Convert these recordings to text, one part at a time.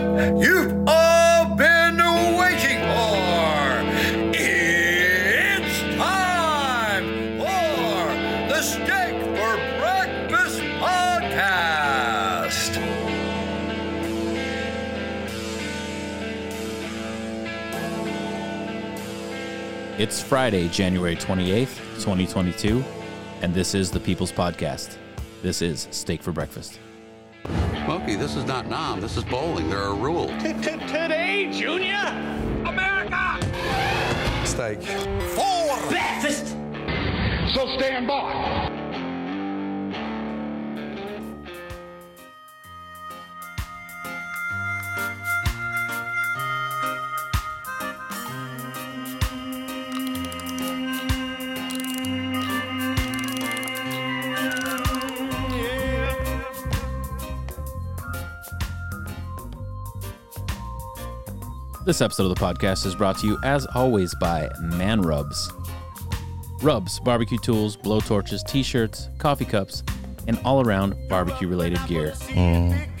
Moment you've all been waiting for. It's time for the Steak for Breakfast podcast. It's Friday, January 28th, 2022, and this is the People's Podcast. This is Steak for Breakfast. Smokey, this is not Nam. This is bowling. There are rules. Today, Junior, America, steak. for breakfast. So stand by. This episode of the podcast is brought to you, as always, by Man Rubs. Rubs, barbecue tools, blow torches, t shirts, coffee cups, and all around barbecue related gear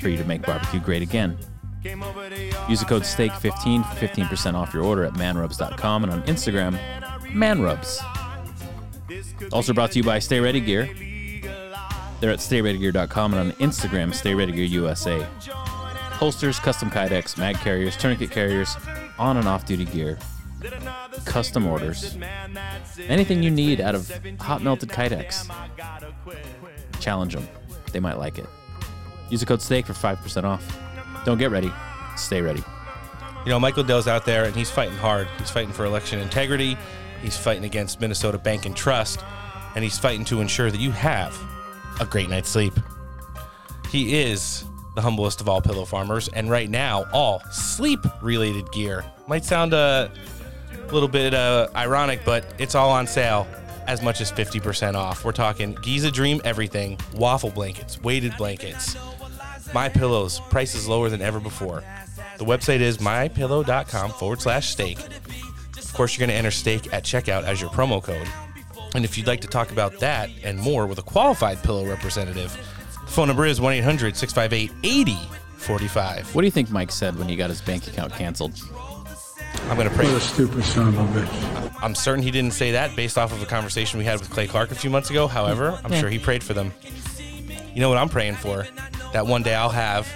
for you to make barbecue great again. Use the code STEAK15 for 15% off your order at manrubs.com and on Instagram, manrubs. Also brought to you by Stay Ready Gear. They're at stayreadygear.com and on Instagram, Stay Ready Gear USA. Holsters, custom kydex, mag carriers, tourniquet carriers, on and off duty gear, custom orders, anything you need out of hot melted kydex. Challenge them. They might like it. Use the code STEAK for 5% off. Don't get ready. Stay ready. You know, Mike Lindell's out there and he's fighting hard. He's fighting for election integrity. He's fighting against Minnesota Bank and Trust, and he's fighting to ensure that you have a great night's sleep. He is the humblest of all pillow farmers, and right now, all sleep related gear might sound a little bit uh, ironic, but it's all on sale as much as 50% off. We're talking Giza Dream everything, waffle blankets, weighted blankets, my pillows, prices lower than ever before. The website is mypillow.com forward slash steak. Of course, you're going to enter steak at checkout as your promo code. And if you'd like to talk about that and more with a qualified pillow representative, phone number is 1 800 658 8045. What do you think Mike said when he got his bank account canceled? I'm going to pray. What a stupid son of a bitch. I'm certain he didn't say that based off of a conversation we had with Clay Clark a few months ago. However, mm. I'm sure he prayed for them. You know what I'm praying for? That one day I'll have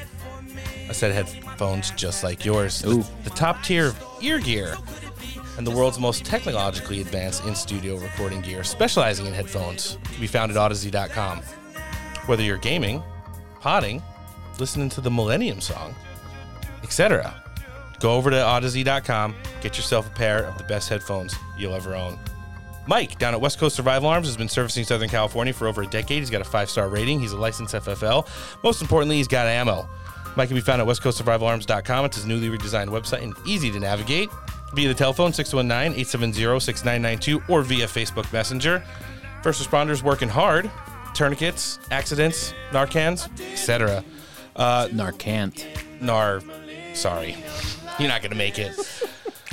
a set of headphones just like yours. Ooh. The, the top tier of ear gear and the world's most technologically advanced in studio recording gear, specializing in headphones, can be found at Audeze.com. Whether you're gaming, potting, listening to the Millennium song, etc., go over to Audeze.com, get yourself a pair of the best headphones you'll ever own. Mike down at West Coast Survival Arms has been servicing Southern California for over a decade. He's got a five star rating. He's a licensed FFL. Most importantly, he's got ammo. Mike can be found at westcoastsurvivalarms.com. It's his newly redesigned website and easy to navigate via the telephone 619 870 6992 or via Facebook Messenger. First responders working hard, tourniquets, accidents, Narcans, etc. Uh, Narcant. Nar, sorry, you're not gonna make it.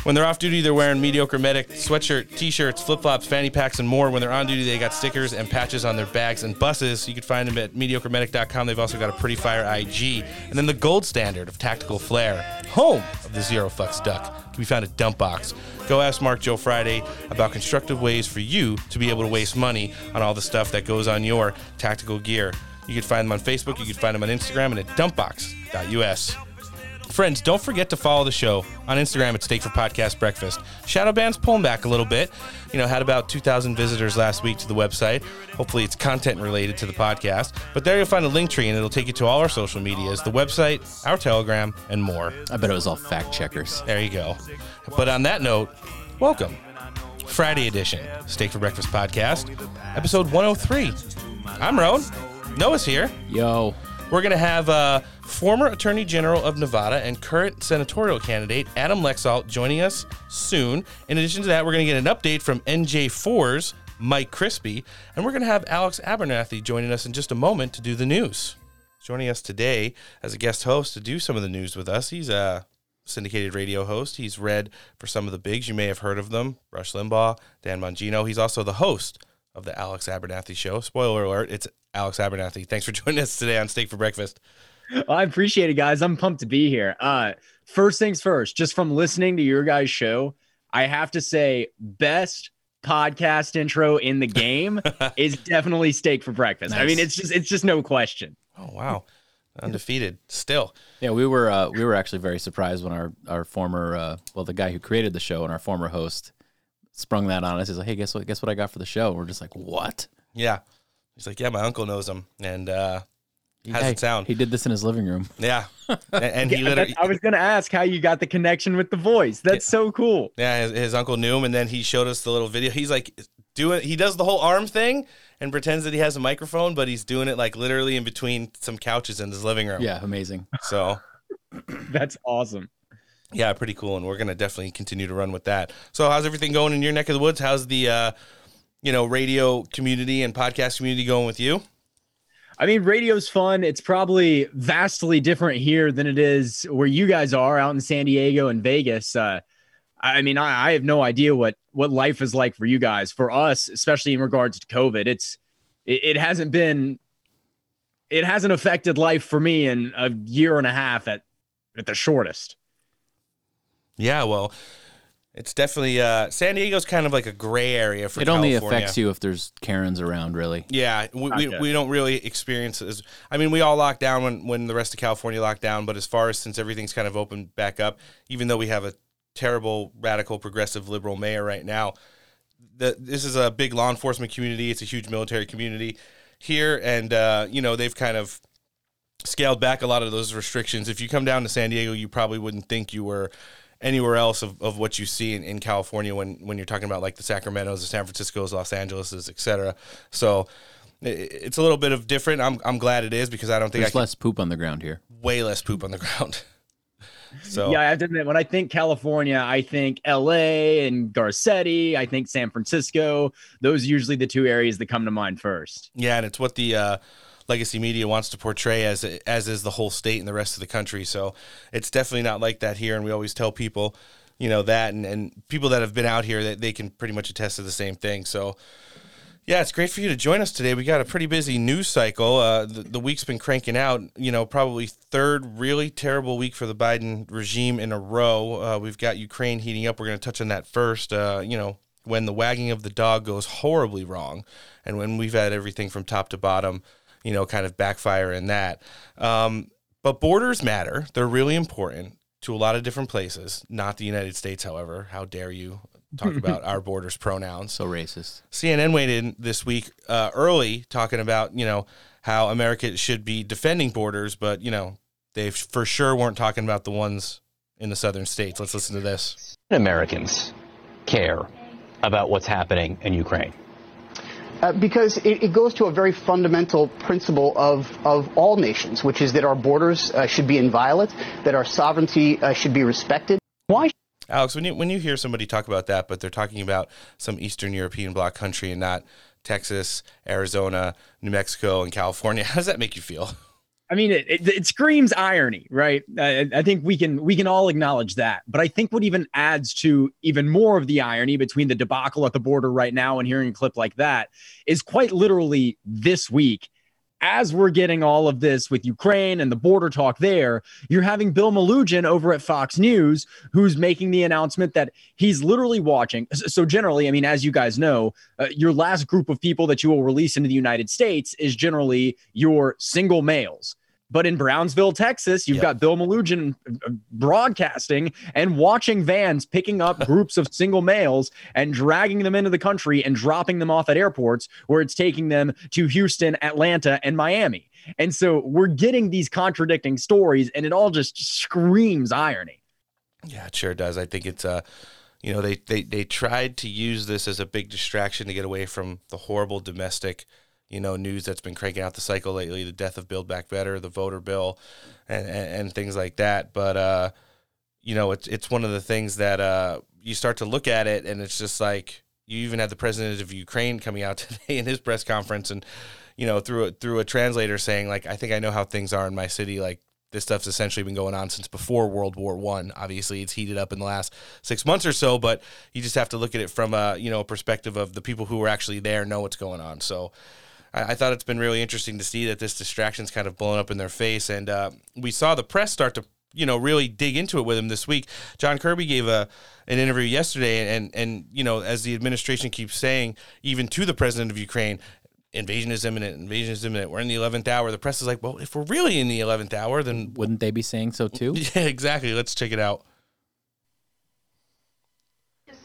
When they're off duty, they're wearing mediocre medic sweatshirt, t-shirts, flip-flops, fanny packs, and more. When they're on duty, they got stickers and patches on their bags and buses. You can find them at mediocremedic.com. They've also got a Pretty Fire IG, and then the gold standard of tactical flair, home of the Zero Fucks Duck, can be found at Dump Box. Go ask Mark Joe Friday about constructive ways for you to be able to waste money on all the stuff that goes on your tactical gear. You can find them on Facebook. You can find them on Instagram and at dumpbox.us. Friends, don't forget to follow the show on Instagram at Steak for Podcast Breakfast. Shadow Band's pulling back a little bit. You know, had about 2,000 visitors last week to the website. Hopefully, it's content related to the podcast. But there you'll find a link tree and it'll take you to all our social medias, the website, our Telegram, and more. I bet it was all fact checkers. There you go. But on that note, welcome. Friday edition, Steak for Breakfast podcast, episode 103. I'm Roan. Noah's here. Yo. We're going to have uh, former Attorney General of Nevada and current senatorial candidate Adam Laxalt joining us soon. In addition to that, we're going to get an update from NJ4's Mike Crispi, and we're going to have Alex Abernathy joining us in just a moment to do the news. Joining us today as a guest host to do some of the news with us, he's a syndicated radio host. He's read for some of the bigs. You may have heard of them Rush Limbaugh, Dan Bongino. He's also the host of the Alex Abernathy Show. Spoiler alert, it's Alex Abernathy. Thanks for joining us today on Steak for Breakfast. Well, I appreciate it, guys. I'm pumped to be here. Uh, first things first, just from listening to your guys' show, I have to say, best podcast intro in the game is definitely steak for breakfast. I mean, it's just it's just no question. Oh wow, undefeated still. Yeah, we were uh, we were actually very surprised when our our former uh, well the guy who created the show and our former host sprung that on us. He's like, hey, guess what? Guess what I got for the show? we're just like, what? Yeah, he's like, yeah, my uncle knows him, and uh, how's Hey, it sound? He did this in his living room. yeah, and, and he Yeah, literally. I was gonna ask how you got the connection with the voice. That's so cool. Yeah, his, his uncle knew him, and then he showed us the little video. He's like doing. He does the whole arm thing and pretends that he has a microphone, but he's doing it like literally in between some couches in his living room. Yeah, amazing. So That's awesome. yeah, pretty cool, and we're gonna definitely continue to run with that. So how's everything going in your neck of the woods? How's the uh, you know radio community and podcast community going with you? I mean, radio's fun. It's probably vastly different here than it is where you guys are out in San Diego and Vegas. Uh, I mean, I, I have no idea what what life is like for you guys. For us, especially in regards to COVID, it's it, it hasn't been it hasn't affected life for me in a year and a half at at the shortest. Yeah, well, it's definitely uh, San Diego's kind of like a gray area for California. it only California. affects you if there's Karens around, really. Yeah, we, we, we don't really experience it as I mean, we all locked down when, when the rest of California locked down, but as far as since everything's kind of opened back up, even though we have a terrible, radical, progressive, liberal mayor right now, the, this is a big law enforcement community. It's a huge military community here, and uh, you know they've kind of scaled back a lot of those restrictions. If you come down to San Diego, you probably wouldn't think you were anywhere else of, of what you see in, in California when, when you're talking about like the Sacramento's, the San Francisco's, Los Angeles's, et cetera. So i- it's a little bit of different. I'm, I'm glad it is because I don't think There's I can less poop on the ground here. way less poop on the ground. So Yeah, I have to admit, when I think California, I think LA and Garcetti, I think San Francisco. Those are usually the two areas that come to mind first. Yeah, and it's what the uh, legacy media wants to portray as as is the whole state and the rest of the country. So it's definitely not like that here. And we always tell people, you know, that and, and people that have been out here that they can pretty much attest to the same thing. So yeah, it's great for you to join us today. We got a pretty busy news cycle. Uh, the, the week's been cranking out. You know, probably third really terrible week for the Biden regime in a row. Uh, we've got Ukraine heating up. We're going to touch on that first. Uh, you know, when the wagging of the dog goes horribly wrong, and when we've had everything from top to bottom, you know, kind of backfire in that. Um, but borders matter. They're really important to a lot of different places. Not the United States, however. How dare you talk about our borders pronouns? So racist. CNN weighed in this week uh, early talking about you know how America should be defending borders, but you know they for sure weren't talking about the ones in the southern states. Let's listen to this. Americans care about what's happening in Ukraine? Uh, because it, it goes to a very fundamental principle of, of all nations, which is that our borders uh, should be inviolate, that our sovereignty uh, should be respected. Why Alex, when you when you hear somebody talk about that, but they're talking about some Eastern European bloc country and not Texas, Arizona, New Mexico, and California, how does that make you feel? I mean, it, it, it screams irony, right? I, I think we can we can all acknowledge that. But I think what even adds to even more of the irony between the debacle at the border right now and hearing a clip like that is quite literally this week. As we're getting all of this with Ukraine and the border talk there, you're having Bill Melugin over at Fox News, who's making the announcement that he's literally watching. So, generally, I mean, as you guys know, uh, your last group of people that you will release into the United States is generally your single males. But in Brownsville, Texas, you've Yep. got Bill Melugin uh, broadcasting and watching vans picking up groups of single males and dragging them into the country and dropping them off at airports where it's taking them to Houston, Atlanta, and Miami. And so we're getting these contradicting stories, and it all just screams irony. Yeah, it sure does. I think it's uh you know, they, they they tried to use this as a big distraction to get away from the horrible domestic, you know, news that's been cranking out the cycle lately, the death of Build Back Better, the voter bill and, and, and things like that. But uh, you know, it's it's one of the things that uh you start to look at it and it's just like you even had the president of Ukraine coming out today in his press conference and you know, through a, through a translator saying like, I think I know how things are in my city. Like this stuff's essentially been going on since before World War One. Obviously, it's heated up in the last six months or so, but you just have to look at it from a you know perspective of the people who were actually there know what's going on. So, I, I thought it's been really interesting to see that this distraction's kind of blown up in their face, and uh, we saw the press start to you know really dig into it with him this week. John Kirby gave a an interview yesterday, and and you know as the administration keeps saying, even to the president of Ukraine, invasion is imminent, invasion is imminent. We're in the eleventh hour. The press is like, well, if we're really in the eleventh hour, then wouldn't they be saying so too? Yeah, exactly. Let's check it out.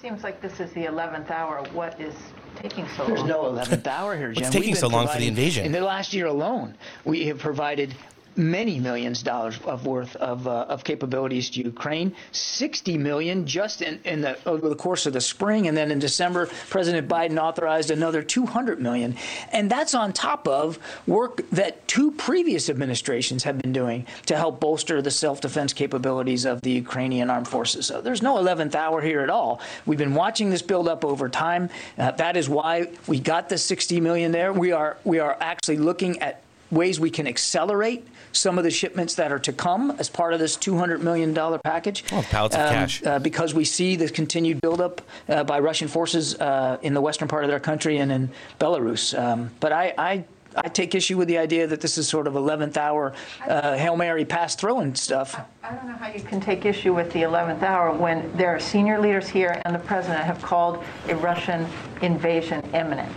It seems like this is the eleventh hour. What is taking so long? There's long? no 11th hour here, Jen. What's taking so long for the providing- invasion? In the last year alone, we have provided many millions of dollars of worth of, uh, of capabilities to Ukraine. 60 million just in, in the over the course of the spring, and then in December, President Biden authorized another 200 million, and that's on top of work that two previous administrations have been doing to help bolster the self-defense capabilities of the Ukrainian armed forces. So there's no 11th hour here at all. We've been watching this build up over time. Uh, that is why we got the 60 million there. We are we are actually looking at ways we can accelerate some of the shipments that are to come as part of this $200 million package. Oh, pallets of cash. Uh, because we see the continued buildup uh, by Russian forces uh, in the western part of their country and in Belarus. Um, but I, I, I take issue with the idea that this is sort of 11th hour uh, Hail Mary pass throwing stuff. I don't know how you can take issue with the 11th hour when there are senior leaders here and the president have called a Russian invasion imminent.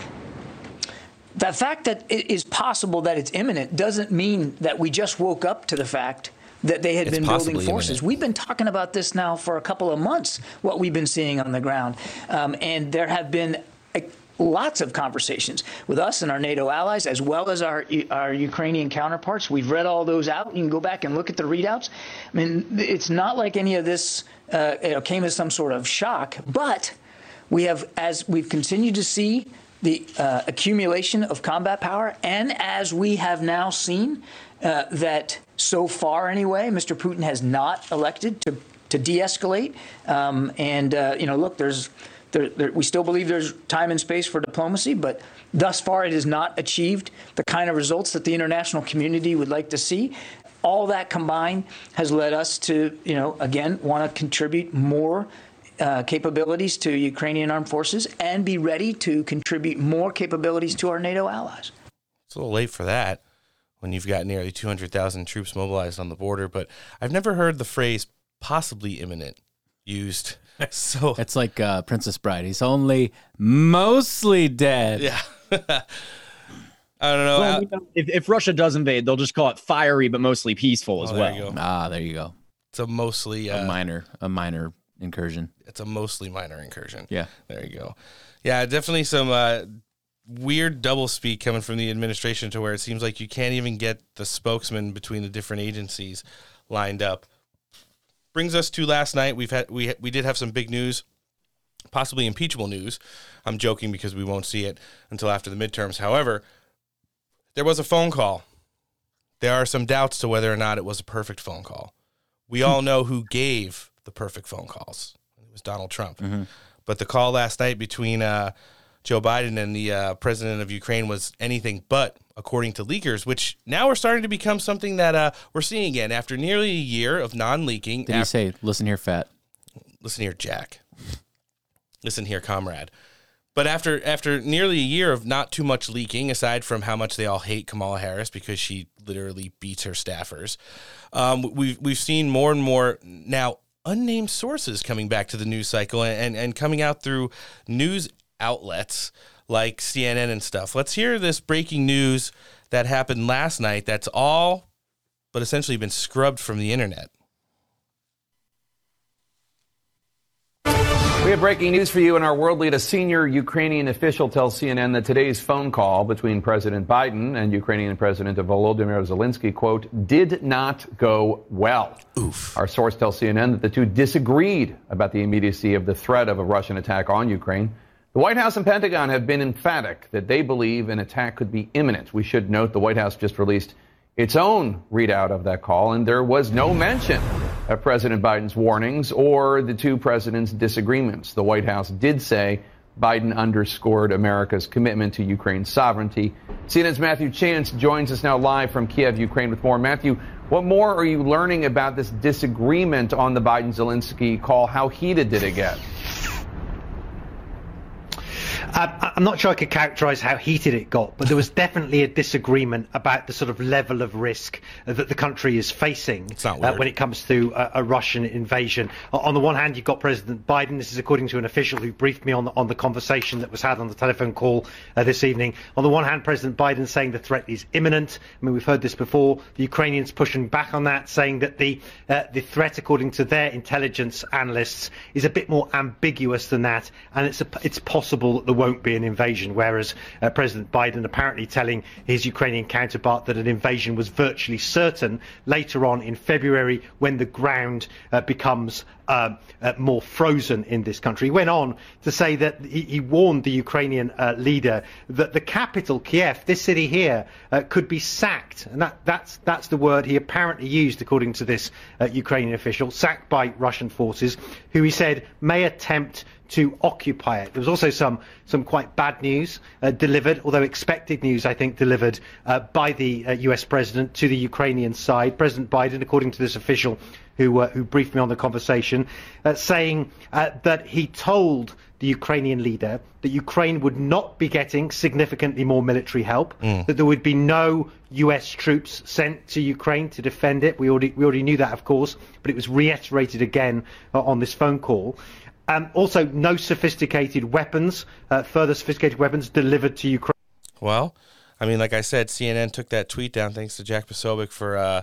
The fact that it is possible that it's imminent doesn't mean that we just woke up to the fact that they had It's been building forces. imminent. We've been talking about this now for a couple of months, what we've been seeing on the ground. Um, and there have been uh, lots of conversations with us and our NATO allies, as well as our, our Ukrainian counterparts. We've read all those out. You can go back and look at the readouts. I mean, it's not like any of this uh, you know, came as some sort of shock, but we have, as we've continued to see the uh, accumulation of combat power, and as we have now seen uh, that so far anyway, Mr. Putin has not elected to to de-escalate. Um, and uh, you know, look, there's there, there, we still believe there's time and space for diplomacy, but thus far it has not achieved the kind of results that the international community would like to see. All that combined has led us to, you know, again, want to contribute more uh, capabilities to Ukrainian armed forces and be ready to contribute more capabilities to our NATO allies. It's a little late for that when you've got nearly 200,000 troops mobilized on the border, but I've never heard the phrase possibly imminent used. So It's like uh, Princess Bride. He's only mostly dead. yeah. I don't know. Well, Al- we know if, if Russia does invade, they'll just call it fiery but mostly peaceful as Oh, well. you go. Ah, there you go. It's a mostly A uh, minor, a minor incursion. it's a mostly minor incursion. Yeah. There you go. Yeah, definitely some uh, weird double speak coming from the administration to where it seems like you can't even get the spokesman between the different agencies lined up. Brings us to last night. We've had we we did have some big news, possibly impeachable news. I'm joking because we won't see it until after the midterms. However, there was a phone call. There are some doubts to whether or not it was a perfect phone call. We all know who gave the perfect phone calls. It was Donald Trump. But the call last night between uh, Joe Biden and the uh, president of Ukraine was anything but, according to leakers, which now are starting to become something that uh, we're seeing again after nearly a year of non-leaking. Did he af- say, listen here, fat? listen here, Jack. Listen here, comrade. But after after nearly a year of not too much leaking, aside from how much they all hate Kamala Harris because she literally beats her staffers, um, we've we've seen more and more now unnamed sources coming back to the news cycle and, and, and coming out through news outlets like CNN and stuff. Let's hear this breaking news that happened last night. That's all, but essentially been scrubbed from the internet. We have breaking news for you in our world lead. A senior Ukrainian official tells CNN that today's phone call between President Biden and Ukrainian President Volodymyr Zelensky, quote, did not go well. Oof. Our source tells CNN that the two disagreed about the immediacy of the threat of a Russian attack on Ukraine. The White House and Pentagon have been emphatic that they believe an attack could be imminent. We should note the White House just released its own readout of that call, and there was no mention of President Biden's warnings or the two presidents' disagreements. The White House did say Biden underscored America's commitment to Ukraine's sovereignty. CNN's Matthew Chance joins us now live from Kiev, Ukraine, with more. Matthew, what more are you learning about this disagreement on the Biden Zelensky call? How heated did it get? I, I'm not sure I could characterize how heated it got, but there was definitely a disagreement about the sort of level of risk that the country is facing uh, when it comes to a, a Russian invasion. On the one hand, you've got President Biden. This is according to an official who briefed me on the, on the conversation that was had on the telephone call uh, this evening. On the one hand, President Biden saying the threat is imminent. I mean, we've heard this before. The Ukrainians pushing back on that, saying that the uh, the threat, according to their intelligence analysts, is a bit more ambiguous than that, and it's a, it's possible that there won't be an invasion. Whereas uh, President Biden apparently telling his Ukrainian counterpart that an invasion was virtually certain later on in February when the ground uh, becomes uh, uh, more frozen in this country. He went on to say that he, he warned the Ukrainian uh, leader that the capital, Kiev, this city here, uh, could be sacked. And that, that's, that's the word he apparently used, according to this Ukrainian official, sacked by Russian forces, who he said may attempt to occupy it. There was also some some quite bad news uh, delivered, although expected news, I think, delivered uh, by the uh, U.S. president to the Ukrainian side. President Biden, according to this official who uh, who briefed me on the conversation, uh, saying uh, that he told the Ukrainian leader that Ukraine would not be getting significantly more military help, Mm. that there would be no U.S. troops sent to Ukraine to defend it. We already we already knew that, of course, but it was reiterated again uh, on this phone call. Um, also, no sophisticated weapons, uh, further sophisticated weapons delivered to Ukraine. Well, I mean, like I said, CNN took that tweet down thanks to Jack Posobiec for uh,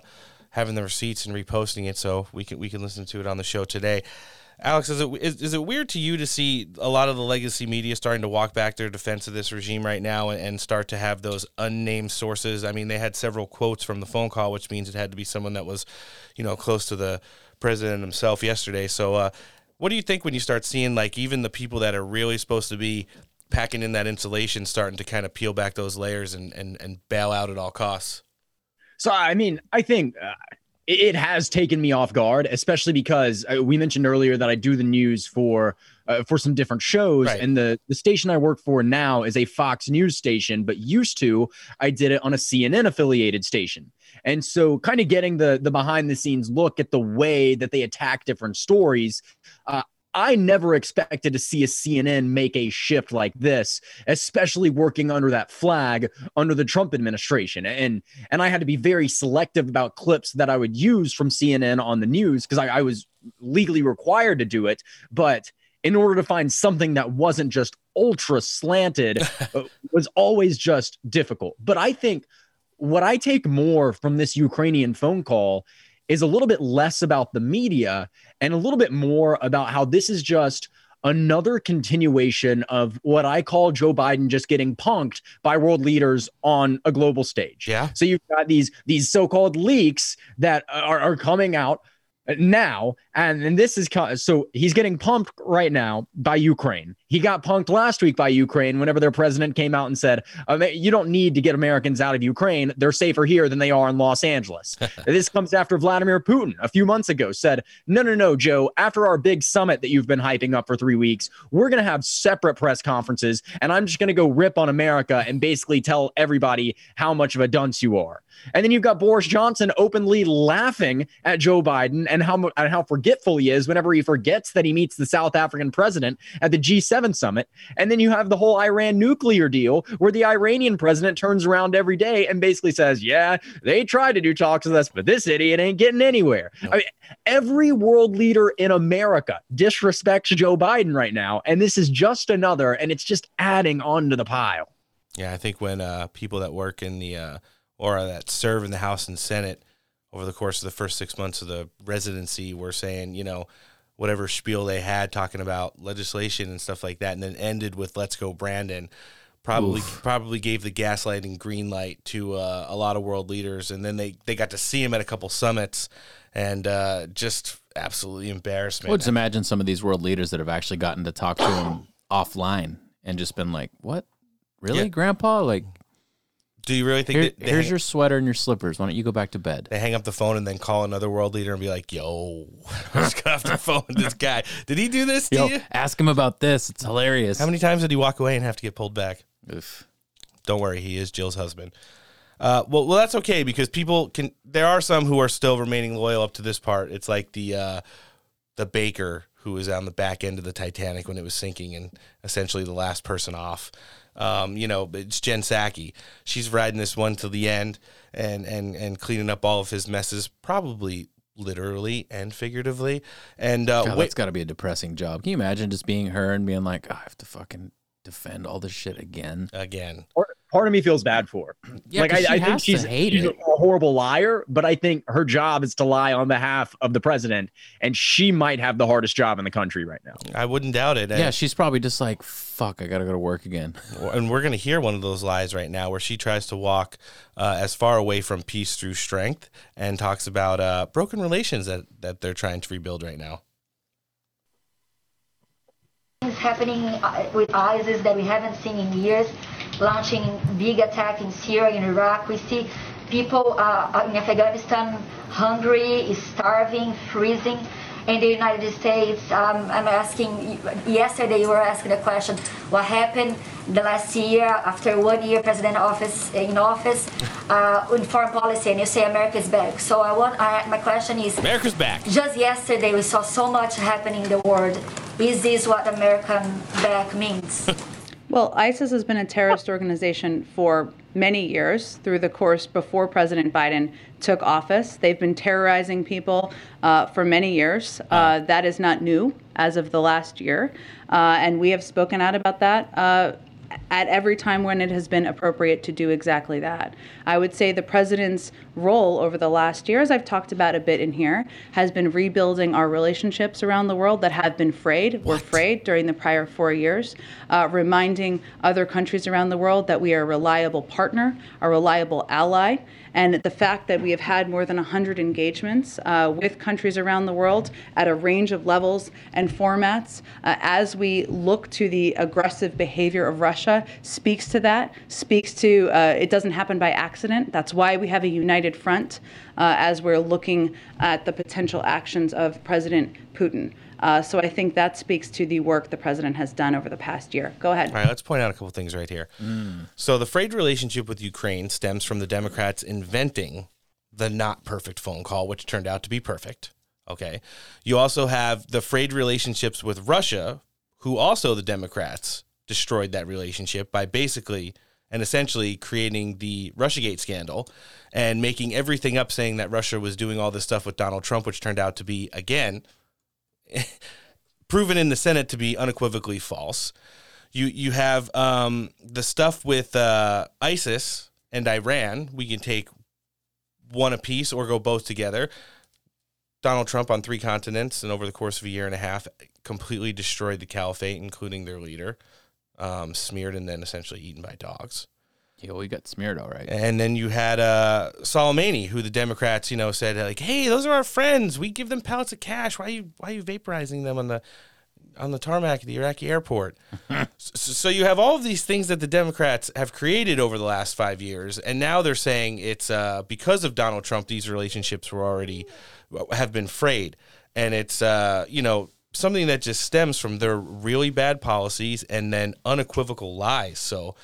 having the receipts and reposting it, so we can we can listen to it on the show today. Alex, is it is, is it weird to you to see a lot of the legacy media starting to walk back their defense of this regime right now and, and start to have those unnamed sources? I mean, they had several quotes from the phone call, which means it had to be someone that was, you know, close to the president himself yesterday. So, uh, what do you think when you start seeing like even the people that are really supposed to be packing in that insulation starting to kind of peel back those layers and and, and bail out at all costs? So I mean, I think uh, it, it has taken me off guard, especially because uh, we mentioned earlier that I do the news for uh, for some different shows, Right. and the the station I work for now is a Fox News station, but used to I did it on a CNN affiliated station. And so, kind of getting the the behind the scenes look at the way that they attack different stories, uh, I never expected to see a CNN make a shift like this, especially working under that flag under the Trump administration. And and I had to be very selective about clips that I would use from CNN on the news because I, I was legally required to do it. But in order to find something that wasn't just ultra slanted uh, was always just difficult. But I think what I take more from this Ukrainian phone call is a little bit less about the media and a little bit more about how this is just another continuation of what I call Joe Biden just getting punked by world leaders on a global stage. Yeah. So you've got these these so-called leaks that are, are coming out now and, and this is so he's getting pumped right now by ukraine. He got punked last week by ukraine whenever their president came out and said "Uh, you don't need to get americans out of ukraine. They're safer here than they are in los angeles. This comes after vladimir putin a few months ago said no no no joe. After our big summit that you've been hyping up for three weeks we're going to have separate press conferences and i'm just going to go rip on america and basically tell everybody how much of a dunce you are. And then you've got Boris Johnson openly laughing at Joe Biden and how and how forgetful he is whenever he forgets that he meets the South African president at the G7 summit. And then you have the whole Iran nuclear deal where the Iranian president turns around every day and basically says, "Yeah, they tried to do talks with us, but this idiot ain't getting anywhere." I mean, every world leader in America disrespects Joe Biden right now, and this is just another and it's just adding on to the pile. Yeah, I think when uh, people that work in the uh, or that serve in the House and Senate over the course of the first six months of the residency were saying, you know, whatever spiel they had talking about legislation and stuff like that, and then ended with "Let's go, Brandon." Probably, probably gave the gaslighting green light to uh, a lot of world leaders, and then they they got to see him at a couple summits, and uh, just absolutely embarrassment. Well, just imagine some of these world leaders that have actually gotten to talk to him offline and just been like, "What, really, Yeah. Grandpa? Like, Do you really think here- that here's your sweater and your slippers. Why don't you go back to bed?" They hang up the phone and then call another world leader and be like, "Yo, I just got off the phone with this guy. Did he do this to Yo, you? ask him about this. It's hilarious. How many times did he walk away and have to get pulled back? Oof. Don't worry, he is Jill's husband. Uh, well, well, that's okay because people can. There are some who are still remaining loyal up to this part. It's like the uh, the baker who was on the back end of the Titanic when it was sinking and essentially the last person off. Um, you know, it's Jen Psaki. She's riding this one to the end and and and cleaning up all of his messes, probably literally and figuratively. And uh, God, wait, that's got to be a depressing job. Can you imagine just being her and being like, oh, I have to fucking defend all this shit again? again, Part, part of me feels bad for her. Yeah, like 'cause she I, I think she's, hate she's a horrible liar, but I think her job is to lie on behalf of the president, and she might have the hardest job in the country right now. I wouldn't doubt it. Yeah, she's probably just like, fuck, I got to go to work again. and we're going to hear one of those lies right now where she tries to walk uh, as far away from peace through strength and talks about uh, broken relations that, that they're trying to rebuild right now. Things happening uh, with ISIS that we haven't seen in years, launching big attack in Syria, in Iraq. We see people uh, in Afghanistan hungry, starving, freezing. In the United States, um, I'm asking, yesterday you were asking the question, what happened the last year, after one year president office in office, uh, in foreign policy, and you say America's back. So I want, I, my question is, America's back. just yesterday, we saw so much happening in the world. Is this what American back means? Well, ISIS has been a terrorist organization for many years through the course before President Biden took office. They've been terrorizing people uh, for many years. Uh, that is not new as of the last year. Uh, and we have spoken out about that uh, at every time when it has been appropriate to do exactly that. I would say the president's role over the last year, as I've talked about a bit in here, has been rebuilding our relationships around the world that have been frayed, were frayed during the prior four years, uh, reminding other countries around the world that we are a reliable partner, a reliable ally, and the fact that we have had more than 100 engagements uh, with countries around the world at a range of levels and formats uh, as we look to the aggressive behavior of Russia speaks to that, speaks to uh, it doesn't happen by accident. That's why we have a united front uh, as we're looking at the potential actions of President Putin. Uh, so I think that speaks to the work the president has done over the past year. Go ahead. All right, let's point out a couple things right here. So, the frayed relationship with Ukraine stems from the Democrats inventing the not perfect phone call, which turned out to be perfect. Okay. You also have the frayed relationships with Russia, who also the Democrats destroyed that relationship by basically and essentially creating the Russiagate scandal and making everything up saying that Russia was doing all this stuff with Donald Trump, which turned out to be, again, proven in the Senate to be unequivocally false. You you have um, the stuff with uh, ISIS and Iran. We can take one apiece or go both together. Donald Trump on three continents and over the course of a year and a half completely destroyed the caliphate, including their leader, um, smeared and then essentially eaten by dogs. Yeah, well, we got smeared all right. And then you had uh, Soleimani, who the Democrats, you know, said like, "Hey, those are our friends. We give them pallets of cash. Why are you why are you vaporizing them on the on the tarmac at the Iraqi airport?" so, so you have all of these things that the Democrats have created over the last five years, and now they're saying it's uh, because of Donald Trump. These relationships were already have been frayed, and it's uh, you know something that just stems from their really bad policies and then unequivocal lies. So.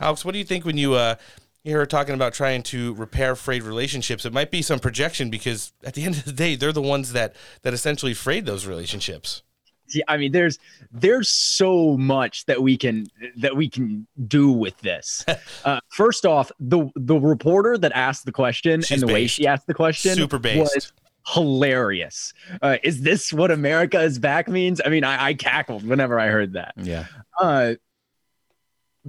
Alex, what do you think when you uh, hear her talking about trying to repair frayed relationships? It might be some projection because at the end of the day, they're the ones that that essentially frayed those relationships. Yeah, I mean, there's there's so much that we can that we can do with this. Uh, first off, the the reporter that asked the question She's and the way she asked the question Super based. was hilarious. Uh, is this what America is back means? I mean, I, I cackled whenever I heard that. Yeah. Uh,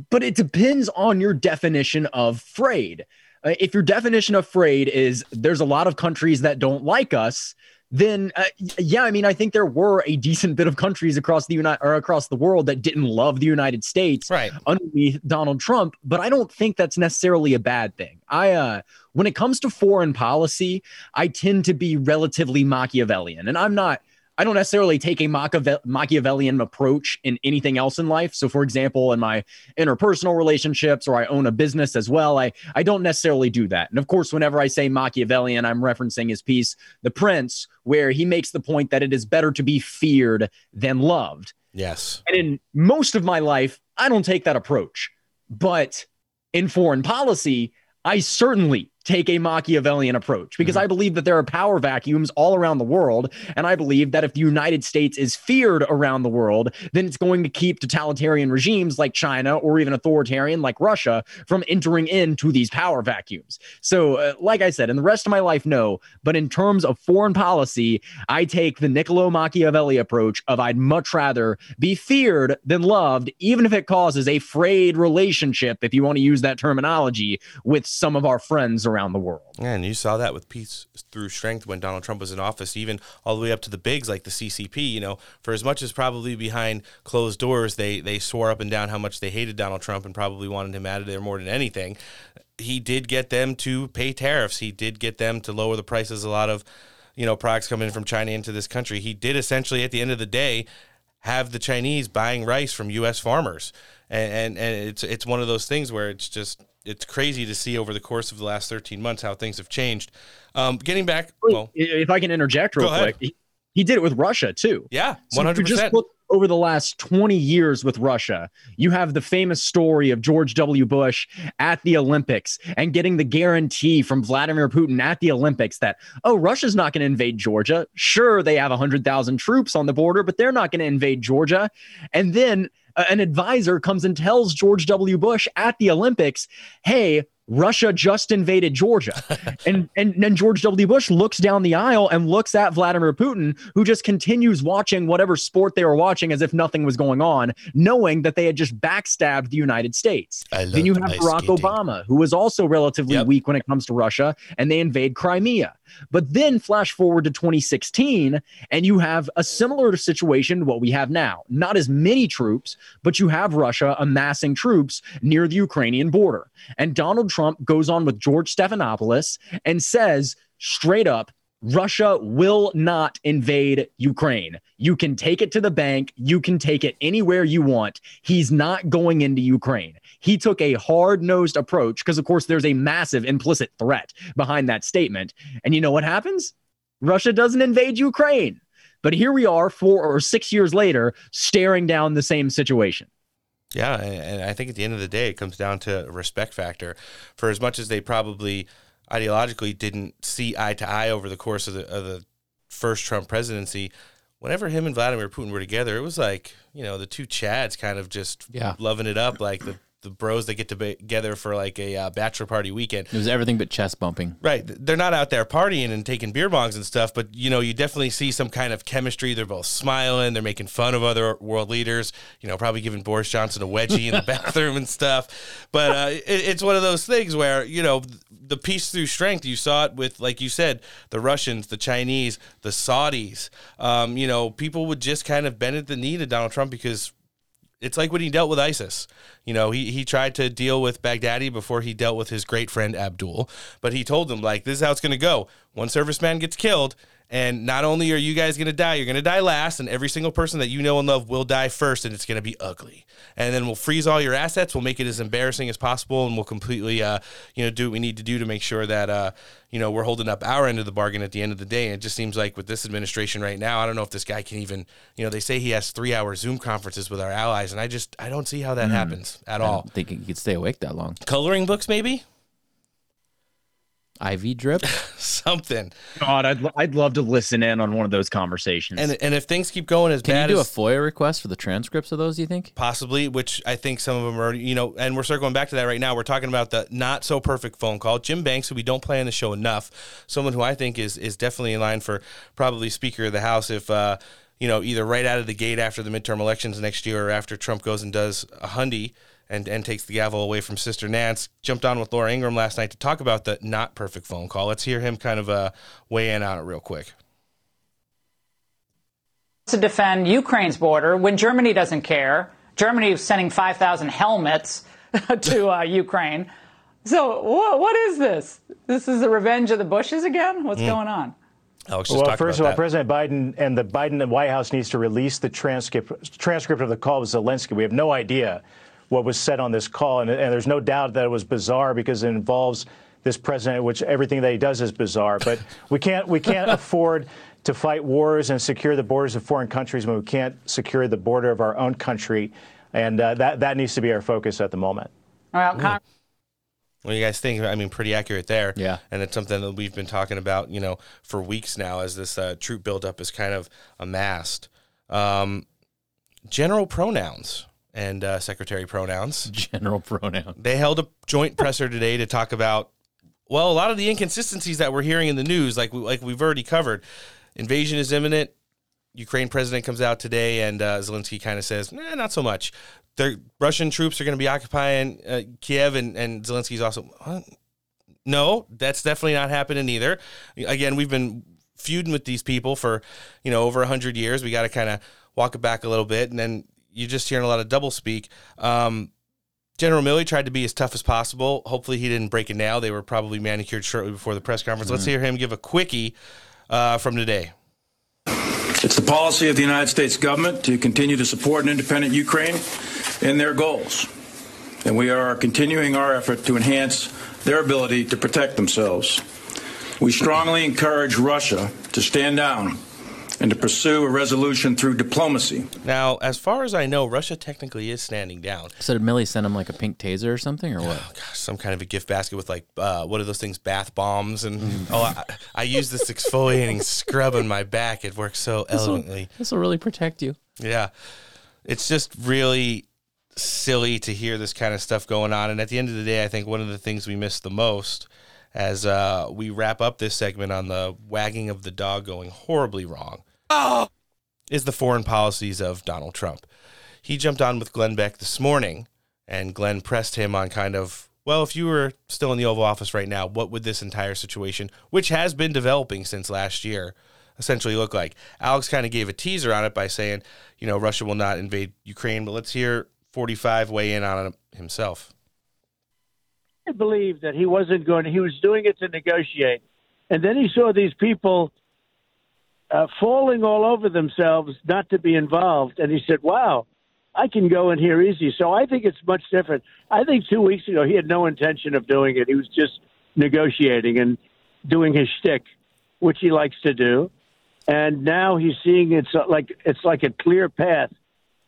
but it depends on your definition of frayed. Uh, if your definition of frayed is there's a lot of countries that don't like us, then uh, yeah, I mean, I think there were a decent bit of countries across the United or across the world that didn't love the United States right. underneath Donald Trump. But I don't think that's necessarily a bad thing. I uh, when it comes to foreign policy, I tend to be relatively Machiavellian, and I'm not. I don't necessarily take a Machiave- Machiavellian approach in anything else in life. So, for example, in my interpersonal relationships, or I own a business as well, I I don't necessarily do that. And of course, whenever I say Machiavellian, I'm referencing his piece, The Prince, where he makes the point that it is better to be feared than loved. Yes. And in most of my life, I don't take that approach. But in foreign policy, I certainly take a Machiavellian approach because mm-hmm. I believe that there are power vacuums all around the world. And I believe that if the United States is feared around the world, then it's going to keep totalitarian regimes like China or even authoritarian like Russia from entering into these power vacuums. So, uh, like I said, in the rest of my life, no. But in terms of foreign policy, I take the Niccolo Machiavelli approach of I'd much rather be feared than loved, even if it causes a frayed relationship, if you want to use that terminology, with some of our friends around the world. Yeah, and you saw that with peace through strength when Donald Trump was in office, even all the way up to the bigs like the CCP. You know, for as much as probably behind closed doors, they they swore up and down how much they hated Donald Trump and probably wanted him out of there more than anything. He did get them to pay tariffs. He did get them to lower the prices. A lot of you know products coming from China into this country. He did essentially, at the end of the day, have the Chinese buying rice from U.S. farmers, and, and and it's it's one of those things where it's just it's crazy to see over the course of the last 13 months how things have changed. Um, getting back, well, if I can interject real quick, he, he, did it with Russia too. Yeah, 100%. So just look over the last 20 years with Russia, you have the famous story of George W. Bush at the Olympics and getting the guarantee from Vladimir Putin at the Olympics that, oh, Russia's not going to invade Georgia. Sure, they have 100,000 troops on the border, but they're not going to invade Georgia. And then an advisor comes and tells George W. Bush at the Olympics, hey, Russia just invaded Georgia. and, and then George W. Bush looks down the aisle and looks at Vladimir Putin, who just continues watching whatever sport they were watching as if nothing was going on, knowing that they had just backstabbed the United States. Then you have Barack skating. Obama, who was also relatively yep. weak when it comes to Russia, and they invade Crimea. But then flash forward to 2016, and you have a similar situation to what we have now. Not as many troops, but you have Russia amassing troops near the Ukrainian border. And Donald Trump goes on with George Stephanopoulos and says straight up, Russia will not invade Ukraine. You can take it to the bank. You can take it anywhere you want. He's not going into Ukraine. He took a hard nosed approach because, of course, there's a massive implicit threat behind that statement. And you know what happens? Russia doesn't invade Ukraine. But here we are, four or six years later, staring down the same situation. Yeah, and I think at the end of the day, it comes down to a respect factor. For as much as they probably ideologically didn't see eye to eye over the course of the, of the first Trump presidency, whenever him and Vladimir Putin were together, it was like you know the two Chads kind of just yeah. loving it up, like the the bros that get together for like a uh, bachelor party weekend. It was everything but chest bumping. Right. They're not out there partying and taking beer bongs and stuff, but you know, you definitely see some kind of chemistry. They're both smiling. They're making fun of other world leaders. You know, probably giving Boris Johnson a wedgie in the bathroom and stuff. But uh, it, it's one of those things where you know the peace through strength. You saw it with, like you said, the Russians, the Chinese, the Saudis. Um, you know, people would just kind of bend at the knee to Donald Trump because it's like when he dealt with ISIS. You know, he, he tried to deal with Baghdadi before he dealt with his great friend Abdul, but he told them, like, this is how it's going to go. One serviceman gets killed, and not only are you guys going to die, you're going to die last, and every single person that you know and love will die first, and it's going to be ugly. And then we'll freeze all your assets. We'll make it as embarrassing as possible, and we'll completely, uh, you know, do what we need to do to make sure that, uh, you know, we're holding up our end of the bargain at the end of the day. And it just seems like with this administration right now, I don't know if this guy can even, you know, they say he has three hour Zoom conferences with our allies, and I just, I don't see how that mm. happens at I all. think he could stay awake that long. Coloring books, maybe? IV drip, something. God, I'd, I'd love to listen in on one of those conversations. And and if things keep going as bad. Can bad you do as a FOIA request for the transcripts of those? Do you think possibly? Which I think some of them are, you know, and we're circling back to that right now. We're talking about the not so perfect phone call. Jim Banks, who we don't play on the show enough, someone who I think is is definitely in line for probably Speaker of the House if. uh you know, either right out of the gate after the midterm elections next year or after Trump goes and does a hundy and, and takes the gavel away from Sister Nance. Jumped on with Laura Ingraham last night to talk about the not perfect phone call. Let's hear him kind of uh, weigh in on it real quick. To defend Ukraine's border when Germany doesn't care. Germany is sending 5,000 helmets to uh, Ukraine. So what, what is this? This is the revenge of the Bushes again? What's mm. going on? Alex, well, first of all, that. President Biden and the Biden White House needs to release the transcript transcript of the call with Zelensky. We have no idea what was said on this call. And, and there's no doubt that it was bizarre because it involves this president, which everything that he does is bizarre. But we can't we can't afford to fight wars and secure the borders of foreign countries when we can't secure the border of our own country, and uh, that that needs to be our focus at the moment. Well, Con- What do you guys think? I mean, pretty accurate there. Yeah. And it's something that we've been talking about, you know, for weeks now as this uh, troop buildup is kind of amassed. Um, general pronouns and uh, secretary pronouns. General pronoun. They held a joint presser today to talk about, well, a lot of the inconsistencies that we're hearing in the news, like we, like we've already covered. Invasion is imminent. Ukraine president comes out today, and uh, Zelensky kind of says, nah, not so much. The Russian troops are going to be occupying uh, Kiev, and, and Zelensky's also, no, that's definitely not happening either. Again, we've been feuding with these people for, you know, over 100 years. We got to kind of walk it back a little bit, and then you're just hearing a lot of double speak. Um, General Milley tried to be as tough as possible. Hopefully, he didn't break a nail. They were probably manicured shortly before the press conference. Let's hear him give a quickie uh, from today. It's the policy of the United States government to continue to support an independent Ukraine in their goals. And we are continuing our effort to enhance their ability to protect themselves. We strongly encourage Russia to stand down and to pursue a resolution through diplomacy. Now, as far as I know, Russia technically is standing down. So did Milley send him like a pink taser or something, or what? Oh, gosh, some kind of a gift basket with like uh, what are those things? Bath bombs and oh, I, I use this exfoliating scrub on my back. It works so elegantly. This will really protect you. Yeah, it's just really silly to hear this kind of stuff going on. And at the end of the day, I think one of the things we miss the most as uh, we wrap up this segment on the wagging of the dog going horribly wrong oh! is the foreign policies of Donald Trump. He jumped on with Glenn Beck this morning, and Glenn pressed him on kind of, well, if you were still in the Oval Office right now, what would this entire situation, which has been developing since last year, essentially look like? Alex kind of gave a teaser on it by saying, you know, Russia will not invade Ukraine, but let's hear 45 weigh in on it himself. I believe that he wasn't going he was doing it to negotiate. And then he saw these people uh, falling all over themselves not to be involved. And he said, wow, I can go in here easy. So I think it's much different. I think two weeks ago he had no intention of doing it. He was just negotiating and doing his shtick, which he likes to do. And now he's seeing it's like it's like a clear path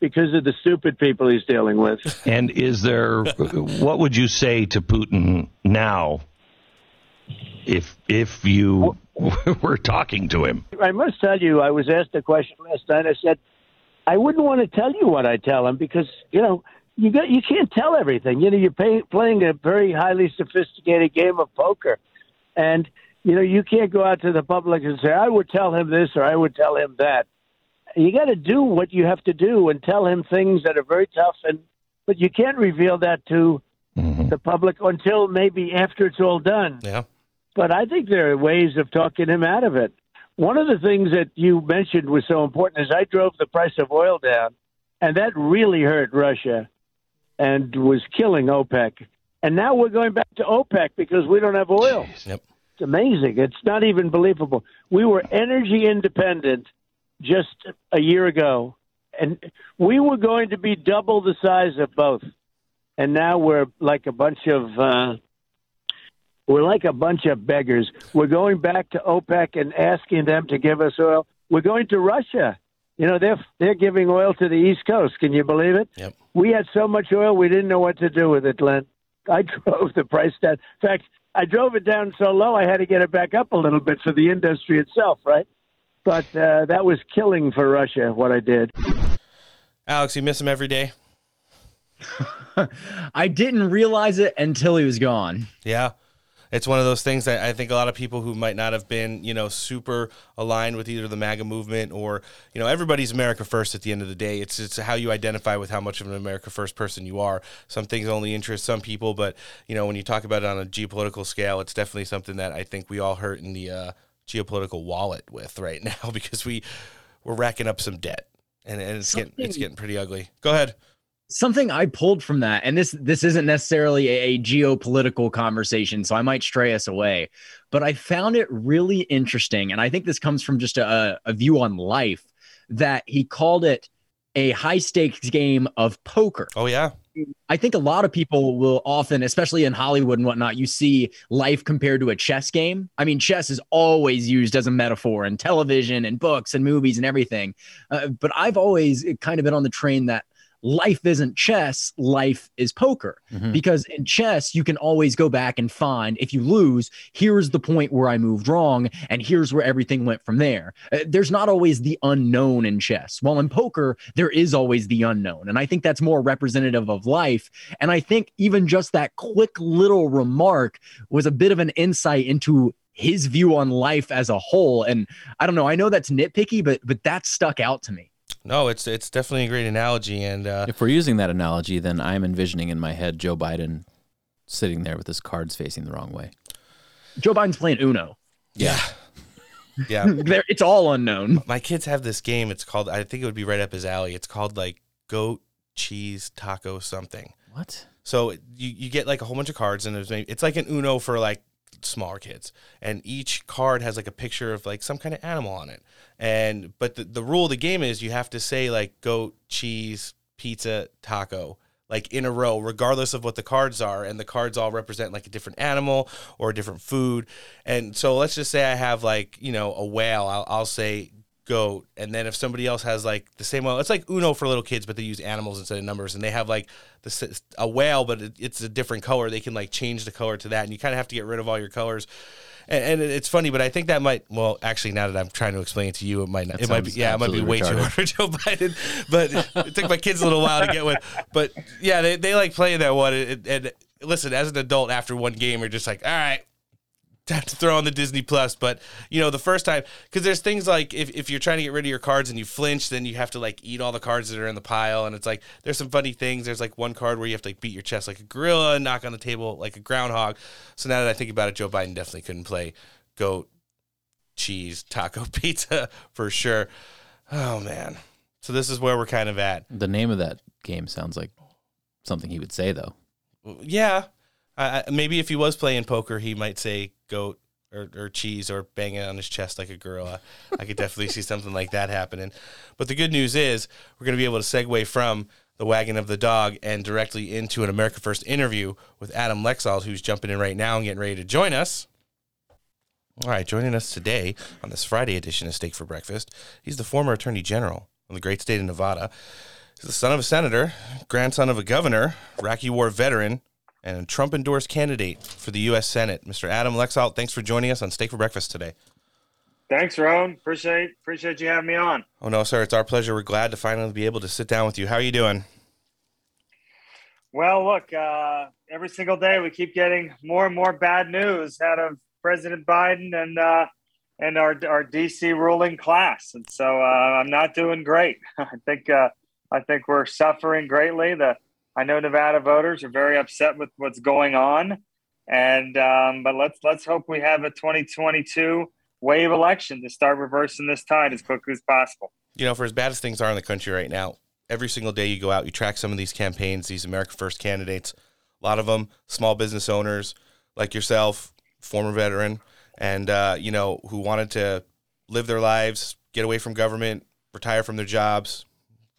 because of the stupid people he's dealing with. And is there what would you say to Putin now if if you were talking to him? I must tell you, I was asked a question last night. I said, I wouldn't want to tell you what I tell him because you know you got you can't tell everything. You know, you're pay, playing a very highly sophisticated game of poker, and you know you can't go out to the public and say I would tell him this or I would tell him that. You got to do what you have to do and tell him things that are very tough, and but you can't reveal that to mm-hmm. the public until maybe after it's all done. Yeah. But I think there are ways of talking him out of it. One of the things that you mentioned was so important is I drove the price of oil down, and that really hurt Russia and was killing OPEC. And now we're going back to OPEC because we don't have oil. Yep. It's amazing. It's not even believable. We were energy independent just a year ago, and we were going to be double the size of both. And now we're like a bunch of uh, we're like a bunch of beggars. We're going back to OPEC and asking them to give us oil. We're going to Russia. You know, they're they're giving oil to the East Coast. Can you believe it? Yep. We had so much oil, we didn't know what to do with it, Glenn. I drove the price down. In fact, I drove it down so low, I had to get it back up a little bit for the industry itself, right? But uh, that was killing for Russia, what I did. Alex, you miss him every day. I didn't realize it until he was gone. Yeah. It's one of those things that I think a lot of people who might not have been, you know, super aligned with either the MAGA movement or, you know, everybody's America first at the end of the day. It's it's how you identify with how much of an America first person you are. Some things only interest some people, but you know, when you talk about it on a geopolitical scale, it's definitely something that I think we all hurt in the uh, geopolitical wallet with right now because we we're racking up some debt and, and it's getting it's getting pretty ugly. Go ahead something I pulled from that, and this this isn't necessarily a, a, geopolitical conversation, so I might stray us away, but I found it really interesting, and I think this comes from just a, a view on life that he called it a high stakes game of poker. Oh yeah. I think a lot of people will often, especially in Hollywood and whatnot, you see life compared to a chess game. I mean, chess is always used as a metaphor in television and books and movies and everything. Uh, but I've always kind of been on the train that life isn't chess, life is poker. Mhm. Because in chess, you can always go back and find if you lose, here's the point where I moved wrong, and here's where everything went from there. Uh, there's not always the unknown in chess. While in poker, there is always the unknown. And I think that's more representative of life. And I think even just that quick little remark was a bit of an insight into his view on life as a whole. And I don't know, I know that's nitpicky, but but that stuck out to me. No, it's it's definitely a great analogy, and uh, If we're using that analogy, then I'm envisioning in my head Joe Biden sitting there with his cards facing the wrong way. Joe Biden's playing Uno. yeah, yeah. It's all unknown. My kids have this game. It's called. I think it would be right up his alley. It's called like goat cheese taco something. What? So you you get like a whole bunch of cards, and there's maybe, it's like an Uno for like smaller kids, and each card has like a picture of like some kind of animal on it. And but the the rule of the game is you have to say like goat cheese pizza taco like in a row regardless of what the cards are. And the cards all represent like a different animal or a different food. And so let's just say i have like you know a whale. I'll, I'll say goat and then if somebody else has like the same whale it's like uno for little kids but they use animals instead of numbers and they have like the, a whale but it, it's a different color. They can like change the color to that and you kind of have to get rid of all your colors. And, and it's funny but i think that might well actually now that i'm trying to explain it to you it might not That it might be yeah it might be way absolutely too hard for joe biden but it took my kids a little while to get one. But yeah they, they like playing that one and, and listen as an adult after one game you're just like all right time to throw on the Disney Plus. But you know, the first time because there's things like if, if you're trying to get rid of your cards and you flinch, then you have to like eat all the cards that are in the pile. And it's like there's some funny things. There's like one card where you have to like beat your chest like a gorilla and knock on the table like a groundhog. So now that I think about it, Joe Biden definitely couldn't play goat, cheese, taco, pizza for sure. Oh man. So this is where we're kind of at. The name of that game sounds like something he would say, though. Yeah, I- maybe if he was playing poker, he might say goat or, or cheese or bang it on his chest like a gorilla. I could definitely see something like that happening. But the good news is we're going to be able to segue from the wagon of the dog and directly into an America First interview with Adam Laxalt, who's jumping in right now and getting ready to join us. All right, joining us today on this Friday edition of Steak for Breakfast, he's the former Attorney General of the great state of Nevada. He's the son of a senator, grandson of a governor, Iraqi War veteran, and a Trump endorsed candidate for the U.S. Senate. Mr. Adam Laxalt, thanks for joining us on Steak for Breakfast today. Thanks, Rowan. Appreciate appreciate you having me on. Oh, no, sir. It's our pleasure. We're glad to finally be able to sit down with you. How are you doing? Well, look, uh, every single day we keep getting more and more bad news out of President Biden and uh, and our our DC ruling class, and so uh, I'm not doing great. I think uh, I think we're suffering greatly. The I know Nevada voters are very upset with what's going on, and um, but let's let's hope we have a 2022 wave election to start reversing this tide as quickly as possible. You know, for as bad as things are in the country right now, every single day you go out, you track some of these campaigns, these America First candidates. A lot of them small business owners like yourself, former veteran, and uh, you know who wanted to live their lives, get away from government, retire from their jobs,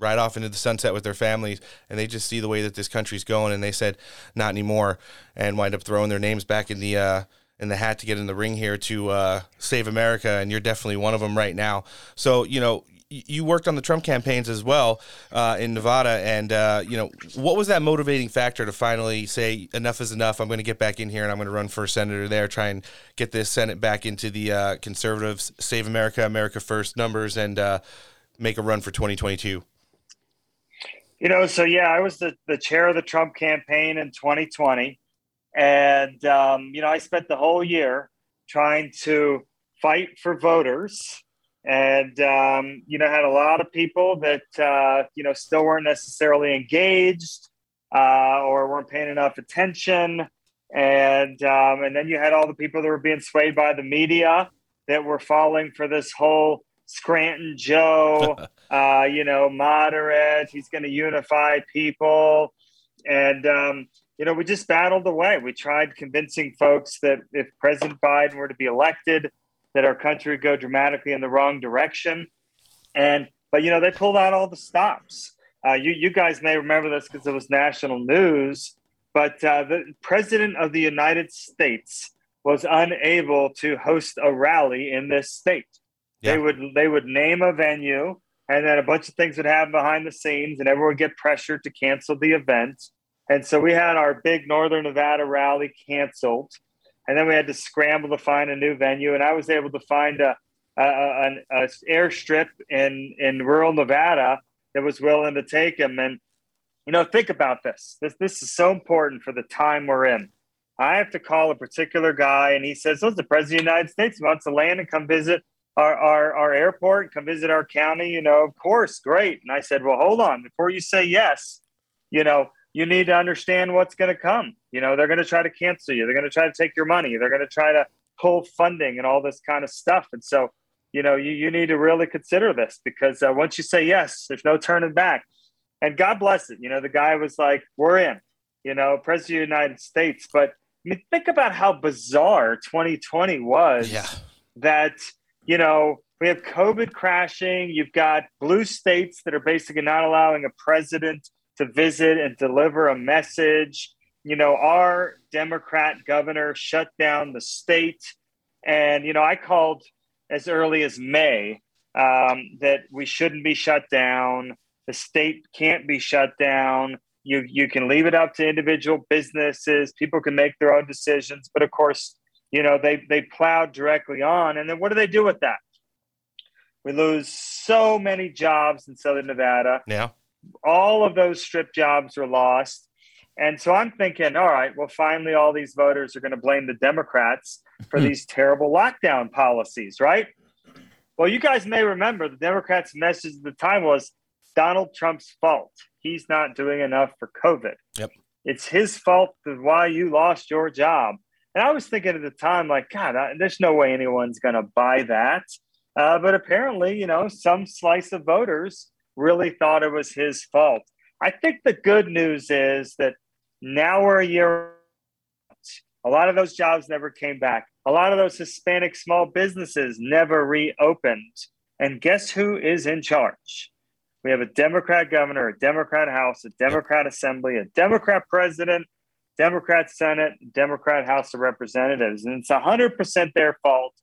ride off into the sunset with their families, and they just see the way that this country's going, and they said not anymore, and wind up throwing their names back in the uh, in the hat to get in the ring here to uh, save America, and you're definitely one of them right now. So you know you worked on the Trump campaigns as well uh, in Nevada, and uh, you know what was that motivating factor to finally say enough is enough? I'm going to get back in here and I'm going to run for senator there, try and get this Senate back into the uh, conservatives, save America, America first numbers, and uh, make a run for 2022. You know, so yeah, I was the, the chair of the Trump campaign in 2020. And, um, you know, I spent the whole year trying to fight for voters and, um, you know, had a lot of people that, uh, you know, still weren't necessarily engaged uh, or weren't paying enough attention. And, um, and then you had all the people that were being swayed by the media that were falling for this whole Scranton Joe, uh, you know, moderate. He's going to unify people. And, um, you know, we just battled away. We tried convincing folks that if President Biden were to be elected, that our country would go dramatically in the wrong direction. And, but, you know, they pulled out all the stops. Uh, you, you guys may remember this because it was national news, but uh, the President of the United States was unable to host a rally in this state. They would they would name a venue and then a bunch of things would happen behind the scenes, and everyone would get pressured to cancel the event. And so we had our big Northern Nevada rally canceled, and then we had to scramble to find a new venue. And I was able to find a, a, a, a airstrip in in rural Nevada that was willing to take him. And you know, think about this. This this is so important for the time we're in. I have to call a particular guy, and he says, "Listen, the president of the United States wants to land and come visit our, our, our airport, come visit our county, you know, of course, great. And I said, well, hold on, before you say yes, you know, you need to understand what's going to come. You know, they're going to try to cancel you. They're going to try to take your money. They're going to try to pull funding and all this kind of stuff. And so, you know, you, you need to really consider this because uh, once you say yes, there's no turning back. And God bless it. You know, the guy was like, we're in, you know, president of the United States. But I mean, think about how bizarre 2020 was yeah. that – you know, we have COVID crashing. You've got blue states that are basically not allowing a president to visit and deliver a message. You know, our Democrat governor shut down the state. And, you know, I called as early as May um, that we shouldn't be shut down. The state can't be shut down. You, you can leave it up to individual businesses. People can make their own decisions. But of course, you know, they they plowed directly on. And then what do they do with that? We lose so many jobs in Southern Nevada. Yeah. All of those strip jobs are lost. And so I'm thinking, all right, well, finally, all these voters are going to blame the Democrats for Hmm. these terrible lockdown policies, right? Well, you guys may remember the Democrats' message at the time was Donald Trump's fault. He's not doing enough for COVID. Yep. It's his fault that why you lost your job. And I was thinking at the time, like, God, I, there's no way anyone's going to buy that. Uh, but apparently, you know, some slice of voters really thought it was his fault. I think the good news is that now we're a year. A lot of those jobs never came back. A lot of those Hispanic small businesses never reopened. And guess who is in charge? We have a Democrat governor, a Democrat House, a Democrat Assembly, a Democrat president, Democrat Senate, Democrat House of Representatives. And it's 100% their fault.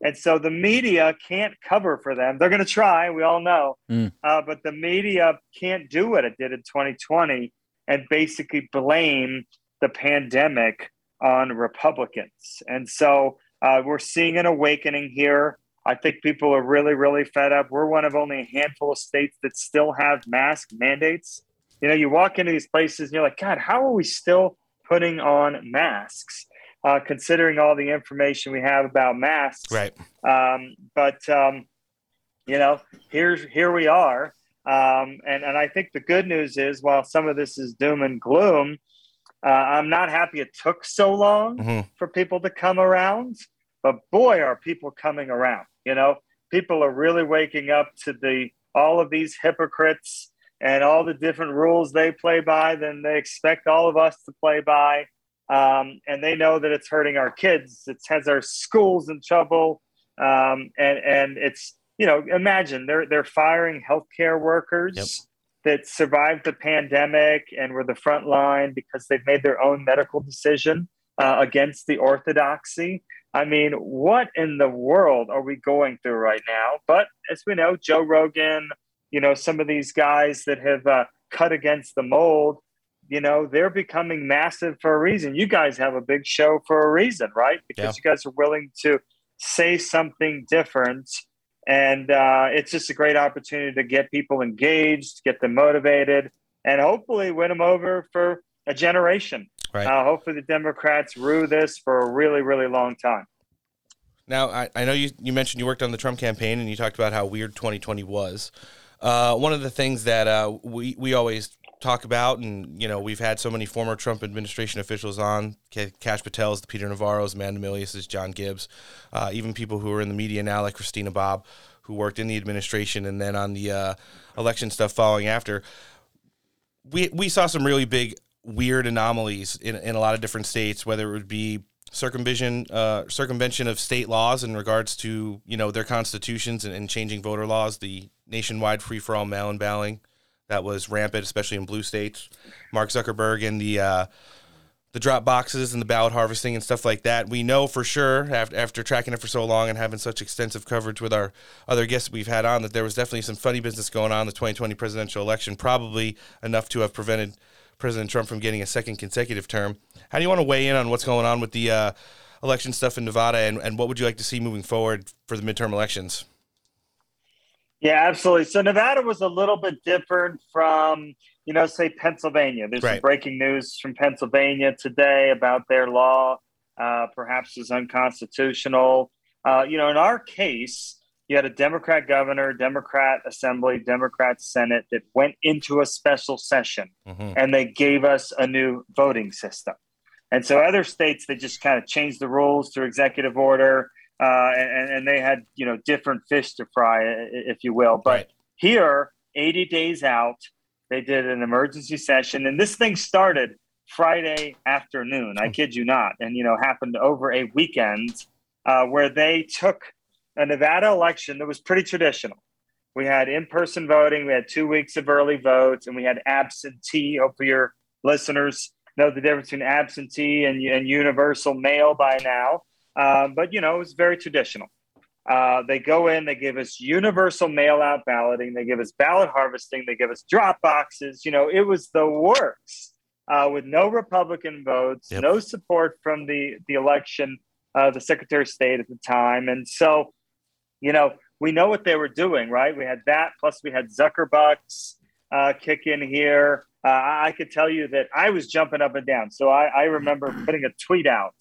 And so the media can't cover for them. They're going to try, we all know. Mm. Uh, but the media can't do what it did in 2020 and basically blame the pandemic on Republicans. And so uh, we're seeing an awakening here. I think people are really, really fed up. We're one of only a handful of states that still have mask mandates. You know, you walk into these places and you're like, God, how are we still putting on masks? Uh, considering all the information we have about masks, Right. um, but um, you know, here's here we are, um, and and I think the good news is, while some of this is doom and gloom, uh, I'm not happy it took so long Mhm. for people to come around. But boy, are people coming around! You know, people are really waking up to the all of these hypocrites and all the different rules they play by than they expect all of us to play by. Um, and they know that it's hurting our kids. It has our schools in trouble. Um, and, and it's, you know, imagine they're, they're firing healthcare workers that survived the pandemic and were the front line because they've made their own medical decision uh, against the orthodoxy. I mean, what in the world are we going through right now? But as we know, Joe Rogan, you know, some of these guys that have uh, cut against the mold, you know, they're becoming massive for a reason. You guys have a big show for a reason, right? Because you guys are willing to say something different. And uh, it's just a great opportunity to get people engaged, get them motivated, and hopefully win them over for a generation. Right. Uh, hopefully, the Democrats rue this for a really, really long time. Now, I, I know you, you mentioned you worked on the Trump campaign and you talked about how weird 2020 was. Uh, one of the things that uh, we, we always talk about, and, you know, we've had so many former Trump administration officials on Kash Patel's, the Peter Navarro's, Amanda Milius's, John Gibbs, uh, even people who are in the media now, like Christina Bobb, who worked in the administration and then on the uh, election stuff following after. We, we saw some really big weird anomalies in, in a lot of different states, whether it would be circumvention uh, circumvention of state laws in regards to you know their constitutions and, and changing voter laws, the nationwide free for all mail in balloting that was rampant, especially in blue states. Mark Zuckerberg and the uh, the drop boxes and the ballot harvesting and stuff like that. We know for sure after, after tracking it for so long and having such extensive coverage with our other guests we've had on that there was definitely some funny business going on in the 2020 presidential election, probably enough to have prevented President Trump from getting a second consecutive term. How do you want to weigh in on what's going on with the uh, election stuff in Nevada and, and what would you like to see moving forward for the midterm elections? Yeah, absolutely. So Nevada was a little bit different from, you know, say Pennsylvania. There's Right. some breaking news from Pennsylvania today about their law, uh, perhaps is unconstitutional. Uh, you know, in our case, you had a Democrat governor, Democrat assembly, Democrat Senate that went into a special session Mhm. and they gave us a new voting system. And so other states, they just kind of changed the rules through executive order, uh, and, and they had, you know, different fish to fry, if you will. But here, 80 days out, they did an emergency session, and this thing started Friday afternoon. I kid you not, and you know, happened over a weekend uh, where they took a Nevada election that was pretty traditional. We had in-person voting, we had two weeks of early votes, and we had absentee. Hopefully, your listeners know the difference between absentee and, and universal mail by now. Um, but you know, it was very traditional. Uh, they go in, they give us universal mail out balloting, they give us ballot harvesting, they give us drop boxes. You know, it was the works uh, with no Republican votes, no support from the, the election, uh, the Secretary of State at the time. And so, you know, we know what they were doing, right? We had that, plus we had Zuckerbucks uh, kick in here. Uh, I could tell you that I was jumping up and down. So I, I remember putting a tweet out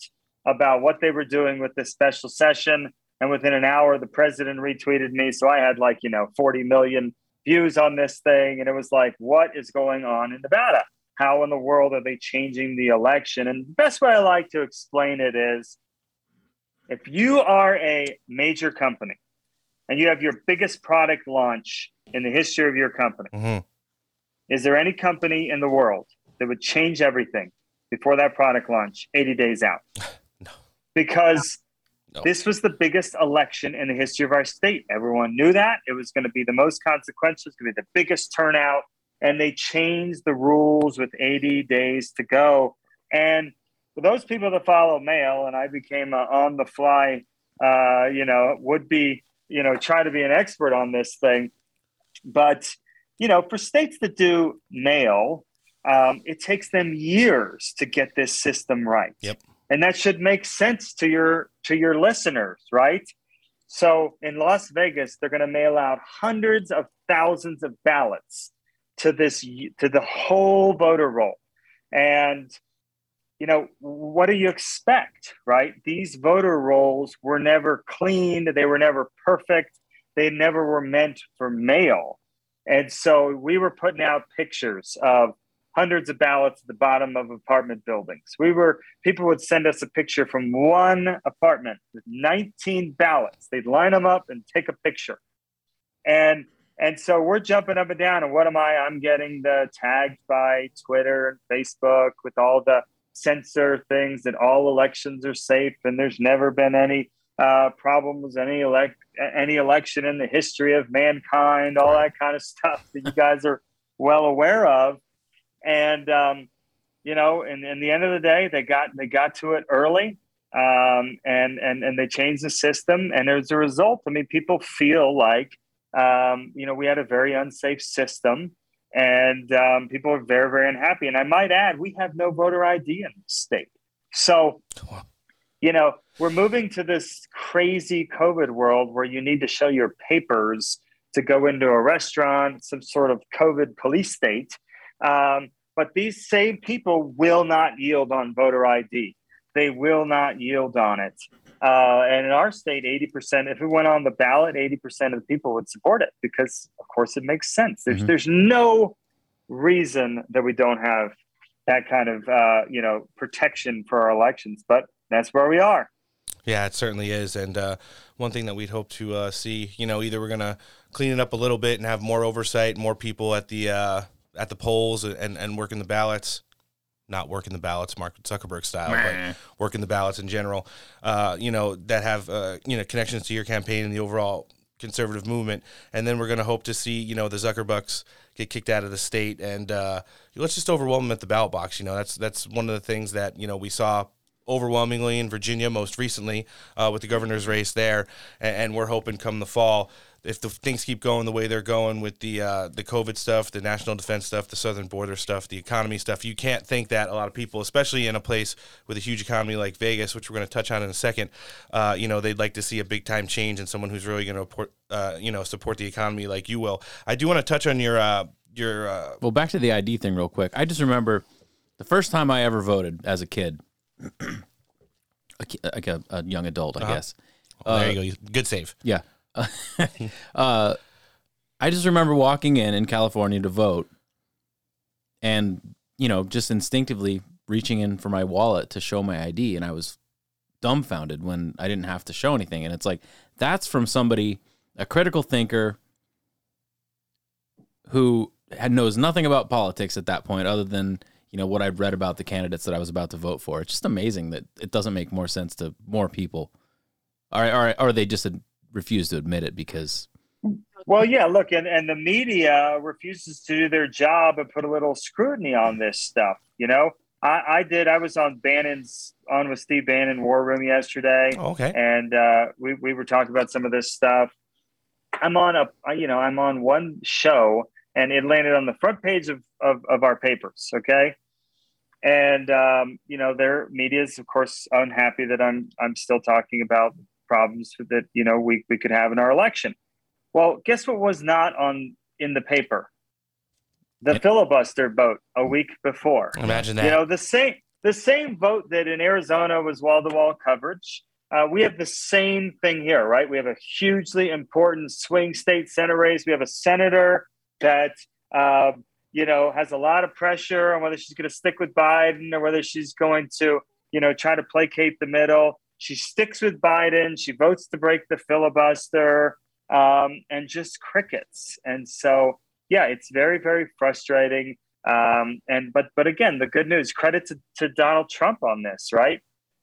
about what they were doing with this special session. And within an hour, the president retweeted me. So I had like, you know, 40 million views on this thing. And it was like, what is going on in Nevada? How in the world are they changing the election? And the best way I like to explain it is if you are a major company and you have your biggest product launch in the history of your company, Mhm. is there any company in the world that would change everything before that product launch 80 days out? No. Because this was the biggest election in the history of our state. Everyone knew that. It was going to be the most consequential, it's going to be the biggest turnout. And they changed the rules with 80 days to go. And for those people that follow mail, and I became on the fly, uh, you know, would be, you know, try to be an expert on this thing. But, you know, for states that do mail, um, it takes them years to get this system right. Yep. And that should make sense to your to your listeners, right? So in Las Vegas, they're going to mail out hundreds of thousands of ballots to this to the whole voter roll. And you know, what do you expect, right? These voter rolls were never cleaned, they were never perfect, they never were meant for mail. And so we were putting out pictures of hundreds of ballots at the bottom of apartment buildings. We were people would send us a picture from one apartment with 19 ballots. They'd line them up and take a picture. And and so we're jumping up and down. And what am I? I'm getting the tagged by Twitter and Facebook with all the censor things that all elections are safe and there's never been any uh, problems any elect any election in the history of mankind, all that kind of stuff that you guys are well aware of. And um, you know, in, in the end of the day, they got they got to it early, um, and and and they changed the system. And as a result, I mean, people feel like um, you know we had a very unsafe system, and um, people are very very unhappy. And I might add, we have no voter ID in the state, so you know we're moving to this crazy COVID world where you need to show your papers to go into a restaurant, some sort of COVID police state. Um, but these same people will not yield on voter ID. They will not yield on it. Uh, and in our state, 80%, if it went on the ballot, 80% of the people would support it because, of course, it makes sense. There's, Mhm. there's no reason that we don't have that kind of, uh, you know, protection for our elections. But that's where we are. Yeah, it certainly is. And uh, one thing that we'd hope to uh, see, you know, either we're going to clean it up a little bit and have more oversight, more people at the uh, at the polls and, and working the ballots. Not working the ballots, Mark Zuckerberg style, Meh. but working the ballots in general. Uh, you know that have uh, you know connections to your campaign and the overall conservative movement, and then we're going to hope to see you know the Zuckerbucks get kicked out of the state, and uh, let's just overwhelm them at the ballot box. You know, that's that's one of the things that you know we saw overwhelmingly in Virginia most recently uh, with the governor's race there, and, and, we're hoping come the fall. If the things keep going the way they're going with the uh, the COVID stuff, the national defense stuff, the southern border stuff, the economy stuff, you can't think that a lot of people, especially in a place with a huge economy like Vegas, which we're going to touch on in a second, uh, you know, they'd like to see a big time change and someone who's really going to uh, you know support the economy like you will. I do want to touch on your uh, your uh, well back to the ID thing real quick. I just remember the first time I ever voted as a kid like a, a, young adult, I uh-huh. guess. Well, there uh, you go. Good save. Yeah. uh, I just remember walking in in California to vote, and you know, just instinctively reaching in for my wallet to show my ID, and I was dumbfounded when I didn't have to show anything. And it's like that's from somebody, a critical thinker, who had knows nothing about politics at that point, other than you know what I'd read about the candidates that I was about to vote for. It's just amazing that it doesn't make more sense to more people, or or, or they just refuse to admit it because. Well, yeah. Look, and, and the media refuses to do their job and put a little scrutiny on this stuff. You know, I, I did. I was on Bannon's on with Steve Bannon War Room yesterday. Oh, okay. And uh, we we were talking about some of this stuff. I'm on a you know I'm on one show and it landed on the front page of, of, of our papers. Okay. And, um, you know, their media is, of course, unhappy that I'm, I'm still talking about problems that, you know, we, we could have in our election. Well, guess what was not on in the paper? The yeah. filibuster vote a week before. Imagine that. You know, the same, the same vote that in Arizona was wall to wall coverage. Uh, we have the same thing here, right? We have a hugely important swing state Senate race. We have a senator that uh, you know has a lot of pressure on whether she's going to stick with Biden or whether she's going to you know try to placate the middle. She sticks with Biden. She votes to break the filibuster, um, and just crickets. And so, yeah, it's very very frustrating. Um, and but but again, the good news credit to, to Donald Trump on this, right?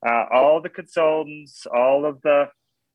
Uh, all the consultants, all of the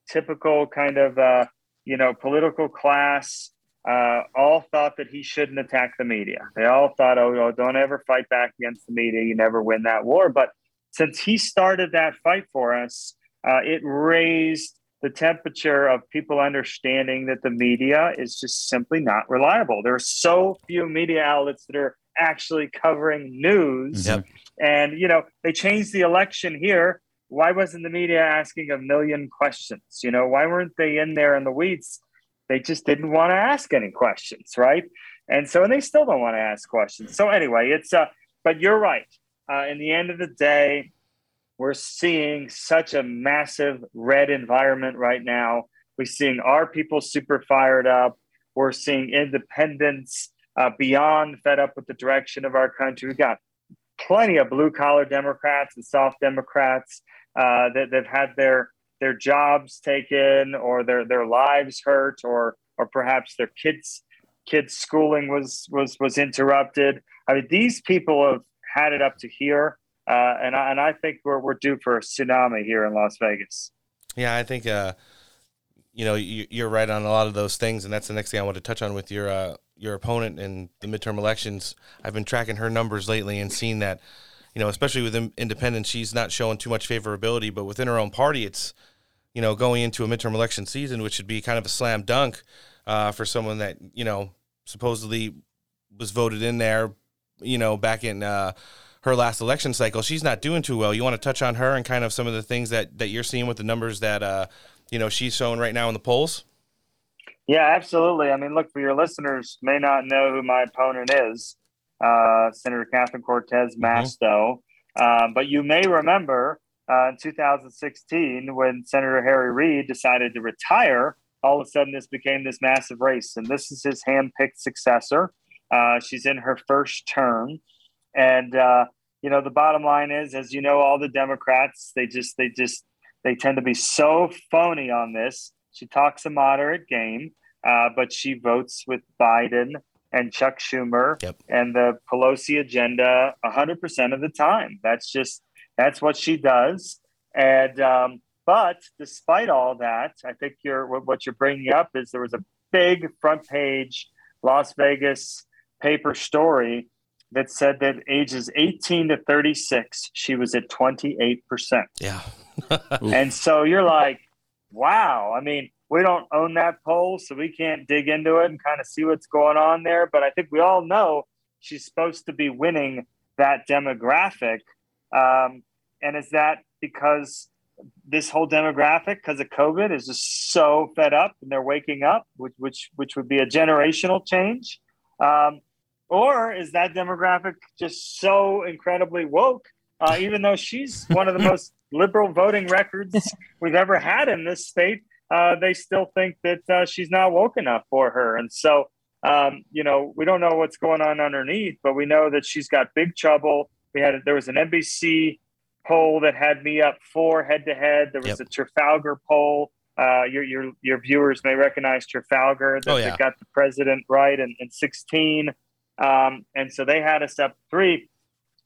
typical kind of uh, you know political class uh, all thought that he shouldn't attack the media. They all thought, oh, oh, don't ever fight back against the media. You never win that war. But since he started that fight for us, uh, it raised the temperature of people understanding that the media is just simply not reliable. There are so few media outlets that are actually covering news. Yep. And, you know, they changed the election here. Why wasn't the media asking a million questions? You know, why weren't they in there in the weeds? They just didn't want to ask any questions, right? And so, and they still don't want to ask questions. So anyway, it's uh, but you're right. Uh, in the end of the day, we're seeing such a massive red environment right now. We're seeing our people super fired up. We're seeing independents uh, beyond fed up with the direction of our country. We've got plenty of blue collar Democrats and soft Democrats uh, that have had their their jobs taken or their their lives hurt or or perhaps their kids kids schooling was was was interrupted. I mean, these people have had it up to here, uh, and I, and I think we're we're due for a tsunami here in Las Vegas. Yeah, I think uh, you know you, are right on a lot of those things, and that's the next thing I want to touch on with your uh, your opponent in the midterm elections. I've been tracking her numbers lately and seeing that you know, especially with independents, she's not showing too much favorability, but within her own party, it's you know, going into a midterm election season, which would be kind of a slam dunk uh, for someone that you know supposedly was voted in there, you know, back in uh, her last election cycle. She's not doing too well. You want to touch on her and kind of some of the things that that you're seeing with the numbers that uh, you know she's showing right now in the polls. Yeah, absolutely. I mean, look for your listeners may not know who my opponent is, uh, Senator Catherine Cortez mm-hmm. Masto, mm-hmm. but you may remember uh, in 2016 when Senator Harry Reid decided to retire. All of a sudden, this became this massive race, and this is his hand-picked successor. Uh, she's in her first term, and uh, you know the bottom line is, as you know, all the Democrats they just they just they tend to be so phony on this. She talks a moderate game, uh, but she votes with Biden and Chuck Schumer yep. and the Pelosi agenda 100% of the time. That's just that's what she does. And, um, but despite all that, I think you're what you're bringing up is there was a big front page Las Vegas paper story that said that ages 18 to 36, she was at 28%. Yeah. and so you're like, wow. I mean, we don't own that poll, so we can't dig into it and kind of see what's going on there. But I think we all know she's supposed to be winning that demographic. Um, and is that because this whole demographic, because of COVID, is just so fed up and they're waking up, which which which would be a generational change? Um, or is that demographic just so incredibly woke? Uh, even though she's one of the most liberal voting records we've ever had in this state, uh, they still think that uh, she's not woke enough for her. And so, um, you know, we don't know what's going on underneath, but we know that she's got big trouble. We had there was an NBC poll that had me up four head to head. There was yep. a Trafalgar poll. Uh, your your your viewers may recognize Trafalgar that, oh, yeah. got the president right in, in 16. Um, and so they had us up three.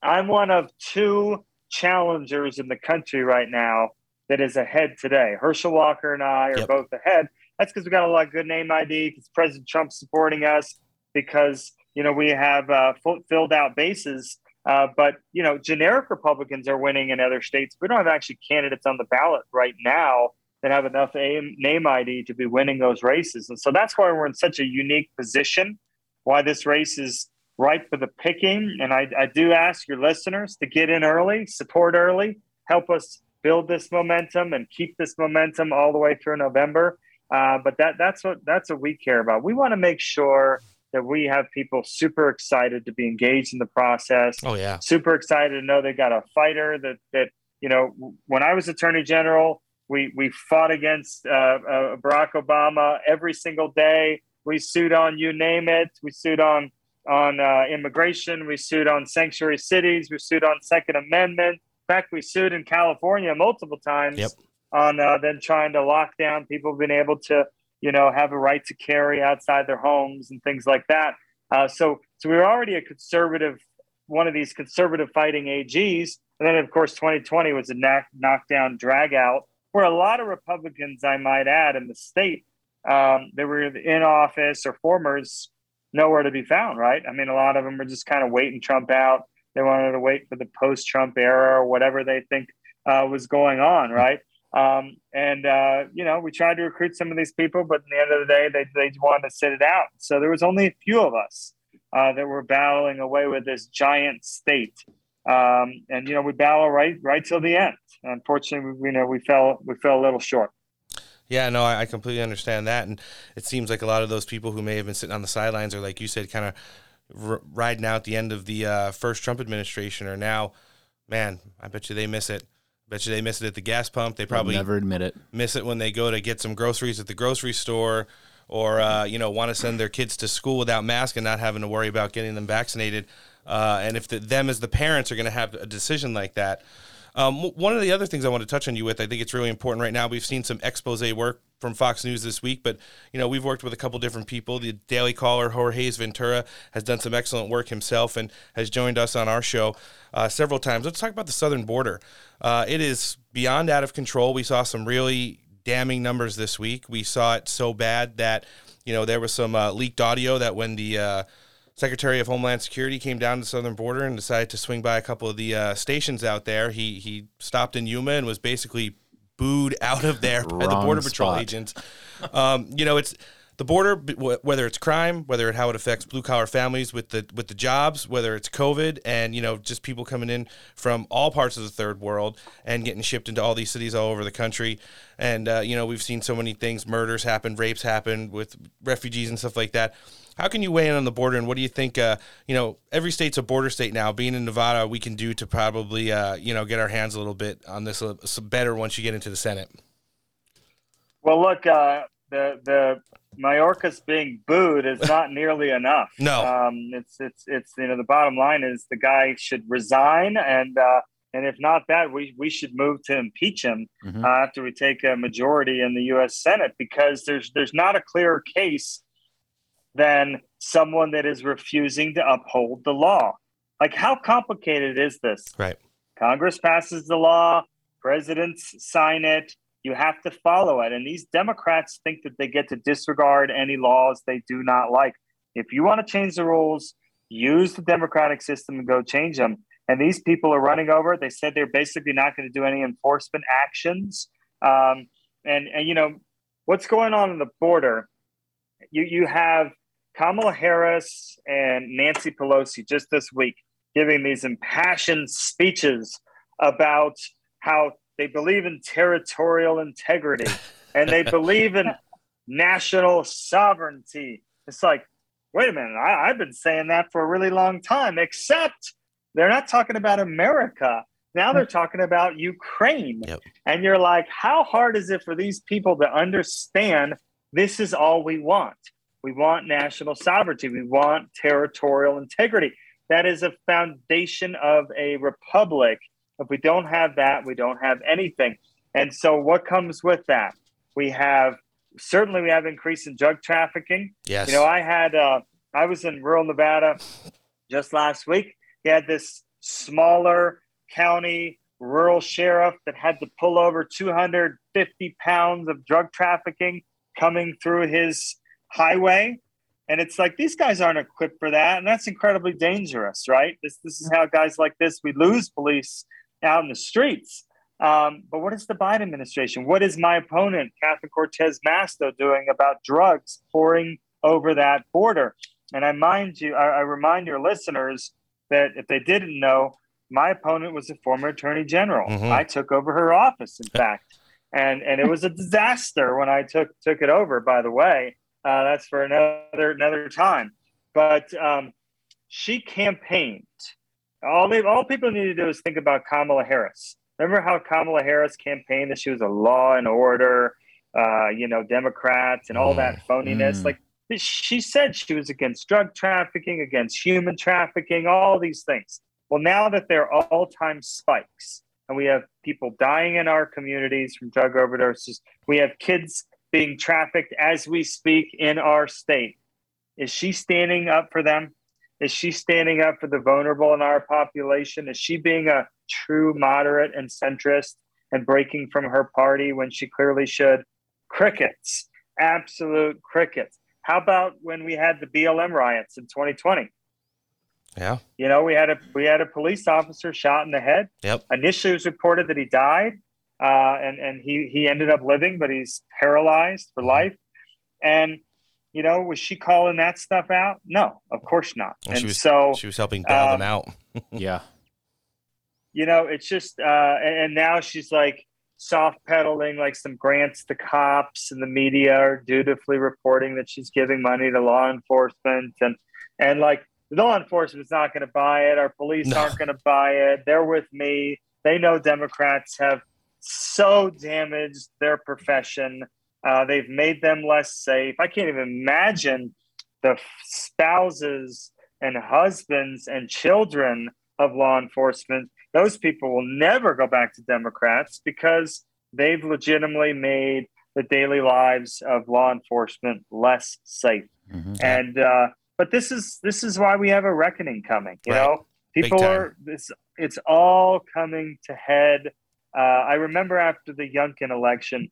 I'm one of two challengers in the country right now that is ahead today. Herschel Walker and I are yep. both ahead. That's because we got a lot of good name ID, because President Trump's supporting us, because you know we have uh, filled out bases. Uh, but you know, generic Republicans are winning in other states. We don't have actually candidates on the ballot right now that have enough name ID to be winning those races, and so that's why we're in such a unique position. Why this race is ripe for the picking, and I, I do ask your listeners to get in early, support early, help us build this momentum and keep this momentum all the way through November. Uh, but that that's what that's what we care about. We want to make sure that we have people super excited to be engaged in the process. Oh yeah, super excited to know they got a fighter that that you know. When I was Attorney General, we we fought against uh, uh, Barack Obama every single day. We sued on you name it. We sued on on uh, immigration. We sued on sanctuary cities. We sued on Second Amendment. In fact, we sued in California multiple times yep. on uh, them trying to lock down people being able to, you know, have a right to carry outside their homes and things like that. Uh, so, so we were already a conservative, one of these conservative fighting AGs, and then of course 2020 was a knock, knockdown drag out, where a lot of Republicans, I might add, in the state, um, they were in office or formers, nowhere to be found. Right? I mean, a lot of them were just kind of waiting Trump out they wanted to wait for the post Trump era or whatever they think uh, was going on, right? Um, and, uh, you know, we tried to recruit some of these people, but in the end of the day, they, they wanted to sit it out. So there was only a few of us uh, that were battling away with this giant state. Um, and, you know, we battle right, right till the end. Unfortunately, we, you know, we fell, we fell a little short. Yeah, no, I completely understand that, and it seems like a lot of those people who may have been sitting on the sidelines are, like you said, kind of r- riding out the end of the uh, first Trump administration are now, man, I bet you they miss it. Bet you they miss it at the gas pump. They probably I'll never admit it. Miss it when they go to get some groceries at the grocery store, or uh, you know want to send their kids to school without mask and not having to worry about getting them vaccinated. Uh, and if the, them as the parents are going to have a decision like that, um, one of the other things I want to touch on you with, I think it's really important right now. We've seen some expose work from Fox News this week, but you know we've worked with a couple different people. The Daily Caller, Jorge Ventura, has done some excellent work himself and has joined us on our show uh, several times. Let's talk about the southern border. Uh, it is beyond out of control. We saw some really damning numbers this week. We saw it so bad that you know there was some uh, leaked audio that when the uh, Secretary of Homeland Security came down to the southern border and decided to swing by a couple of the uh, stations out there. He he stopped in Yuma and was basically booed out of there by the border patrol spot. agents. Um, you know, it's the border, whether it's crime, whether it, how it affects blue collar families with the with the jobs, whether it's COVID, and you know just people coming in from all parts of the third world and getting shipped into all these cities all over the country. And uh, you know we've seen so many things, murders happen, rapes happen with refugees and stuff like that. How can you weigh in on the border, and what do you think? Uh, you know, every state's a border state now. Being in Nevada, we can do to probably uh, you know get our hands a little bit on this a, a better once you get into the Senate. Well, look, uh, the the Mayorkas being booed is not nearly enough. No, um, it's it's it's you know the bottom line is the guy should resign and. Uh, and if not that, we, we should move to impeach him Mhm. uh, after we take a majority in the U.S. Senate because there's there's not a clear case than someone that is refusing to uphold the law. Like, how complicated is this? Right. Congress passes the law, presidents sign it, You have to follow it. And these Democrats think that they get to disregard any laws they do not like. If you want to change the rules, use the democratic system and go change them. And these people are running over. They said they're basically not going to do any enforcement actions. Um, and, and, you know, what's going on in the border? You, you have Kamala Harris and Nancy Pelosi just this week giving these impassioned speeches about how they believe in territorial integrity and they believe in national sovereignty. It's like, wait a minute, I, have been saying that for a really long time, except they're not talking about America. Now they're talking about Ukraine. Yep. And you're like, how hard is it for these people to understand this is all we want? We want national sovereignty, we want territorial integrity. That is a foundation of a republic. If we don't have that, we don't have anything. And so, what comes with that? We have certainly we have increase in drug trafficking. Yes. You know, I had uh, I was in rural Nevada just last week. He had this smaller county rural sheriff that had to pull over 250 pounds of drug trafficking coming through his highway. And it's like these guys aren't equipped for that, and that's incredibly dangerous, right? This this is how guys like this we lose police out in the streets. Um, but what is the Biden administration? What is my opponent, Catherine Cortez Masto, doing about drugs pouring over that border? And I mind you, I, I remind your listeners that if they didn't know, my opponent was a former attorney general. Mm-hmm. I took over her office, in fact, and and it was a disaster when I took took it over. By the way, uh, that's for another another time. But um, she campaigned. All they, all people need to do is think about Kamala Harris. Remember how Kamala Harris campaigned that she was a law and order, uh, you know, Democrats and all that mm, phoniness. Mm. Like she said, she was against drug trafficking, against human trafficking, all these things. Well, now that they're all time spikes, and we have people dying in our communities from drug overdoses, we have kids being trafficked as we speak in our state. Is she standing up for them? Is she standing up for the vulnerable in our population? Is she being a true moderate and centrist and breaking from her party when she clearly should? Crickets, absolute crickets. How about when we had the BLM riots in 2020? Yeah. You know, we had a we had a police officer shot in the head. Yep. Initially, it was reported that he died uh, and and he he ended up living, but he's paralyzed for life. And you know, was she calling that stuff out? No, of course not. Well, and she was, so she was helping bail um, them out. yeah. You know, it's just, uh, and, and now she's like soft pedaling like some grants to cops, and the media are dutifully reporting that she's giving money to law enforcement, and and like the law enforcement's not going to buy it. Our police no. aren't going to buy it. They're with me. They know Democrats have so damaged their profession. Uh, they've made them less safe. I can't even imagine the spouses and husbands and children of law enforcement. Those people will never go back to Democrats because they've legitimately made the daily lives of law enforcement less safe. Mm-hmm. And uh, but this is this is why we have a reckoning coming. You right. know, people are this. It's all coming to head uh, I remember after the Youngkin election,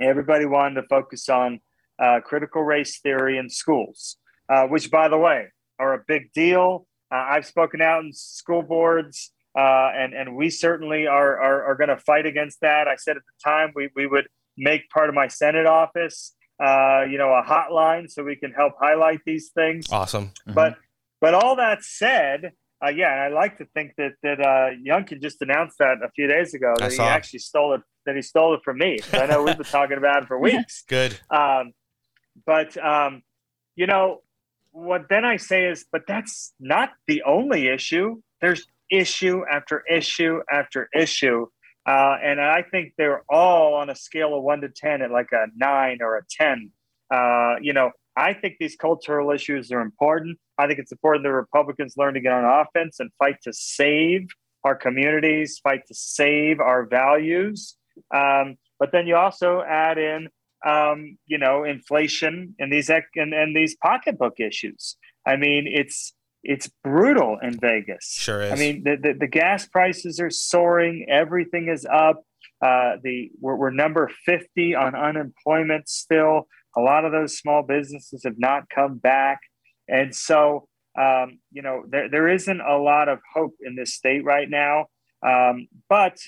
everybody wanted to focus on uh, critical race theory in schools, uh, which, by the way, are a big deal. Uh, I've spoken out in school boards, uh, and and we certainly are are, are going to fight against that. I said at the time we we would make part of my Senate office, uh, you know, a hotline so we can help highlight these things. Awesome. Mm-hmm. But but all that said, uh, yeah, I like to think that that uh, Youngkin just announced that a few days ago that he actually stole it. That he stole it from me. I know we've been talking about it for weeks. Good. Um, but um, you know what? Then I say is, but that's not the only issue. There's issue after issue after issue, uh, and I think they're all on a scale of one to ten at like a nine or a ten. Uh, you know, I think these cultural issues are important. I think it's important that Republicans learn to get on offense and fight to save our communities, fight to save our values. Um, but then you also add in, um, you know, inflation and these and, and these pocketbook issues. I mean, it's it's brutal in Vegas. Sure is. I mean, the, the, the gas prices are soaring. Everything is up. Uh, the we're, we're number 50 on unemployment still. A lot of those small businesses have not come back, and so um, you know there there isn't a lot of hope in this state right now. Um, but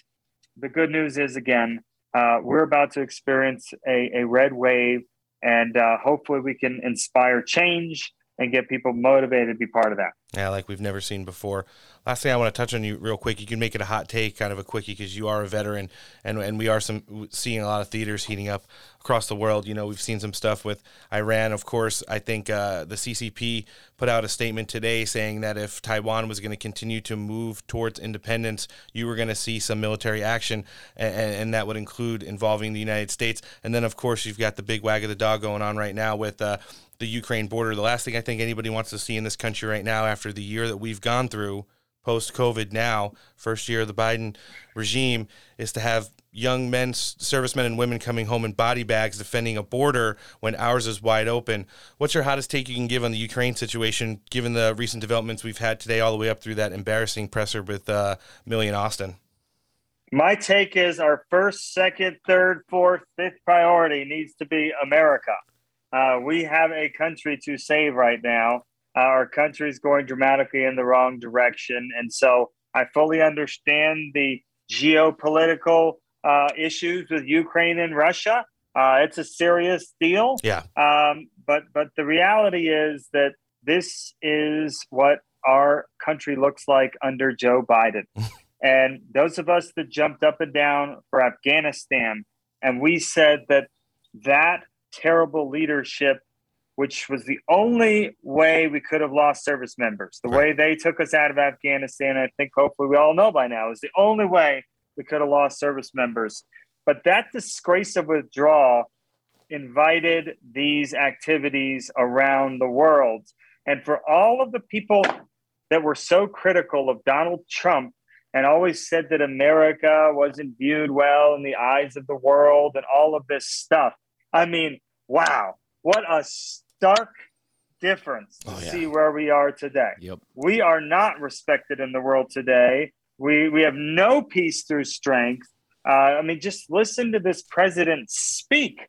the good news is again, uh, we're about to experience a, a red wave, and uh, hopefully we can inspire change and get people motivated to be part of that. Yeah, like we've never seen before. Last thing I want to touch on you real quick. You can make it a hot take, kind of a quickie, because you are a veteran, and and we are some seeing a lot of theaters heating up across the world. You know, we've seen some stuff with Iran, of course. I think uh, the CCP put out a statement today saying that if Taiwan was going to continue to move towards independence, you were going to see some military action, and, and, that would include involving the United States. And then, of course, you've got the big wag of the dog going on right now with. Uh, the Ukraine border. The last thing I think anybody wants to see in this country right now, after the year that we've gone through post COVID now, first year of the Biden regime, is to have young men, servicemen and women coming home in body bags defending a border when ours is wide open. What's your hottest take you can give on the Ukraine situation, given the recent developments we've had today, all the way up through that embarrassing presser with uh, Austin? My take is our first, second, third, fourth, fifth priority needs to be America. Uh, we have a country to save right now. Uh, our country is going dramatically in the wrong direction. And so I fully understand the geopolitical uh, issues with Ukraine and Russia. Uh, it's a serious deal. Yeah. Um, but but the reality is that this is what our country looks like under Joe Biden. and those of us that jumped up and down for Afghanistan, and we said that that terrible leadership, which was the only way we could have lost service members. The right. way they took us out of Afghanistan, I think hopefully we all know by now, is the only way we could have lost service members. But that disgrace of withdrawal invited these activities around the world. And for all of the people that were so critical of Donald Trump and always said that America wasn't viewed well in the eyes of the world and all of this stuff, I mean, wow, what a stark difference to oh, yeah. see where we are today. Yep. We are not respected in the world today. We we have no peace through strength. Uh, I mean, just listen to this president speak,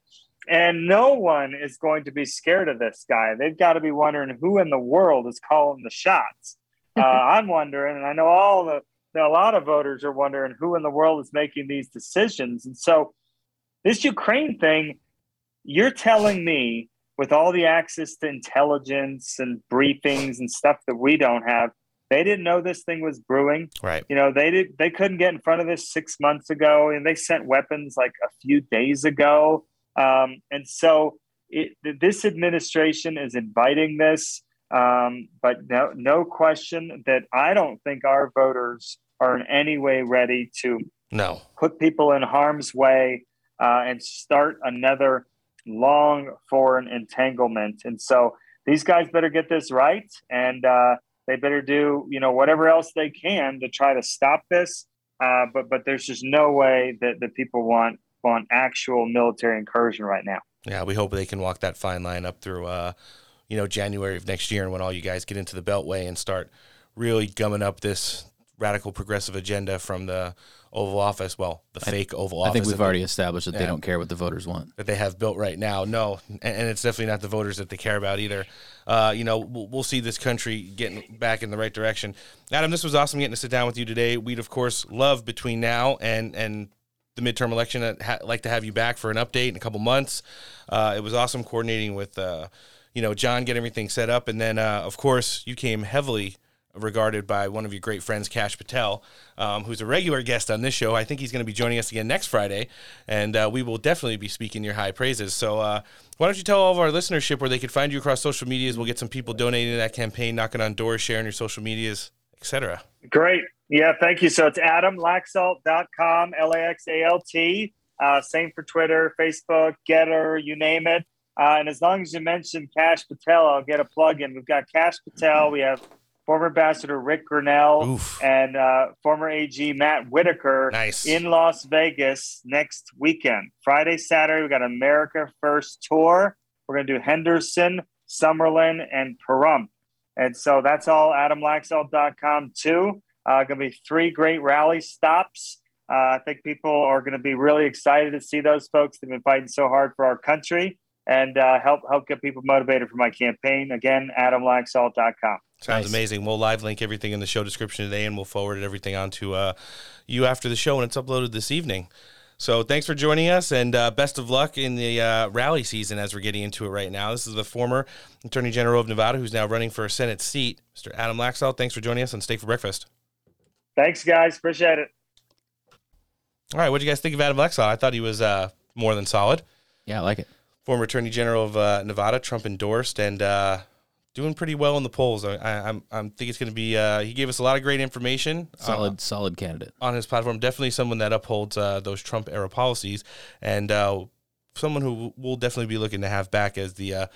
and no one is going to be scared of this guy. They've got to be wondering who in the world is calling the shots. Uh, I'm wondering, and I know all the a lot of voters are wondering who in the world is making these decisions. And so, this Ukraine thing you're telling me with all the access to intelligence and briefings and stuff that we don't have, they didn't know this thing was brewing. Right. You know, they did they couldn't get in front of this six months ago and they sent weapons like a few days ago. Um, and so it, this administration is inviting this. Um, but no, no question that I don't think our voters are in any way ready to no put people in harm's way uh, and start another long foreign entanglement. And so these guys better get this right, and uh, they better do you know whatever else they can to try to stop this. Uh, but but there's just no way that the people want want actual military incursion right now. Yeah, we hope they can walk that fine line up through uh, you know January of next year, and when all you guys get into the Beltway and start really gumming up this radical progressive agenda from the Oval Office. Well, the I, fake Oval Office. I think we've already established that yeah, they don't care what the voters want. That they have built right now. No, and, and it's definitely not the voters that they care about either. Uh, you know, we'll, we'll, see this country getting back in the right direction. Adam, this was awesome getting to sit down with you today. We'd of course love between now and and the midterm election. I'd ha- like to have you back for an update in a couple months. Uh, it was awesome coordinating with. Uh, you know, John, get everything set up, and then uh, of course you came heavily regarded by one of your great friends, Kash Patel, um, who's a regular guest on this show. I think he's going to be joining us again next Friday, and uh, we will definitely be speaking your high praises. So, uh, why don't you tell all of our listenership where they could find you across social medias? We'll get some people donating to that campaign, knocking on doors, sharing your social medias, etc. Great. Yeah, thank you. So it's adamlaxalt.com, L A X A L T. Uh, same for Twitter, Facebook, Gettr, you name it. Uh, and as long as you mention Kash Patel, I'll get a plug in. We've got Kash Patel. We have former ambassador Rick Grenell Oof. and uh, former AG Matt Whitaker nice. in Las Vegas next weekend. Friday, Saturday, we got America First Tour. We're going to do Henderson, Summerlin, and Pahrump. And so that's all adamlaxalt.com too. Uh, going to be three great rally stops. Uh, I think people are going to be really excited to see those folks. They've been fighting so hard for our country and uh, help help get people motivated for my campaign. Again, adamlaxalt.com. Sounds nice. amazing. We'll live link everything in the show description today, and we'll forward everything on to uh, you after the show when it's uploaded this evening. So thanks for joining us, and uh, best of luck in the uh, rally season as we're getting into it right now. This is the former Attorney General of Nevada, who's now running for a Senate seat, Mr. Adam Laxalt. Thanks for joining us on Steak for Breakfast. Thanks, guys. Appreciate it. All right, what do you guys think of Adam Laxalt? I thought he was uh, more than solid. Yeah, I like it. Former Attorney General of uh, Nevada, Trump endorsed, and uh, doing pretty well in the polls. I, I, am I'm think it's going to be. Uh, he gave us a lot of great information. Solid, uh, solid candidate on his platform. Definitely someone that upholds uh, those Trump era policies, and uh, someone who we'll definitely be looking to have back as the uh,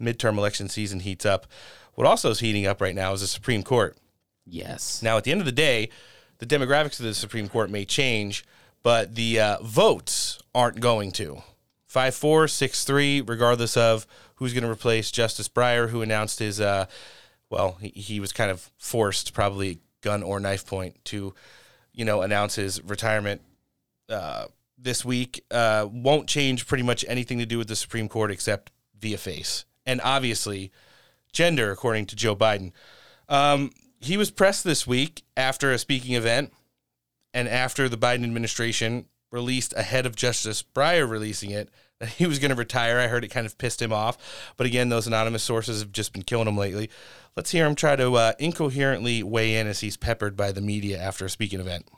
midterm election season heats up. What also is heating up right now is the Supreme Court. Yes. Now, at the end of the day, the demographics of the Supreme Court may change, but the uh, votes aren't going to. Five four six three, regardless of who's going to replace Justice Breyer, who announced his, uh, well, he, he was kind of forced, probably gun or knife point, to, you know, announce his retirement uh, this week. Uh, won't change pretty much anything to do with the Supreme Court except via face. And obviously, gender, according to Joe Biden. Um, he was pressed this week after a speaking event and after the Biden administration released ahead of Justice Breyer releasing it that he was going to retire. I heard it kind of pissed him off. But again, those anonymous sources have just been killing him lately. Let's hear him try to uh, incoherently weigh in as he's peppered by the media after a speaking event.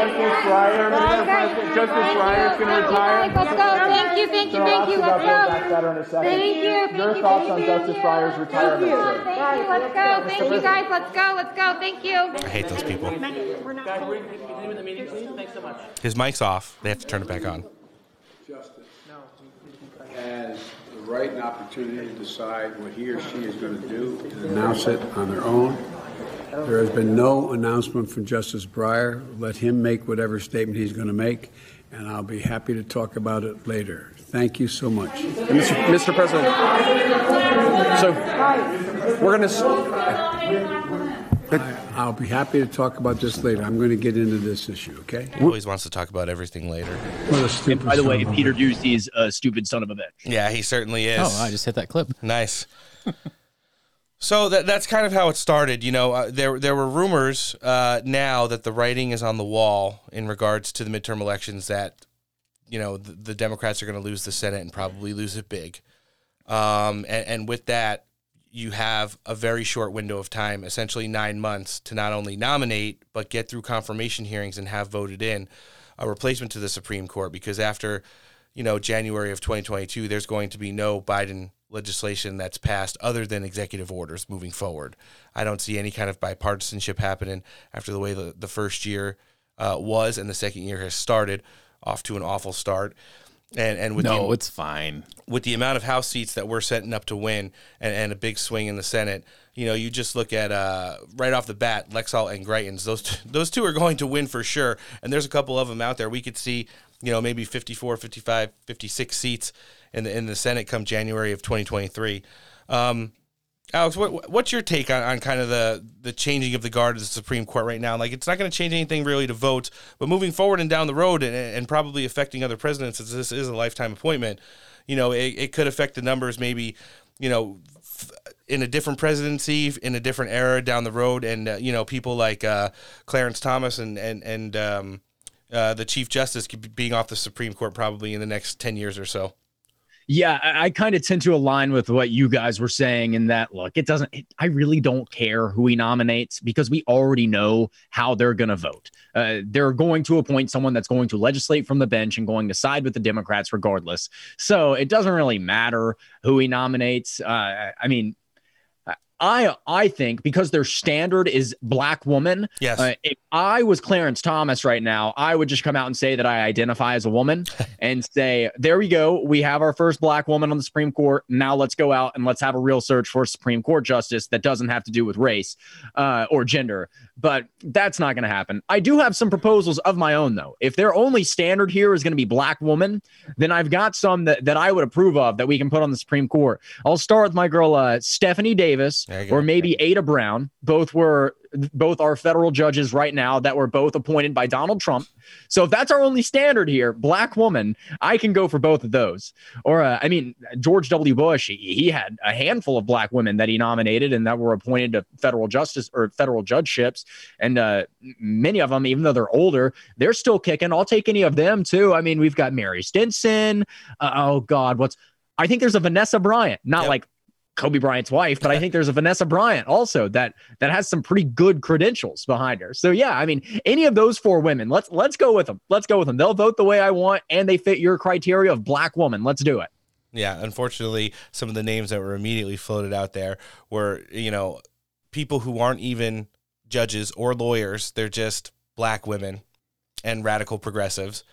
Justice Breyer. Justice Breyer is going to retire. Let's. Thank you, thank you, thank you. Let's go. Thank you. Your thoughts on Justice Breyer's retirement, sir? Thank you. Let's go. Thank you, guys. Let's go. Let's go. Thank you. I hate those people. His mic's off. They have to turn it back on. Justice has the right and opportunity to decide what he or she is going to do and announce it on their own. There has been no announcement from Justice Breyer. Let him make whatever statement he's going to make, and I'll be happy to talk about it later. Thank you so much. Mr. Mr. President, so we're going to. I'll be happy to talk about this later. I'm going to get into this issue, okay? He always wants to talk about everything later. And by the way, Peter Doocy is a stupid son of a bitch. Yeah, he certainly is. Oh, I just hit that clip. Nice. So that that's kind of how it started. You know, uh, there there were rumors uh, now that the writing is on the wall in regards to the midterm elections that you know the, the Democrats are going to lose the Senate and probably lose it big. Um, and, and with that, you have a very short window of time, essentially nine months, to not only nominate but get through confirmation hearings and have voted in a replacement to the Supreme Court. Because after you know January of 2022, there's going to be no Biden legislation that's passed other than executive orders moving forward. I don't see any kind of bipartisanship happening after the way the, the first year uh, was and the second year has started off to an awful start. And and with no, the, it's fine with the amount of House seats that we're setting up to win and, and a big swing in the Senate. You know, you just look at uh, right off the bat, Laxalt and Greitens. Those t- those two are going to win for sure. And there's a couple of them out there. We could see, you know, maybe 54, 55, 56 seats in the in the Senate come January of 2023. Um, Alex, what what's your take on, on kind of the the changing of the guard of the Supreme Court right now? Like, it's not going to change anything really to votes, but moving forward and down the road, and, and probably affecting other presidents, as this is a lifetime appointment. You know, it, it could affect the numbers, maybe. You know, in a different presidency, in a different era down the road, and uh, you know, people like uh, Clarence Thomas and and and um, uh, the Chief Justice being off the Supreme Court probably in the next ten years or so. Yeah, I, I kind of tend to align with what you guys were saying in that look, it doesn't, it, I really don't care who he nominates because we already know how they're going to vote. Uh, they're going to appoint someone that's going to legislate from the bench and going to side with the Democrats regardless. So it doesn't really matter who he nominates. Uh, I mean, I I think because their standard is black woman. Yes. Uh, if I was Clarence Thomas right now, I would just come out and say that I identify as a woman and say, "There we go. We have our first black woman on the Supreme Court. Now let's go out and let's have a real search for a Supreme Court justice that doesn't have to do with race uh, or gender." But that's not going to happen. I do have some proposals of my own, though. If their only standard here is going to be black woman, then I've got some that, that I would approve of that we can put on the Supreme Court. I'll start with my girl uh, Stephanie Davis or maybe Ada Brown. Both were both are federal judges right now that were both appointed by Donald Trump. So if that's our only standard here, black woman, I can go for both of those. Or uh, I mean, George W. Bush, he, he had a handful of black women that he nominated and that were appointed to federal justice or federal judgeships, and uh, many of them, even though they're older, they're still kicking. I'll take any of them too. I mean, we've got Mary Stinson. Uh, oh God, what's I think there's a Vanessa Bryant, not like Kobe Bryant's wife, but I think there's a Vanessa Bryant also that that has some pretty good credentials behind her. So yeah, I mean, any of those four women, let's let's go with them. Let's go with them. They'll vote the way I want, and they fit your criteria of black woman. Let's do it. Yeah, unfortunately, some of the names that were immediately floated out there were, you know, people who aren't even judges or lawyers. They're just black women and radical progressives.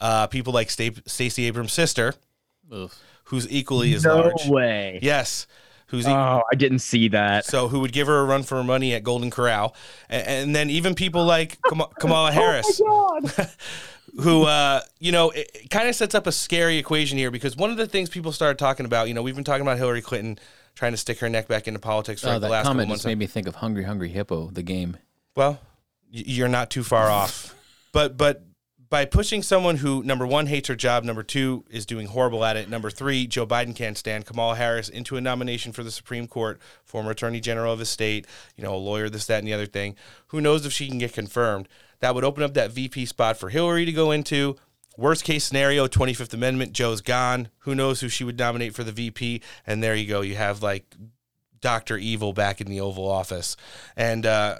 Uh, people like Stacey Abrams' sister, who's equally as no large. way. Yes. Who's e- Oh, I didn't see that. so who would give her a run for her money at Golden Corral, and, and then even people like Kam- Kamala Harris, who uh, you know it, it kind of sets up a scary equation here because one of the things people started talking about, you know, we've been talking about Hillary Clinton trying to stick her neck back into politics for Oh, like the that last couple comment months. just made me think of Hungry Hungry Hippo, the game. Well, y- you're not too far off. But but by pushing someone who number one hates her job, number two is doing horrible at it, number three Joe Biden can't stand Kamala Harris into a nomination for the Supreme Court, former Attorney General of his state, you know, a lawyer, this, that, and the other thing. Who knows if she can get confirmed? That would open up that VP spot for Hillary to go into. Worst case scenario, 25th Amendment, Joe's gone. Who knows who she would nominate for the VP? And there you go. You have like Dr. Evil back in the Oval Office and uh,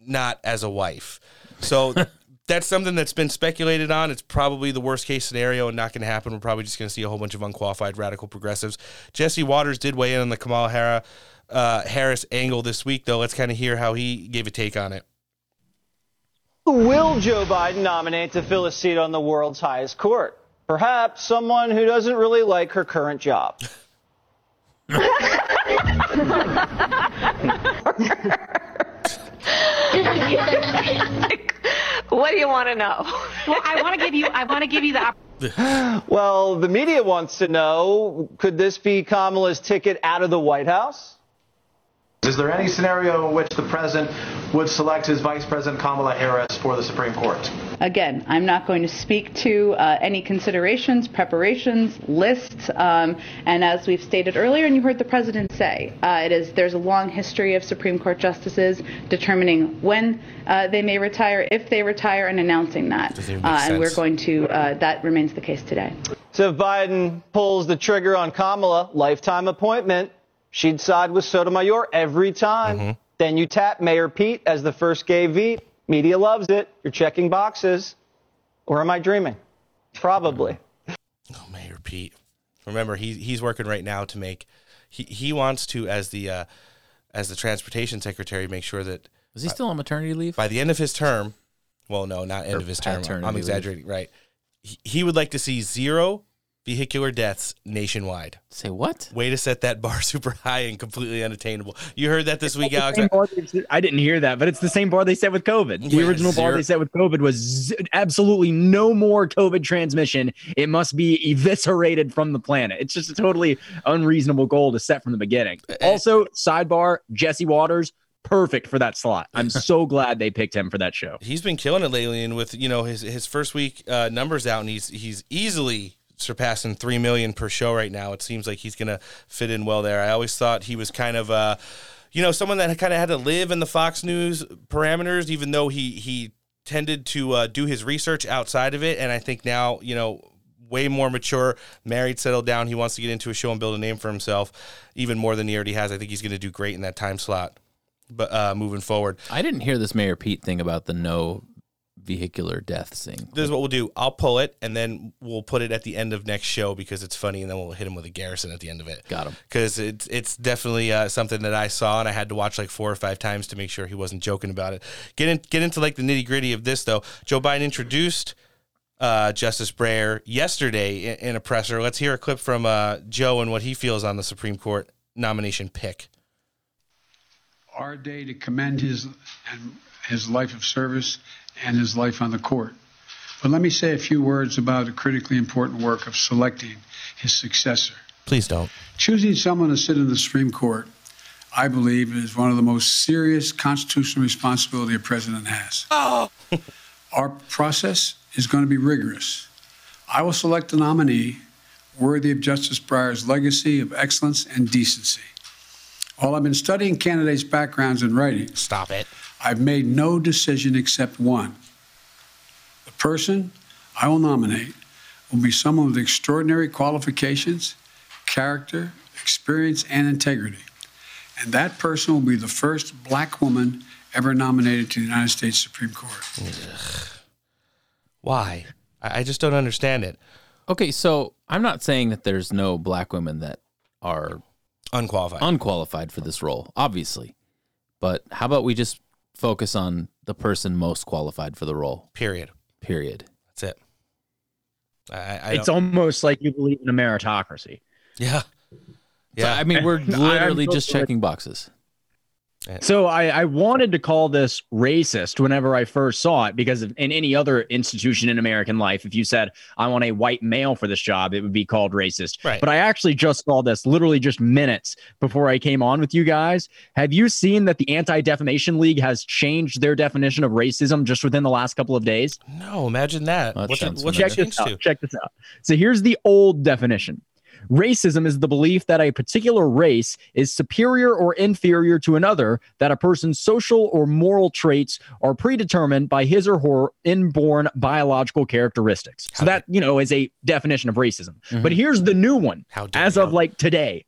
not as a wife. So that's something that's been speculated on. It's probably the worst case scenario and not going to happen. We're probably just going to see a whole bunch of unqualified radical progressives. Jesse Watters did weigh in on the Kamala Harris, uh, Harris angle this week, though. Let's kind of hear how he gave a take on it. Will Joe Biden nominate to fill a seat on the world's highest court? Perhaps someone who doesn't really like her current job. What do you want to know? Well, I want to give you. I want to give you the. Op- well, the media wants to know could this be Kamala's ticket out of the White House? Is there any scenario in which the president would select his vice president Kamala Harris for the Supreme Court? Again, I'm not going to speak to uh, any considerations, preparations, lists, um, and as we've stated earlier, and you heard the president say, uh, it is there's a long history of Supreme Court justices determining when uh, they may retire, if they retire, and announcing that. Doesn't make Uh, and we're going to uh, that remains the case today. So if Biden pulls the trigger on Kamala, lifetime appointment, she'd side with Sotomayor every time. Then you tap Mayor Pete as the first gay veep. Media loves it. You're checking boxes. Or am I dreaming? Probably. Oh, Mayor Pete. Remember, he, he's working right now to make, he, he wants to, as the, uh, as the transportation secretary, make sure that. Is he still on maternity leave? By the end of his term, well, no, not end Or of his term. I'm leave. exaggerating, right? He, he would like to see zero vehicular deaths nationwide. Say what? Way to set that bar super high and completely unattainable. You heard that this week, Alex? they I didn't hear that, but it's the same bar they set with COVID. The Yeah, original bar they set with COVID was z- absolutely no more COVID transmission. It must be eviscerated from the planet. It's just a totally unreasonable goal to set from the beginning. Also, sidebar: Jesse Watters, perfect for that slot. I'm so glad they picked him for that show. he's been killing it lately, and with you know his his first week uh, numbers out, and he's he's easily surpassing three million per show right now. It seems like he's gonna fit in well there. I always thought he was kind of uh, you know, someone that kind of had to live in the Fox News parameters, even though he he tended to uh, do his research outside of it. And I think now, you know. Way more mature, married, settled down. He wants to get into a show and build a name for himself, even more than he already has. I think he's going to do great in that time slot. But uh, moving forward, I didn't hear this Mayor Pete thing about the no vehicular death scene. This is what we'll do. I'll pull it, and then we'll put it at the end of next show because it's funny, and then we'll hit him with a Garrison at the end of it. Got him. Because it's it's definitely uh, something that I saw, and I had to watch like four or five times to make sure he wasn't joking about it. Get in, get into like the nitty gritty of this though. Joe Biden introduced uh, Justice Breyer yesterday in, in a presser. Let's hear a clip from uh, Joe and what he feels on the Supreme Court nomination pick. Our day to commend his and his life of service and his life on the court. But let me say a few words about the critically important work of selecting his successor. Please don't. Choosing someone to sit in the Supreme Court, I believe, is one of the most serious constitutional responsibility a president has. Oh. Our process is going to be rigorous. I will select a nominee worthy of Justice Breyer's legacy of excellence and decency. While I've been studying candidates' backgrounds and writing, stop it. I've made no decision except one. The person I will nominate will be someone with extraordinary qualifications, character, experience, and integrity. And that person will be the first black woman ever nominated to the United States Supreme Court. Why? I, I just don't understand it. Okay, so I'm not saying that there's no black women that are unqualified unqualified for this role, obviously. But how about we just focus on the person most qualified for the role? Period. Period. That's it. I, I it's almost like you believe in a meritocracy. Yeah. Yeah. I mean, we're literally just checking boxes. So I, I wanted to call this racist whenever I first saw it because in any other institution in American life, if you said I want a white male for this job, it would be called racist. Right. But I actually just saw this literally just minutes before I came on with you guys. Have you seen that the Anti Defamation League has changed their definition of racism just within the last couple of days? No, imagine that. What's it, what's check this out. to? Check this out. So here's the old definition. Racism is the belief that a particular race is superior or inferior to another, that a person's social or moral traits are predetermined by his or her inborn biological characteristics. So that, you know, is a definition of racism. But here's the new one as of like today.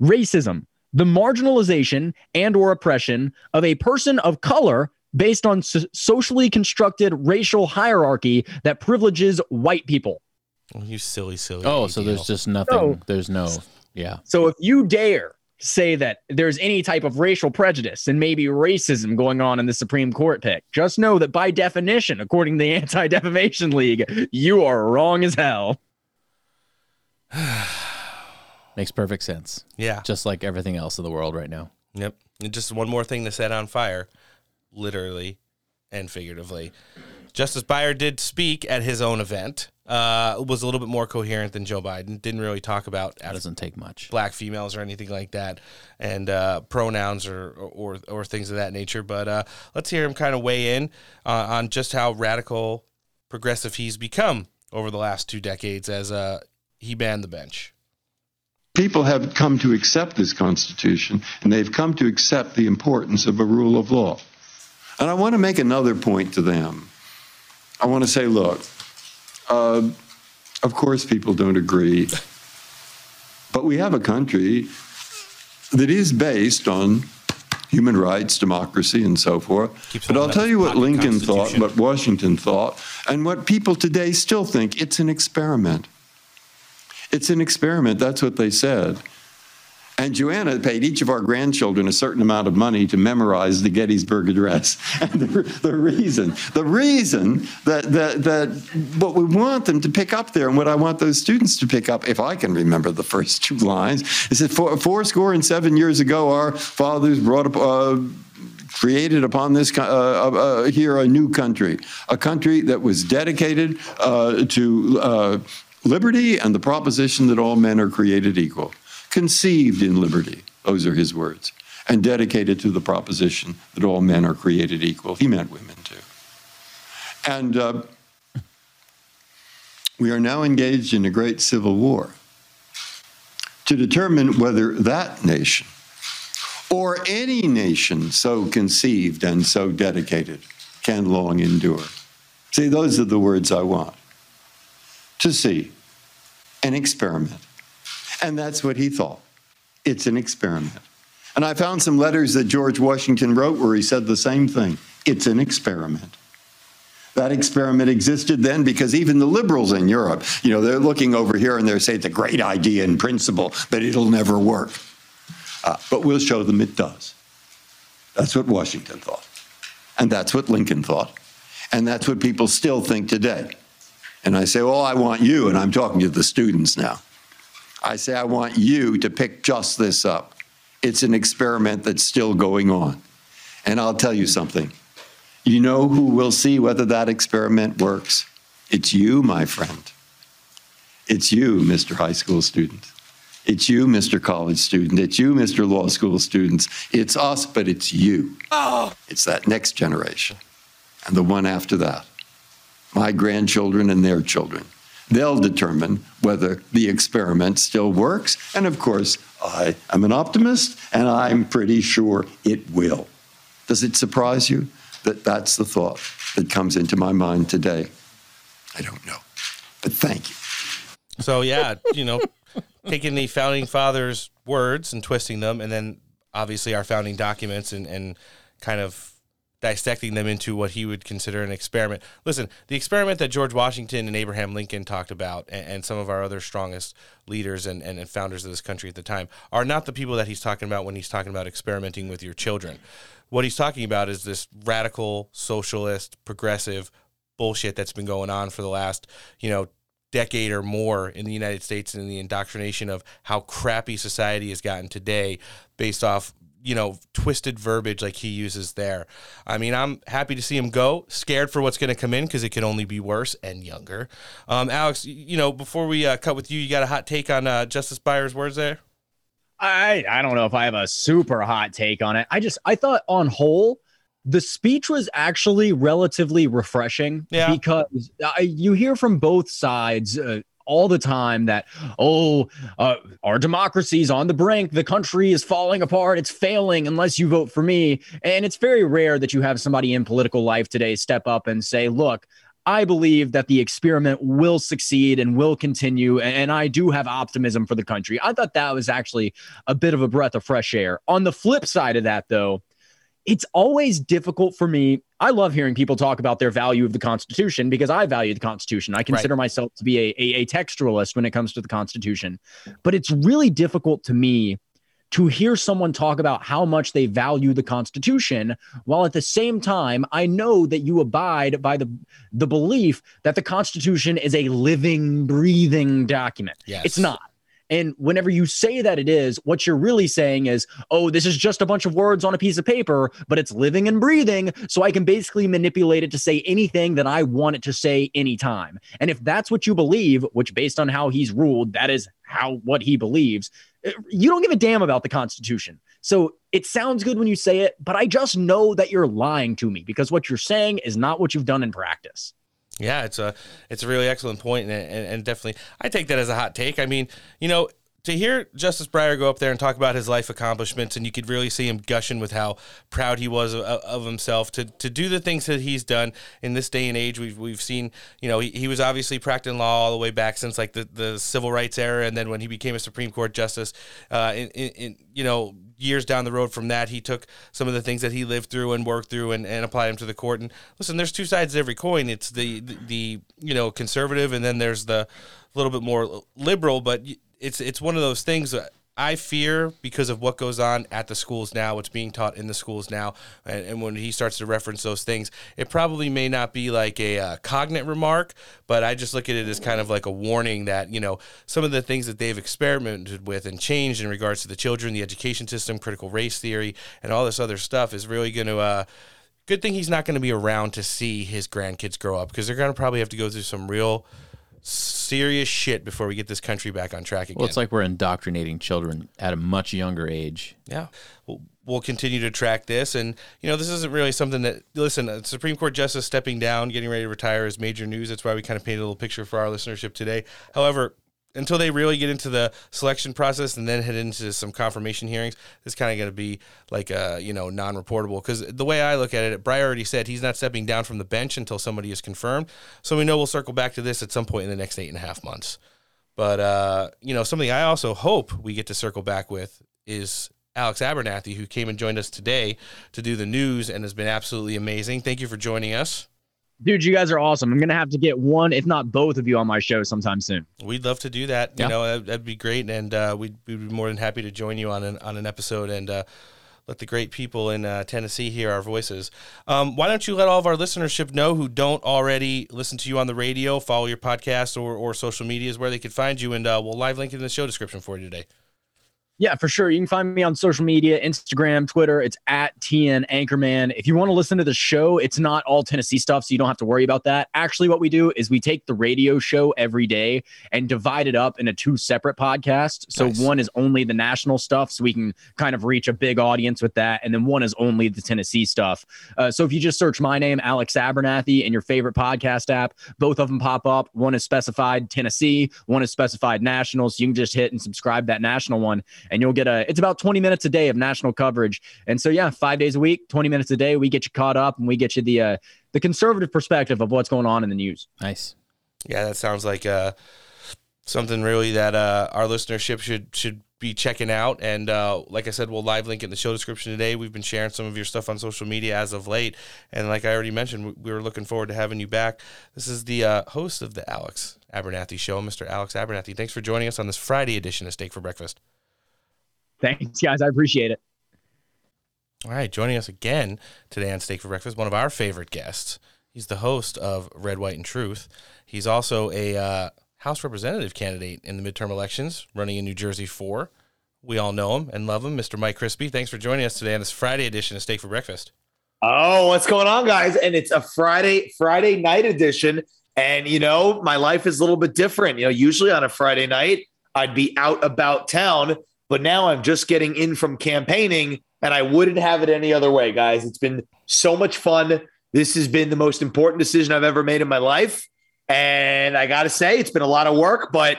Racism, the marginalization and or oppression of a person of color based on so- socially constructed racial hierarchy that privileges white people. Oh, you silly, silly. Oh, so there's just nothing. So- there's no. Yeah. So if you dare say that there's any type of racial prejudice and maybe racism going on in the Supreme Court pick, just know that by definition, according to the Anti Defamation League, you are wrong as hell. Makes perfect sense. Yeah. Just like everything else in the world right now. Yep. And just one more thing to set on fire, literally and figuratively. Justice Breyer did speak at his own event. Uh, was a little bit more coherent than Joe Biden. Didn't really talk about That doesn't take much. black females or anything like that, and uh, pronouns or, or or things of that nature. But uh, let's hear him kind of weigh in uh, on just how radical progressive he's become over the last two decades as uh, he banned the bench. People have come to accept this Constitution, and they've come to accept the importance of a rule of law. And I want to make another point to them. I want to say, look, uh, of course people don't agree, but we have a country that is based on human rights, democracy, and so forth. but I'll tell you what Lincoln thought, what Washington thought, and what people today still think. It's an experiment. It's an experiment. That's what they said. And Joanna paid each of our grandchildren a certain amount of money to memorize the Gettysburg Address. And the, the reason, the reason that, that, that what we want them to pick up there and what I want those students to pick up, if I can remember the first two lines, is that four, four score and seven years ago, our fathers brought up. Uh, created upon this uh, uh, uh, here a new country, a country that was dedicated uh, to uh, liberty and the proposition that all men are created equal, conceived in liberty. Those are his words, and dedicated to the proposition that all men are created equal. He meant women too. And uh, we are now engaged in a great civil war to determine whether that nation or any nation so conceived and so dedicated can long endure. See, those are the words I want to see an experiment. And that's what he thought. It's an experiment. And I found some letters that George Washington wrote where he said the same thing. It's an experiment. That experiment existed then because even the liberals in Europe, you know, they're looking over here and they're saying it's a great idea in principle, but it'll never work. Uh, but we'll show them it does. That's what Washington thought. And that's what Lincoln thought. And that's what people still think today. And I say, well, I want you, and I'm talking to the students now. I say, I want you to pick just this up. It's an experiment that's still going on. And I'll tell you something. You know who will see whether that experiment works? It's you, my friend. It's you, Mr. High School student. It's you, Mr. College student. It's you, Mr. Law School students. It's us, but it's you. Oh. It's that next generation and the one after that. My grandchildren and their children. They'll determine whether the experiment still works. And of course, I am an optimist and I'm pretty sure it will. Does it surprise you that that's the thought that comes into my mind today? I don't know. But thank you. So, yeah, you know, taking the founding fathers' words and twisting them, and then obviously our founding documents and, and kind of dissecting them into what he would consider an experiment. Listen, the experiment that George Washington and Abraham Lincoln talked about, and, and some of our other strongest leaders and, and, and founders of this country at the time, are not the people that he's talking about when he's talking about experimenting with your children. What he's talking about is this radical, socialist, progressive bullshit that's been going on for the last, you know, decade or more in the United States and the indoctrination of how crappy society has gotten today based off you know twisted verbiage like he uses there. I mean, I'm happy to see him go. Scared for what's going to come in because it can only be worse and younger. Um, Alex, you know, before we uh, cut with you, you got a hot take on uh, Justice Breyer's words there? I I don't know if I have a super hot take on it. I just I thought on whole the speech was actually relatively refreshing yeah. because I, you hear from both sides uh, all the time that oh uh, our is on the brink the country is falling apart it's failing unless you vote for me and it's very rare that you have somebody in political life today step up and say look I believe that the experiment will succeed and will continue. And I do have optimism for the country. I thought that was actually a bit of a breath of fresh air. On the flip side of that, though, it's always difficult for me. I love hearing people talk about their value of the Constitution because I value the Constitution. I consider right. myself to be a, a, a textualist when it comes to the Constitution. But it's really difficult to me to hear someone talk about how much they value the Constitution, while at the same time, I know that you abide by the the belief that the Constitution is a living, breathing document. Yes. It's not. And whenever you say that it is, what you're really saying is, oh, this is just a bunch of words on a piece of paper, but it's living and breathing. So I can basically manipulate it to say anything that I want it to say anytime. And if that's what you believe, which based on how he's ruled, that is how what he believes, eh, you don't give a damn about the Constitution. So it sounds good when you say it, but I just know that you're lying to me because what you're saying is not what you've done in practice. Yeah, it's a it's a really excellent point, and, and, and definitely I take that as a hot take. I mean, you know, to hear Justice Breyer go up there and talk about his life accomplishments, and you could really see him gushing with how proud he was of, of, himself to, to do the things that he's done in this day and age. We've, we've seen, you know, he, he was obviously practicing law all the way back since like the, the civil rights era, and then when he became a Supreme Court justice, uh, in, in, in you know years down the road from that, he took some of the things that he lived through and worked through and, and applied them to the court. And listen, there's two sides to every coin. It's the, the, the you know conservative, and then there's the little bit more liberal, but it's it's one of those things that I fear because of what goes on at the schools now, what's being taught in the schools now, and, and when he starts to reference those things, it probably may not be like a uh, cognate remark, but I just look at it as kind of like a warning that you know some of the things that they've experimented with and changed in regards to the children, the education system, critical race theory, and all this other stuff is really going to. Uh, good thing he's not going to be around to see his grandkids grow up because they're going to probably have to go through some real serious shit before we get this country back on track again. Well, it's like we're indoctrinating children at a much younger age. Yeah. We'll, we'll continue to track this. And, you know, this isn't really something that, listen, a Supreme Court justice stepping down, getting ready to retire is major news. That's why we kind of painted a little picture for our listenership today. However, until they really get into the selection process and then head into some confirmation hearings, it's kind of going to be like a you know non-reportable. Because the way I look at it, Breyer already said he's not stepping down from the bench until somebody is confirmed. So we know we'll circle back to this at some point in the next eight and a half months. But uh, you know, something I also hope we get to circle back with is Alex Abernathy, who came and joined us today to do the news and has been absolutely amazing. Thank you for joining us. Dude, you guys are awesome. I'm gonna have to get one, if not both of you, on my show sometime soon. We'd love to do that. Yeah. You know, that'd, that'd be great, and uh, we'd, we'd be more than happy to join you on an on an episode and uh, let the great people in uh, Tennessee hear our voices. Um, why don't you let all of our listenership know who don't already listen to you on the radio, follow your podcast or or social medias where they could find you, and uh, we'll live link it in the show description for you today. Yeah, for sure. You can find me on social media, Instagram, Twitter. It's at TN Anchorman. If you want to listen to the show, it's not all Tennessee stuff, so you don't have to worry about that. Actually, what we do is we take the radio show every day and divide it up into two separate podcasts. So one is only the national stuff, so we can kind of reach a big audience with that, and then one is only the Tennessee stuff. Uh, so if you just search my name, Alex Abernathy, in your favorite podcast app, both of them pop up. One is specified Tennessee, one is specified national. So you can just hit and subscribe that national one and you'll get a it's about 20 minutes a day of national coverage and so yeah five days a week 20 minutes a day we get you caught up and we get you the uh the conservative perspective of what's going on in the news nice Yeah, that sounds like uh, something really that uh, our listenership should should be checking out. And uh, like I said, we'll live link in the show description today. We've been sharing some of your stuff on social media as of late, and like I already mentioned, we, we were looking forward to having you back. This is the uh, host of the Alex Abernathy Show, Mr. Alex Abernathy. Thanks for joining us on this Friday edition of Steak for Breakfast. Thanks guys i appreciate it All right, joining us again today on Steak for Breakfast, one of our favorite guests. He's the host of Red, White, and Truth. He's also a uh, House representative candidate in the midterm elections, running in New Jersey 4. We all know him and love him, Mr. Mike Crispi. Thanks for joining us today on this Friday edition of Steak for Breakfast. Oh, what's going on, guys? And it's a Friday Friday night edition. And you know, my life is a little bit different. You know, usually on a Friday night, I'd be out about town, but now I'm just getting in from campaigning, and I wouldn't have it any other way, guys. It's been so much fun. This has been the most important decision I've ever made in my life. And I got to say, it's been a lot of work, but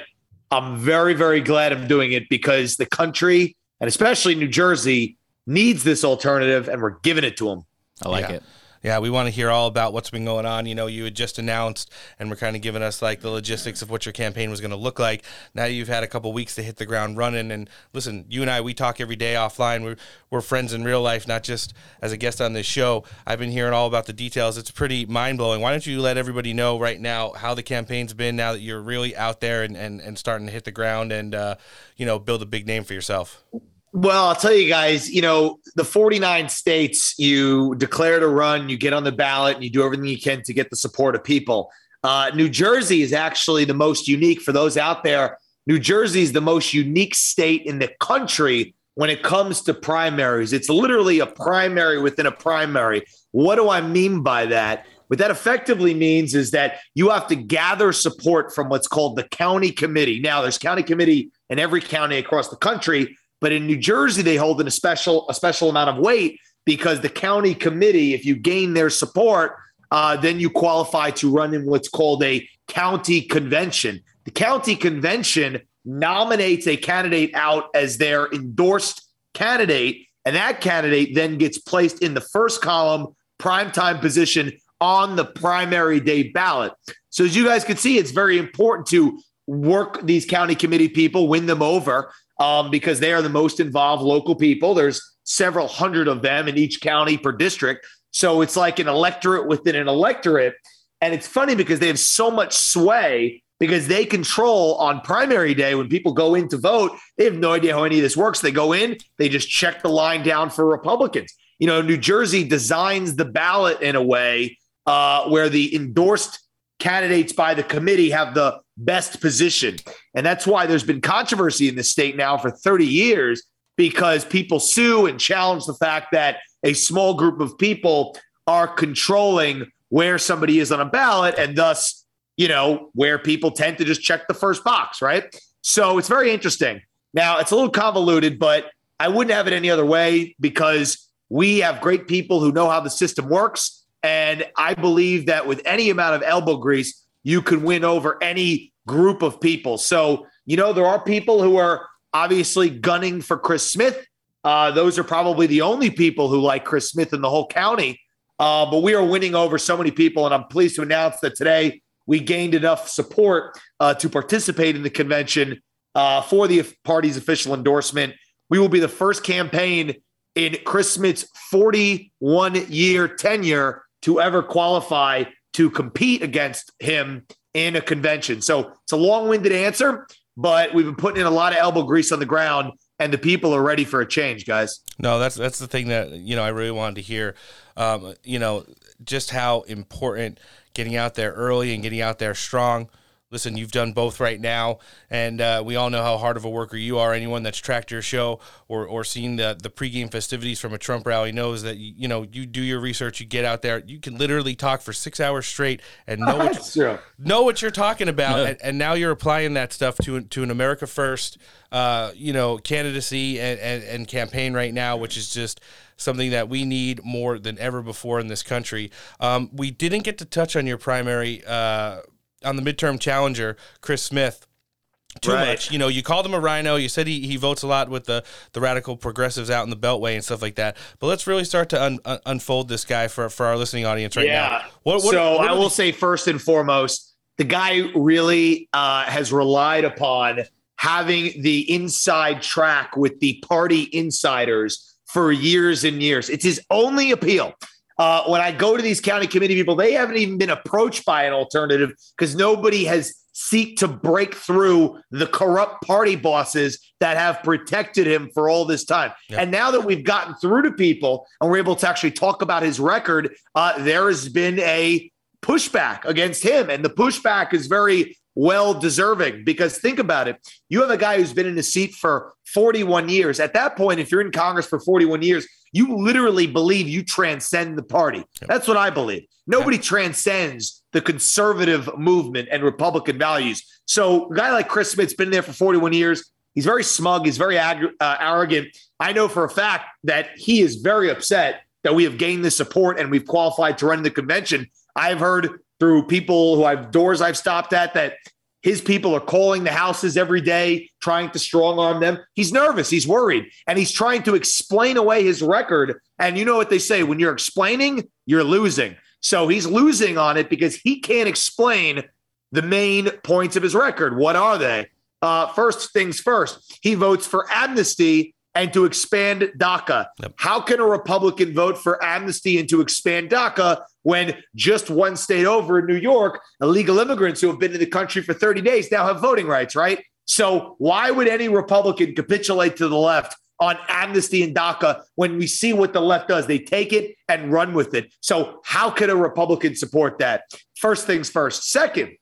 I'm very, very glad I'm doing it because the country and especially New Jersey needs this alternative, and we're giving it to them. I like Yeah. it. Yeah, we want to hear all about what's been going on. You know, you had just announced and we're kind of giving us like the logistics of what your campaign was going to look like. Now you've had a couple weeks to hit the ground running. And listen, you and I, we talk every day offline. We're, we're friends in real life, not just as a guest on this show. I've been hearing all about the details. It's pretty mind blowing. Why don't you let everybody know right now how the campaign's been now that you're really out there and, and, and starting to hit the ground and, uh, you know, build a big name for yourself? Well, I'll tell you guys, you know, the 49 states, you declare to run, you get on the ballot, and you do everything you can to get the support of people. Uh, New Jersey is actually the most unique for those out there. New Jersey is the most unique state in the country when it comes to primaries. It's literally a primary within a primary. What do I mean by that? What that effectively means is that you have to gather support from what's called the county committee. Now, there's county committee in every county across the country, but in New Jersey, they hold in a special a special amount of weight because the county committee, if you gain their support, uh, then you qualify to run in what's called a county convention. The county convention nominates a candidate out as their endorsed candidate, and that candidate then gets placed in the first column primetime position on the primary day ballot. So as you guys can see, it's very important to work these county committee people, win them over, um, because they are the most involved local people. There's several hundred of them in each county per district. So it's like an electorate within an electorate. And it's funny because they have so much sway because they control on primary day when people go in to vote, they have no idea how any of this works. They go in, they just check the line down for Republicans. You know, New Jersey designs the ballot in a way uh, where the endorsed candidates by the committee have the best position. And that's why there's been controversy in the state now for 30 years because people sue and challenge the fact that a small group of people are controlling where somebody is on a ballot and thus, you know, where people tend to just check the first box, right? So it's very interesting. Now, it's a little convoluted, but I wouldn't have it any other way because we have great people who know how the system works. And I believe that with any amount of elbow grease, you can win over any group of people. So, you know, there are people who are obviously gunning for Chris Smith. Uh, those are probably the only people who like Chris Smith in the whole county. Uh, but we are winning over so many people. And I'm pleased to announce that today we gained enough support uh, to participate in the convention uh, for the party's official endorsement. We will be the first campaign in Chris Smith's 41 year tenure to ever qualify to compete against him in a convention. So it's a long winded answer, but we've been putting in a lot of elbow grease on the ground, and the people are ready for a change, guys. No, that's that's the thing that you know I really wanted to hear. Um, you know, just how important getting out there early and getting out there strong listen, you've done both right now, and uh, we all know how hard of a worker you are. Anyone that's tracked your show or, or seen the the pregame festivities from a Trump rally knows that you, you know you do your research, you get out there, you can literally talk for six hours straight and know what you, know what you're talking about, Yeah. and, and now you're applying that stuff to to an America First, uh, you know, candidacy and, and, and campaign right now, which is just something that we need more than ever before in this country. Um, we didn't get to touch on your primary uh, on the midterm challenger, Chris Smith. Too Right. much, you know. You called him a rhino. You said he, he votes a lot with the, the radical progressives out in the Beltway and stuff like that. But let's really start to un, un- unfold this guy for for our listening audience right yeah. now. What, what, so what I will the- say first and foremost, the guy really uh, has relied upon having the inside track with the party insiders for years and years. It's his only appeal. Uh, when I go to these county committee people, they haven't even been approached by an alternative because nobody has seek to break through the corrupt party bosses that have protected him for all this time. And now that we've gotten through to people and we're able to actually talk about his record, uh, there has been a pushback against him. And the pushback is very well deserving because think about it. You have a guy who's been in a seat for 41 years. At that point, if you're in Congress for 41 years, you literally believe you transcend the party. That's what I believe. Nobody transcends the conservative movement and Republican values. So, a guy like Chris Smith's been there for 41 years. He's very smug. He's very ag- uh, arrogant. I know for a fact that he is very upset that we have gained the support and we've qualified to run the convention. I've heard through people who I've doors I've stopped at that his people are calling the houses every day, trying to strong arm them. He's nervous. He's worried. And he's trying to explain away his record. And you know what they say when you're explaining, you're losing. So he's losing on it because he can't explain the main points of his record. What are they? Uh, first things first, he votes for amnesty and to expand DACA. How can a Republican vote for amnesty and to expand DACA when just one state over in New York, illegal immigrants who have been in the country for 30 days now have voting rights, right? So why would any Republican capitulate to the left on amnesty and DACA when we see what the left does? They take it and run with it. So how could a Republican support that? First things first. Second,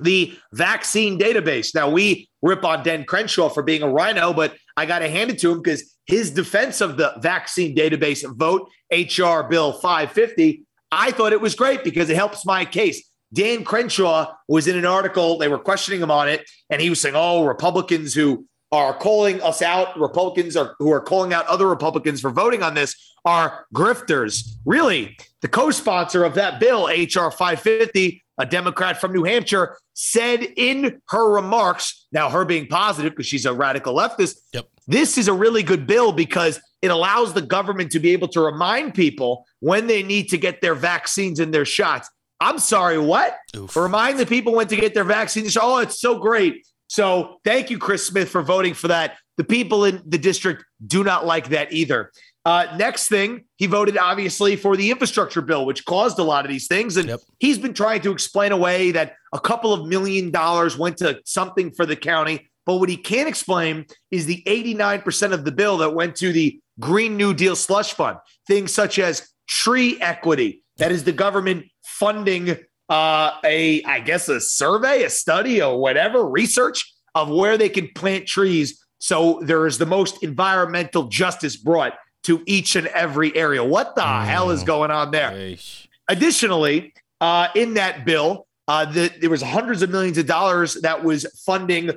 the vaccine database. Now, we rip on Dan Crenshaw for being a rhino, but I got to hand it to him because his defense of the vaccine database vote, HR Bill 550, I thought it was great because it helps my case. Dan Crenshaw was in an article, they were questioning him on it, and he was saying, oh, Republicans who are calling us out, Republicans are, who are calling out other Republicans for voting on this are grifters. Really, the co sponsor of that bill, HR 550, a Democrat from New Hampshire, said in her remarks, now her being positive because she's a radical leftist, this is a really good bill because it allows the government to be able to remind people when they need to get their vaccines and their shots. I'm sorry, what? Remind the people when to get their vaccines. Oh, it's so great. So thank you, Chris Smith, for voting for that. The people in the district do not like that either. Uh, next thing, he voted obviously for the infrastructure bill, which caused a lot of these things. And he's been trying to explain away that a couple of million dollars went to something for the county. But what he can't explain is the 89% of the bill that went to the Green New Deal slush fund, things such as tree equity. That is the government funding uh, a, I guess, a survey, a study, or whatever research of where they can plant trees. So there is the most environmental justice brought to each and every area. What the hell is going on there? Additionally, uh, in that bill, uh, the, there was hundreds of millions of dollars that was funding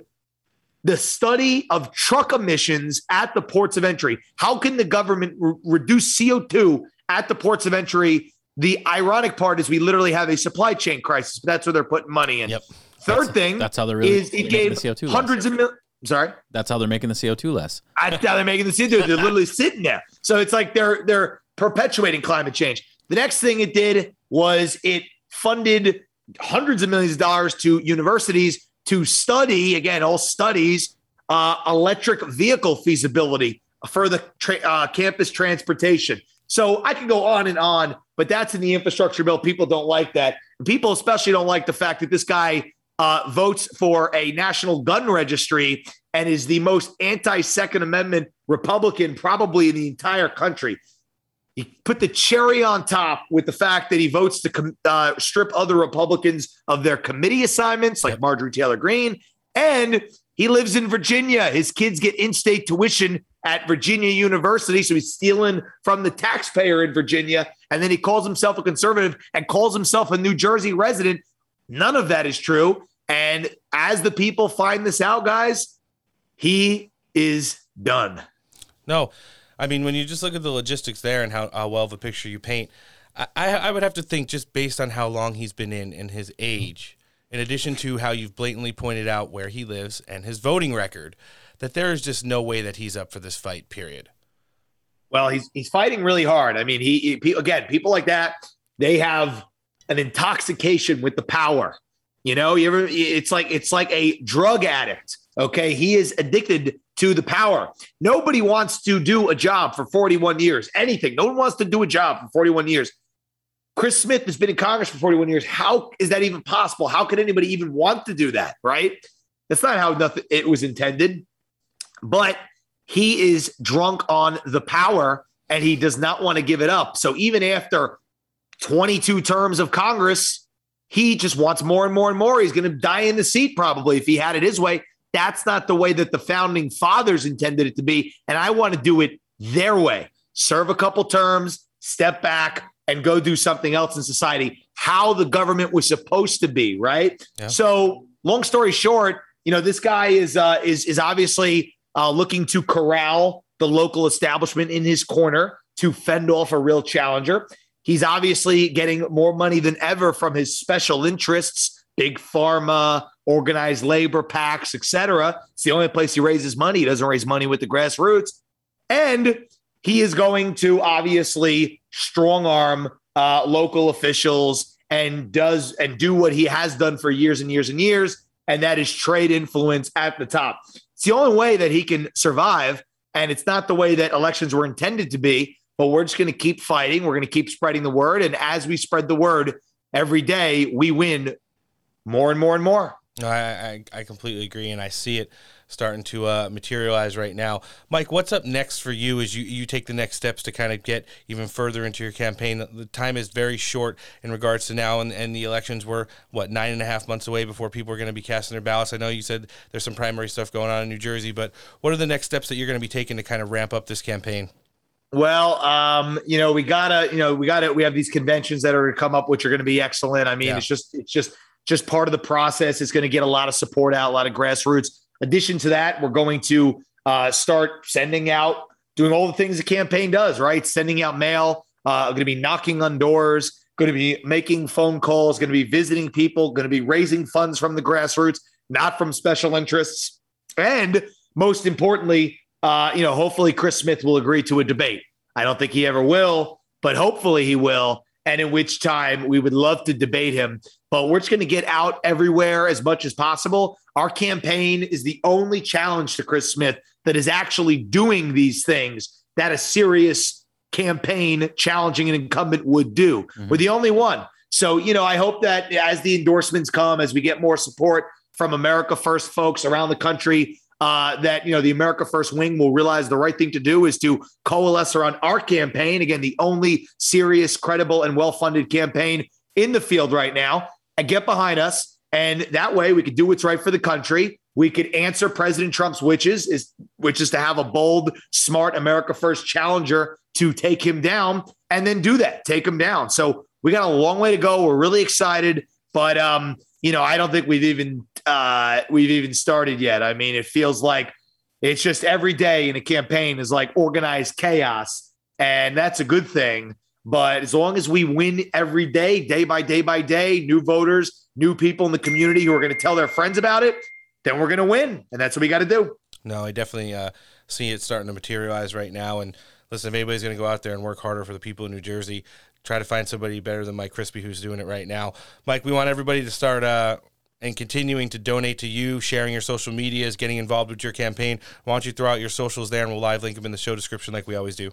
the study of truck emissions at the ports of entry. How can the government re- reduce CO2 at the ports of entry? The ironic part is we literally have a supply chain crisis, but that's where they're putting money in. Yep. Third That's- thing that's how they're really is it gave the CO2 less. hundreds of millions. Sorry. That's how they're making the CO2 less. That's how they're making the scene. They're literally sitting there. So it's like they're they're perpetuating climate change. The next thing it did was it funded hundreds of millions of dollars to universities to study again all studies uh, electric vehicle feasibility for the tra- uh, campus transportation. So I can go on and on, but that's in the infrastructure bill. People don't like that. People especially don't like the fact that this guy uh, votes for a national gun registry and is the most anti Second Amendment Republican probably in the entire country. He put the cherry on top with the fact that he votes to uh, strip other Republicans of their committee assignments, like Marjorie Taylor Greene. And he lives in Virginia. His kids get in state tuition at Virginia University. So he's stealing from the taxpayer in Virginia. And then he calls himself a conservative and calls himself a New Jersey resident. None of that is true. And as the people find this out, guys, he is done. No, I mean, when you just look at the logistics there and how, how well of a picture you paint, I, I would have to think just based on how long he's been in and his age, in addition to how you've blatantly pointed out where he lives and his voting record, that there is just no way that he's up for this fight, period. Well, he's he's fighting really hard. I mean, he, he again, people like that, they have an intoxication with the power. You know, you ever it's like it's like a drug addict. Okay. He is addicted to the power. Nobody wants to do a job for 41 years. Anything. No one wants to do a job for 41 years. Chris Smith has been in Congress for 41 years. How is that even possible? How could anybody even want to do that? Right? That's not how nothing it was intended. But he is drunk on the power and he does not want to give it up. So even after 22 terms of Congress, he just wants more and more and more. He's going to die in the seat probably if he had it his way. That's not the way that the founding fathers intended it to be. And I want to do it their way. Serve a couple terms, step back, and go do something else in society. How the government was supposed to be, right? Yeah. So, long story short, you know, this guy is uh, is is obviously uh, looking to corral the local establishment in his corner to fend off a real challenger. He's obviously getting more money than ever from his special interests, big pharma, organized labor PACs, etc. It's the only place he raises money. He doesn't raise money with the grassroots. And he is going to obviously strong arm uh, local officials and does and do what he has done for years and years and years, and that is trade influence at the top. It's the only way that he can survive, and it's not the way that elections were intended to be. But we're just going to keep fighting. We're going to keep spreading the word, and as we spread the word every day, we win more and more and more. I, I, I completely agree, and I see it starting to uh, materialize right now. Mike, what's up next for you as you, you take the next steps to kind of get even further into your campaign? The time is very short in regards to now, and, and the elections were, what, nine and a half months away before people are going to be casting their ballots. I know you said there's some primary stuff going on in New Jersey, but what are the next steps that you're going to be taking to kind of ramp up this campaign? Well, um, you know, we gotta, you know, we gotta, we have these conventions that are to come up, which are going to be excellent. I mean, yeah. it's just, it's just just part of the process. It's going to get a lot of support out, a lot of grassroots. Addition to that, we're going to uh, start sending out, doing all the things the campaign does, right? Sending out mail, uh, going to be knocking on doors, going to be making phone calls, going to be visiting people, going to be raising funds from the grassroots, not from special interests. And most importantly, uh, you know, hopefully Chris Smith will agree to a debate. I don't think he ever will, but hopefully he will. And in which time we would love to debate him but we're just going to get out everywhere as much as possible. Our campaign is the only challenge to Chris Smith that is actually doing these things that a serious campaign challenging an incumbent would do. Mm-hmm. We're the only one. So, you know, I hope that as the endorsements come, as we get more support from America First folks around the country, uh, that you know the America First wing will realize the right thing to do is to coalesce around our campaign. Again, the only serious, credible, and well-funded campaign in the field right now and get behind us. And that way we could do what's right for the country. We could answer President Trump's wishes, is which is to have a bold, smart America First challenger to take him down and then do that, take him down. So we got a long way to go. We're really excited, but um, you know, I don't think we've even uh, we've even started yet. I mean, it feels like it's just every day in a campaign is like organized chaos, and that's a good thing. But as long as we win every day, day by day by day, new voters, new people in the community who are going to tell their friends about it, then we're going to win. And that's what we got to do. No, I definitely uh, see it starting to materialize right now. And listen, if anybody's going to go out there and work harder for the people in New Jersey, try to find somebody better than Mike Crispi who's doing it right now. Mike, we want everybody to start uh, and continuing to donate to you, sharing your social medias, getting involved with your campaign. Why don't you throw out your socials there and we'll live link them in the show description like we always do.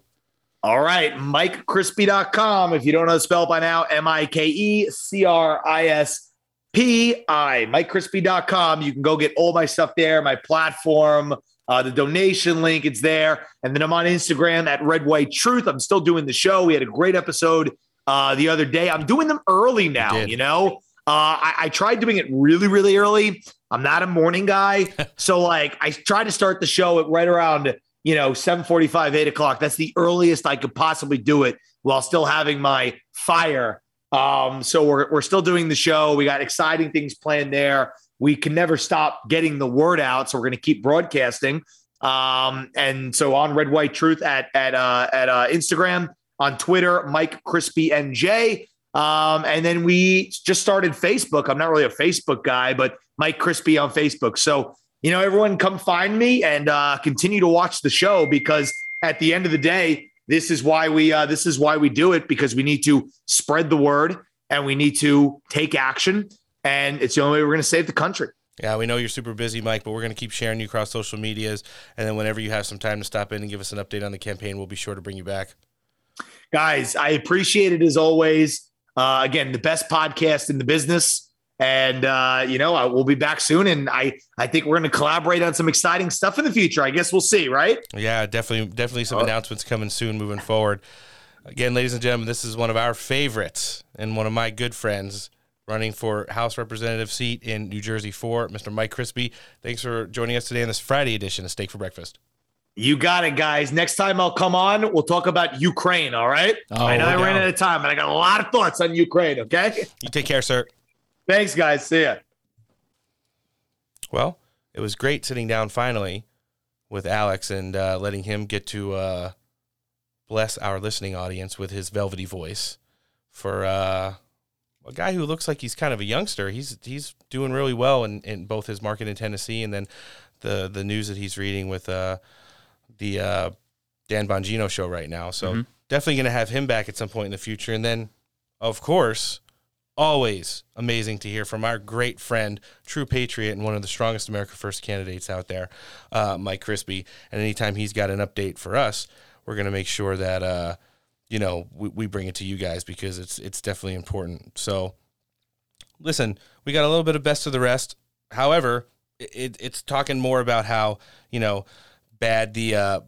All right, MikeCrispi.com. If you don't know the spell by now, M I K E C R I S P I. MikeCrispi.com. You can go get all my stuff there, my platform, uh, the donation link, it's there. And then I'm on Instagram at Red White Truth. I'm still doing the show. We had a great episode uh, the other day. I'm doing them early now, you, know? Uh, I, I tried doing it really, really early. I'm not a morning guy. so, like, I tried to start the show at right around you know, 745, 8 o'clock. That's the earliest I could possibly do it while still having my fire. Um, so we're, we're still doing the show. We got exciting things planned there. We can never stop getting the word out. So we're going to keep broadcasting. Um, and so on Red White Truth at, at, uh, at uh, Instagram, on Twitter, Mike Crispi NJ. Um, and then we just started Facebook. I'm not really a Facebook guy, but Mike Crispi on Facebook. So you know, everyone come find me and uh, continue to watch the show because at the end of the day, this is why we uh, this is why we do it because we need to spread the word and we need to take action, and it's the only way we're going to save the country. Yeah, we know you're super busy, Mike, but we're going to keep sharing you across social medias. And then whenever you have some time to stop in and give us an update on the campaign, we'll be sure to bring you back. Guys, I appreciate it as always. Uh, again, the best podcast in the business. And uh, you know, I, we'll be back soon, and I I think we're going to collaborate on some exciting stuff in the future. I guess we'll see, right? Yeah, definitely, definitely some announcements coming soon, moving forward. Again, ladies and gentlemen, this is one of our favorites and one of my good friends running for House Representative seat in New Jersey for Mr. Mike Crispi. Thanks for joining us today on this Friday edition of Steak for Breakfast. You got it, guys. Next time I'll come on, we'll talk about Ukraine. All right. Oh, I know I ran out of time, but I got a lot of thoughts on Ukraine. Okay. You take care, sir. Thanks, guys. See ya. Well, it was great sitting down finally with Alex and uh, letting him get to uh, bless our listening audience with his velvety voice. For uh, a guy who looks like he's kind of a youngster, he's he's doing really well in, in both his market in Tennessee and then the the news that he's reading with uh, the uh, Dan Bongino show right now. So Mhm. definitely going to have him back at some point in the future. And then, of course, always amazing to hear from our great friend, true patriot, and one of the strongest America First candidates out there, uh, Mike Crispi. And anytime he's got an update for us, we're going to make sure that uh, you know we, we bring it to you guys because it's it's definitely important. So, listen, we got a little bit of best of the rest. However, it, it's talking more about how you know bad the uh,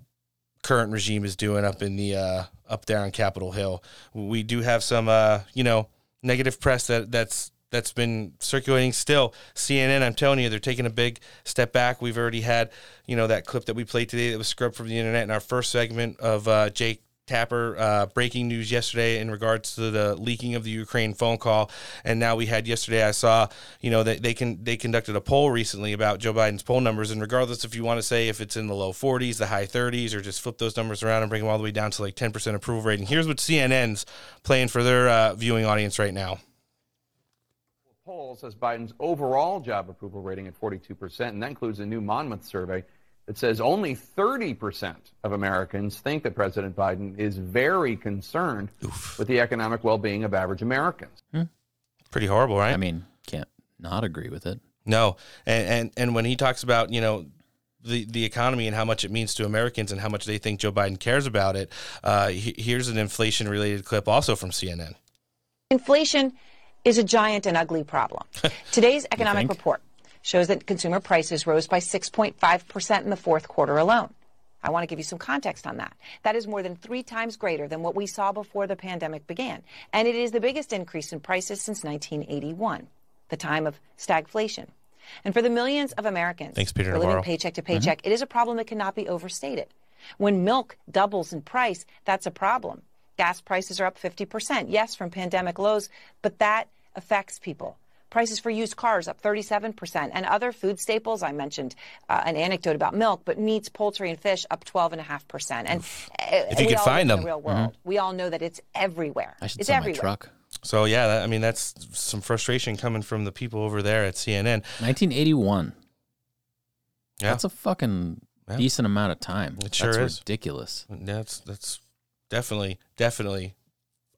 current regime is doing up in the uh, up there on Capitol Hill. We do have some uh, you know negative press that that's that's been circulating still. CNN, I'm telling you, they're taking a big step back. We've already had, you know, that clip that we played today that was scrubbed from the internet in our first segment of uh, Jake Tapper uh, breaking news yesterday in regards to the leaking of the Ukraine phone call, and now we had yesterday. I saw, you know, that they can they conducted a poll recently about Joe Biden's poll numbers, and regardless if you want to say if it's in the low 40s, the high 30s, or just flip those numbers around and bring them all the way down to like 10% approval rating. Here's what CNN's playing for their uh, viewing audience right now. poll says Biden's overall job approval rating at 42%, and that includes a new Monmouth survey that says only 30% of Americans think that President Biden is very concerned with the economic well being of average Americans. Pretty horrible, right? I mean, can't not agree with it. No, and and, and when he talks about you know the the economy and how much it means to Americans and how much they think Joe Biden cares about it, uh, he- here's an inflation related clip also from CNN. Inflation is a giant and ugly problem. Today's economic report shows that consumer prices rose by 6.5% in the fourth quarter alone. I want to give you some context on that. That is more than three times greater than what we saw before the pandemic began. And it is the biggest increase in prices since 1981, the time of stagflation. And for the millions of Americans Thanks, Peter who are living paycheck to mm-hmm. paycheck, it is a problem that cannot be overstated. When milk doubles in price, that's a problem. Gas prices are up 50%, yes, from pandemic lows, but that affects people. Prices for used cars up 37%, and other food staples. I mentioned uh, an anecdote about milk, but meats, poultry, and fish up 12.5%. And uh, If you we could find them. in the real world, we all know that it's everywhere. I should it's sell my truck. So yeah, that, I mean that's some frustration coming from the people over there at CNN. 1981. Yeah. That's a fucking Yeah. decent amount of time. It sure That's is ridiculous. That's that's definitely definitely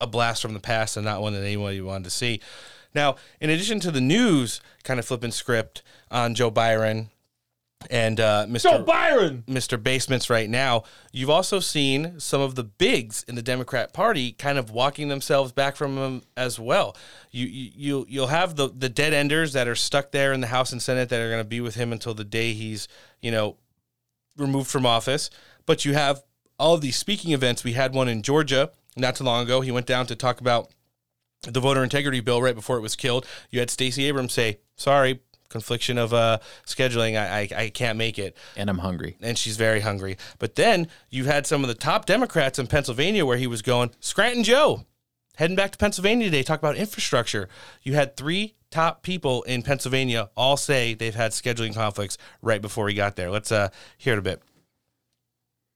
a blast from the past and not one that anybody wanted to see. Now, in addition to the news kind of flipping script on Joe Byron and uh, Mr. Joe Byron. Mr. Basements right now. You've also seen some of the bigs in the Democrat Party kind of walking themselves back from him as well. You you you'll, you'll have the the dead enders that are stuck there in the House and Senate that are going to be with him until the day he's you know removed from office. But you have all of these speaking events. We had one in Georgia not too long ago. He went down to talk about the voter integrity bill right before it was killed. You had Stacey Abrams say, "Sorry, confliction of uh, scheduling. I, I I can't make it, and I'm hungry." And she's very hungry. But then you had some of the top Democrats in Pennsylvania where he was going, Scranton Joe, heading back to Pennsylvania today, talk about infrastructure. You had three top people in Pennsylvania all say they've had scheduling conflicts right before he got there. Let's uh, hear it a bit.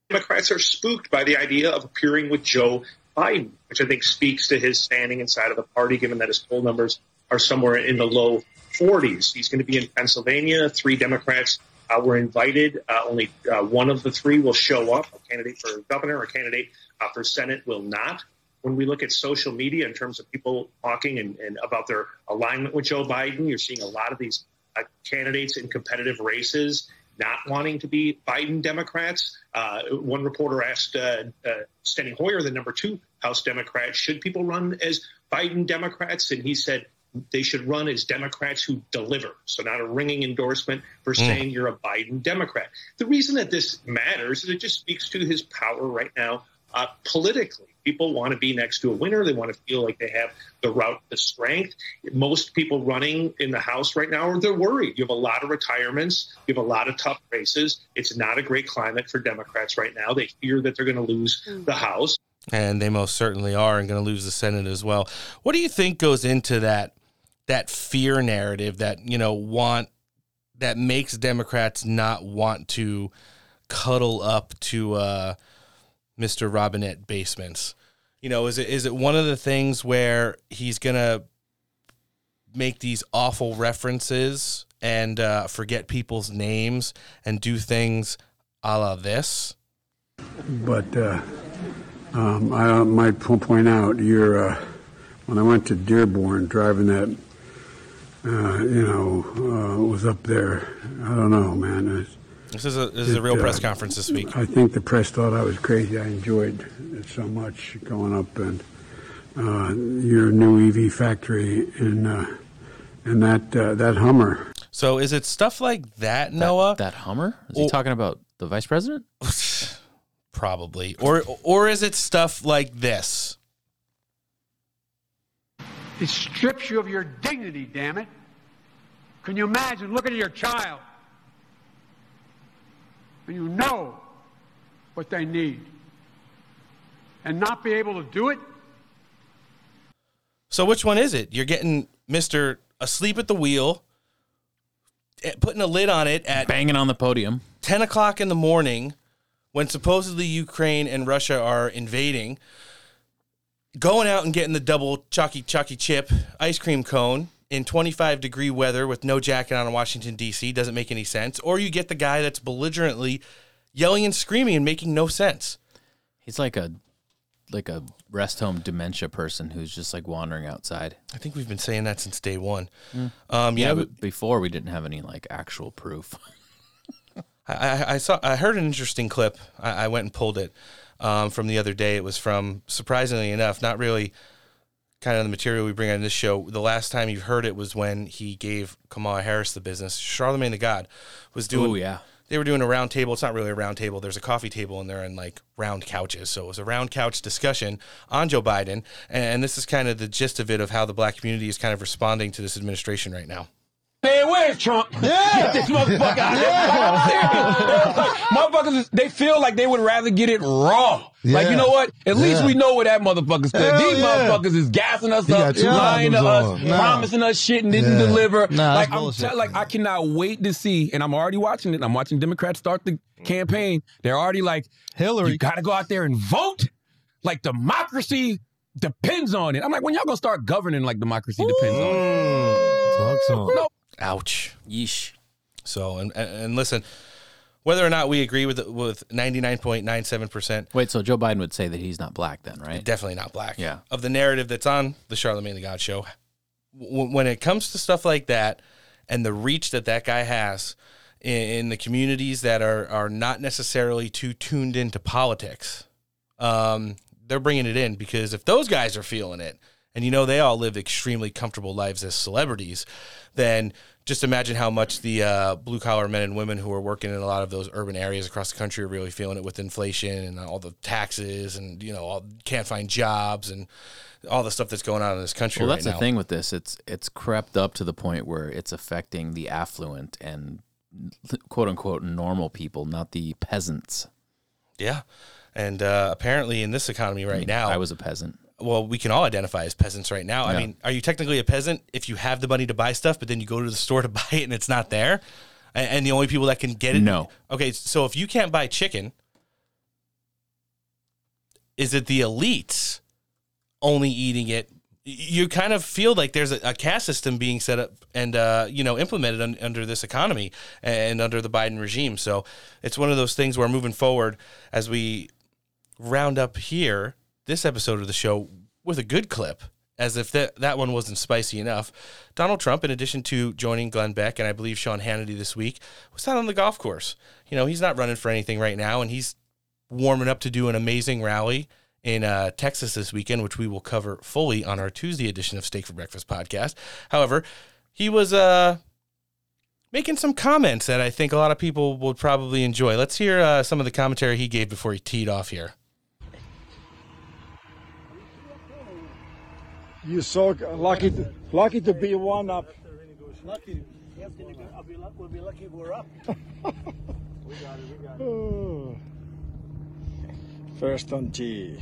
Democrats are spooked by the idea of appearing with Joe Biden, which I think speaks to his standing inside of the party, given that his poll numbers are somewhere in the low 40s. He's going to be in Pennsylvania. Three Democrats uh, were invited. Uh, only uh, one of the three will show up. A candidate for governor or candidate uh, for Senate will not. When we look at social media in terms of people talking and, and about their alignment with Joe Biden, you're seeing a lot of these uh, candidates in competitive races not wanting to be Biden Democrats. Uh, one reporter asked uh, uh, Steny Hoyer, the number two House Democrat, should people run as Biden Democrats? And he said they should run as Democrats who deliver. So, not a ringing endorsement for saying you're a Biden Democrat. The reason that this matters is it just speaks to his power right now uh, politically. People want to be next to a winner. They want to feel like they have the route to strength. Most people running in the House right now are they're worried. You have a lot of retirements. You have a lot of tough races. It's not a great climate for Democrats right now. They fear that they're going to lose the House. And they most certainly are and going to lose the Senate as well. What do you think goes into that that fear narrative that, you know, want that makes Democrats not want to cuddle up to uh Mr. Robinette basements. You know, is it is it one of the things where he's gonna make these awful references and uh, forget people's names and do things a la this? But uh, um, I might point out, you're, uh, when I went to Dearborn, driving that, uh, you know, uh, was up there. I don't know, man. It's, This is a this is a real uh, press conference this week. I think the press thought I was crazy. I enjoyed it so much going up and uh, your new EV factory and uh, and that uh, that Hummer. So is it stuff like that, Noah? That Hummer? Is he talking about the vice president? Probably. Or or is it stuff like this? It strips you of your dignity, damn it. Can you imagine looking at your child and you know what they need and not be able to do it? So which one is it? You're getting Mr. asleep at the wheel, eh, putting a lid on it at banging on the podium, ten o'clock in the morning, when supposedly Ukraine and Russia are invading, going out and getting the double chalky chalky chip ice cream cone in 25 degree weather with no jacket on in Washington D.C. doesn't make any sense. Or you get the guy that's belligerently yelling and screaming and making no sense. He's like a like a rest home dementia person who's just like wandering outside. I think we've been saying that since day one. Mm. Um, yeah, know, but before we didn't have any like actual proof. I, I, I saw I heard an interesting clip. I, I went and pulled it um, from the other day. It was from surprisingly enough, not really kind of the material we bring on this show. The last time you heard it was when he gave Kamala Harris the business. Charlemagne the God was doing. Ooh, yeah. They were doing a round table. It's not really a round table. There's a coffee table and they're in like round couches. So it was a round couch discussion on Joe Biden. And this is kind of the gist of it of how the black community is kind of responding to this administration right now. Hey, where's Trump? Get this motherfucker out there. motherfuckers, they feel like they would rather get it raw. Like, you know what? At least Yeah. we know where that motherfucker stood. Hell These yeah. motherfuckers is gassing us He up, lying to us, on. Nah. promising us shit and didn't Yeah. deliver. Nah, like, I'm bullshit. tell- like, I cannot wait to see, and I'm already watching it. I'm watching Democrats start the campaign. They're already like, Hillary, you gotta go out there and vote. Like, democracy depends on it. I'm like, when y'all gonna start governing like democracy depends on it? Talk to him. No, Ouch. Yeesh. So and and, and listen, whether or not we agree with with ninety nine point nine seven percent, Wait, so Joe Biden would say that he's not black then, right? definitely not black. Yeah. Of the narrative that's on the Charlemagne the God show, w- when it comes to stuff like that and the reach that that guy has, in, in the communities that are are not necessarily too tuned into politics. Um, they're bringing it in because if those guys are feeling it, and you know they all live extremely comfortable lives as celebrities, then just imagine how much the uh, blue collar men and women who are working in a lot of those urban areas across the country are really feeling it with inflation and all the taxes and you know all, can't find jobs and all the stuff that's going on in this country. Well, right that's the thing with this. It's it's crept up to the point where it's affecting the affluent and quote unquote normal people, not the peasants. Yeah, and uh, apparently in this economy right now, I was a peasant. Well, we can all identify as peasants right now. I mean, are you technically a peasant if you have the money to buy stuff, but then you go to the store to buy it and it's not there? And, and the only people that can get it? No. Okay, so if you can't buy chicken, is it the elites only eating it? You kind of feel like there's a, a caste system being set up and uh, you know implemented un, under this economy and under the Biden regime. So it's one of those things where moving forward, as we round up here this episode of the show with a good clip, as if that that one wasn't spicy enough. Donald Trump, in addition to joining Glenn Beck and I believe Sean Hannity this week, was out on the golf course. You know, he's not running for anything right now, and he's warming up to do an amazing rally in uh, Texas this weekend, which we will cover fully on our Tuesday edition of Steak for Breakfast podcast. However, he was uh, making some comments that I think a lot of people would probably enjoy. Let's hear uh, some of the commentary he gave before he teed off here. You're so lucky, to, lucky to be one up. Lucky. We'll be lucky if we're up. We got it. We got Oh. First on T,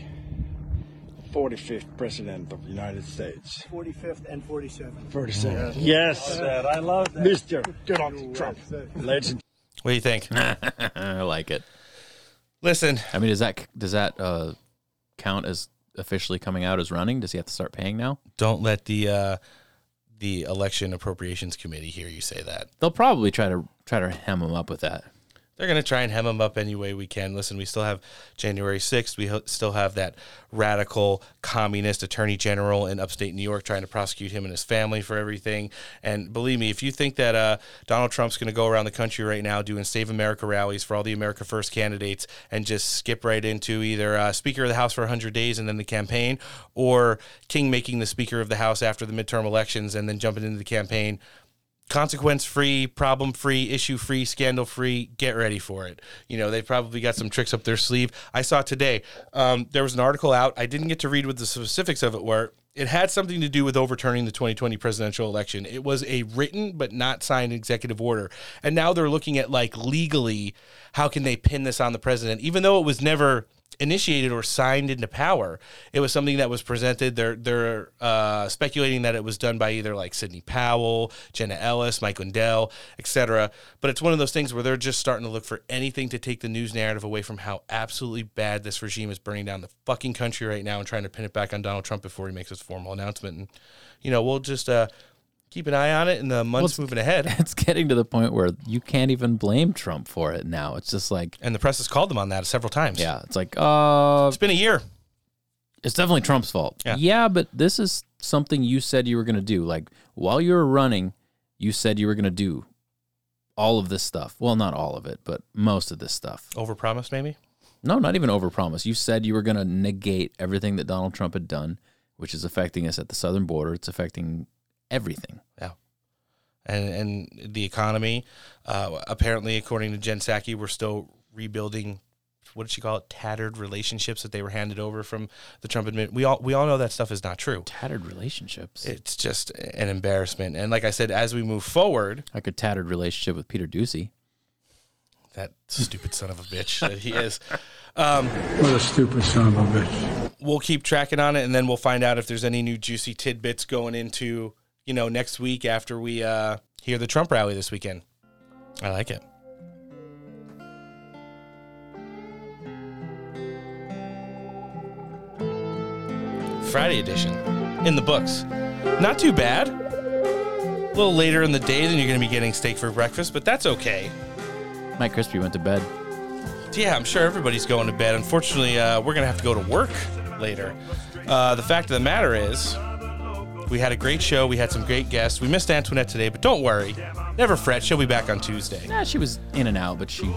45th President of the United States. 45th and 47th. 47. Yes. I love that. Mr. Donald Trump. Legend. What do you think? I like it. Listen, I mean, does that does that uh, count as officially coming out as running? Does he have to start paying now? Don't let the uh, the election appropriations committee hear you say that. They'll probably try to try to hem him up with that. They're going to try and hem him up any way we can. Listen, we still have January 6th. We ho- still have that radical communist attorney general in upstate New York trying to prosecute him and his family for everything. And believe me, if you think that uh, Donald Trump's going to go around the country right now doing Save America rallies for all the America First candidates and just skip right into either uh, Speaker of the House for 100 days and then the campaign, or King making the Speaker of the House after the midterm elections and then jumping into the campaign, consequence free, problem free, issue free, scandal free. Get ready for it. You know, they probably got some tricks up their sleeve. I saw today, um, there was an article out. I didn't get to read what the specifics of it were. It had something to do with overturning the 2020 presidential election. It was a written but not signed executive order. And now they're looking at like legally, how can they pin this on the president, even though it was never initiated or signed into power. It was something that was presented. They're they're uh, speculating that it was done by either like Sidney Powell, Jenna Ellis, Mike Lindell, etc. But it's one of those things where they're just starting to look for anything to take the news narrative away from how absolutely bad this regime is burning down the fucking country right now and trying to pin it back on Donald Trump before he makes his formal announcement. And you know, we'll just uh, keep an eye on it in the months it's- moving ahead. It's getting to the point where you can't even blame Trump for it now. It's just like, And the press has called them on that several times. yeah, it's like, uh, It's been a year. it's definitely Trump's fault. Yeah. yeah but this is something you said you were going to do. Like while you were running, you said you were going to do all of this stuff. Well, not all of it, but most of this stuff. Overpromised, maybe. No, not even overpromise. You said you were going to negate everything that Donald Trump had done, which is affecting us at the southern border. It's affecting everything. Yeah. And and the economy, uh, apparently, according to Jen Psaki, we're still rebuilding. What did she call it? Tattered relationships that they were handed over from the Trump administration. We all we all know that stuff is not true. Tattered relationships. It's just an embarrassment. And like I said, as we move forward, Like a tattered relationship with Peter Doocy. that stupid son of a bitch that he is. Um, What a stupid son of a bitch. we'll keep tracking on it, and then we'll find out if there's any new juicy tidbits going into you know next week after we uh, hear the Trump rally this weekend. I like it. Friday edition in the books. Not too bad. A little later in the day than you're going to be getting steak for breakfast, but that's okay. Mike Crispi went to bed. Yeah, I'm sure everybody's going to bed. Unfortunately, uh, we're going to have to go to work later. Uh, the fact of the matter is, We had a great show. We had some great guests. We missed Antoinette today, but don't worry. Never fret. She'll be back on Tuesday. Yeah, she was in and out, but she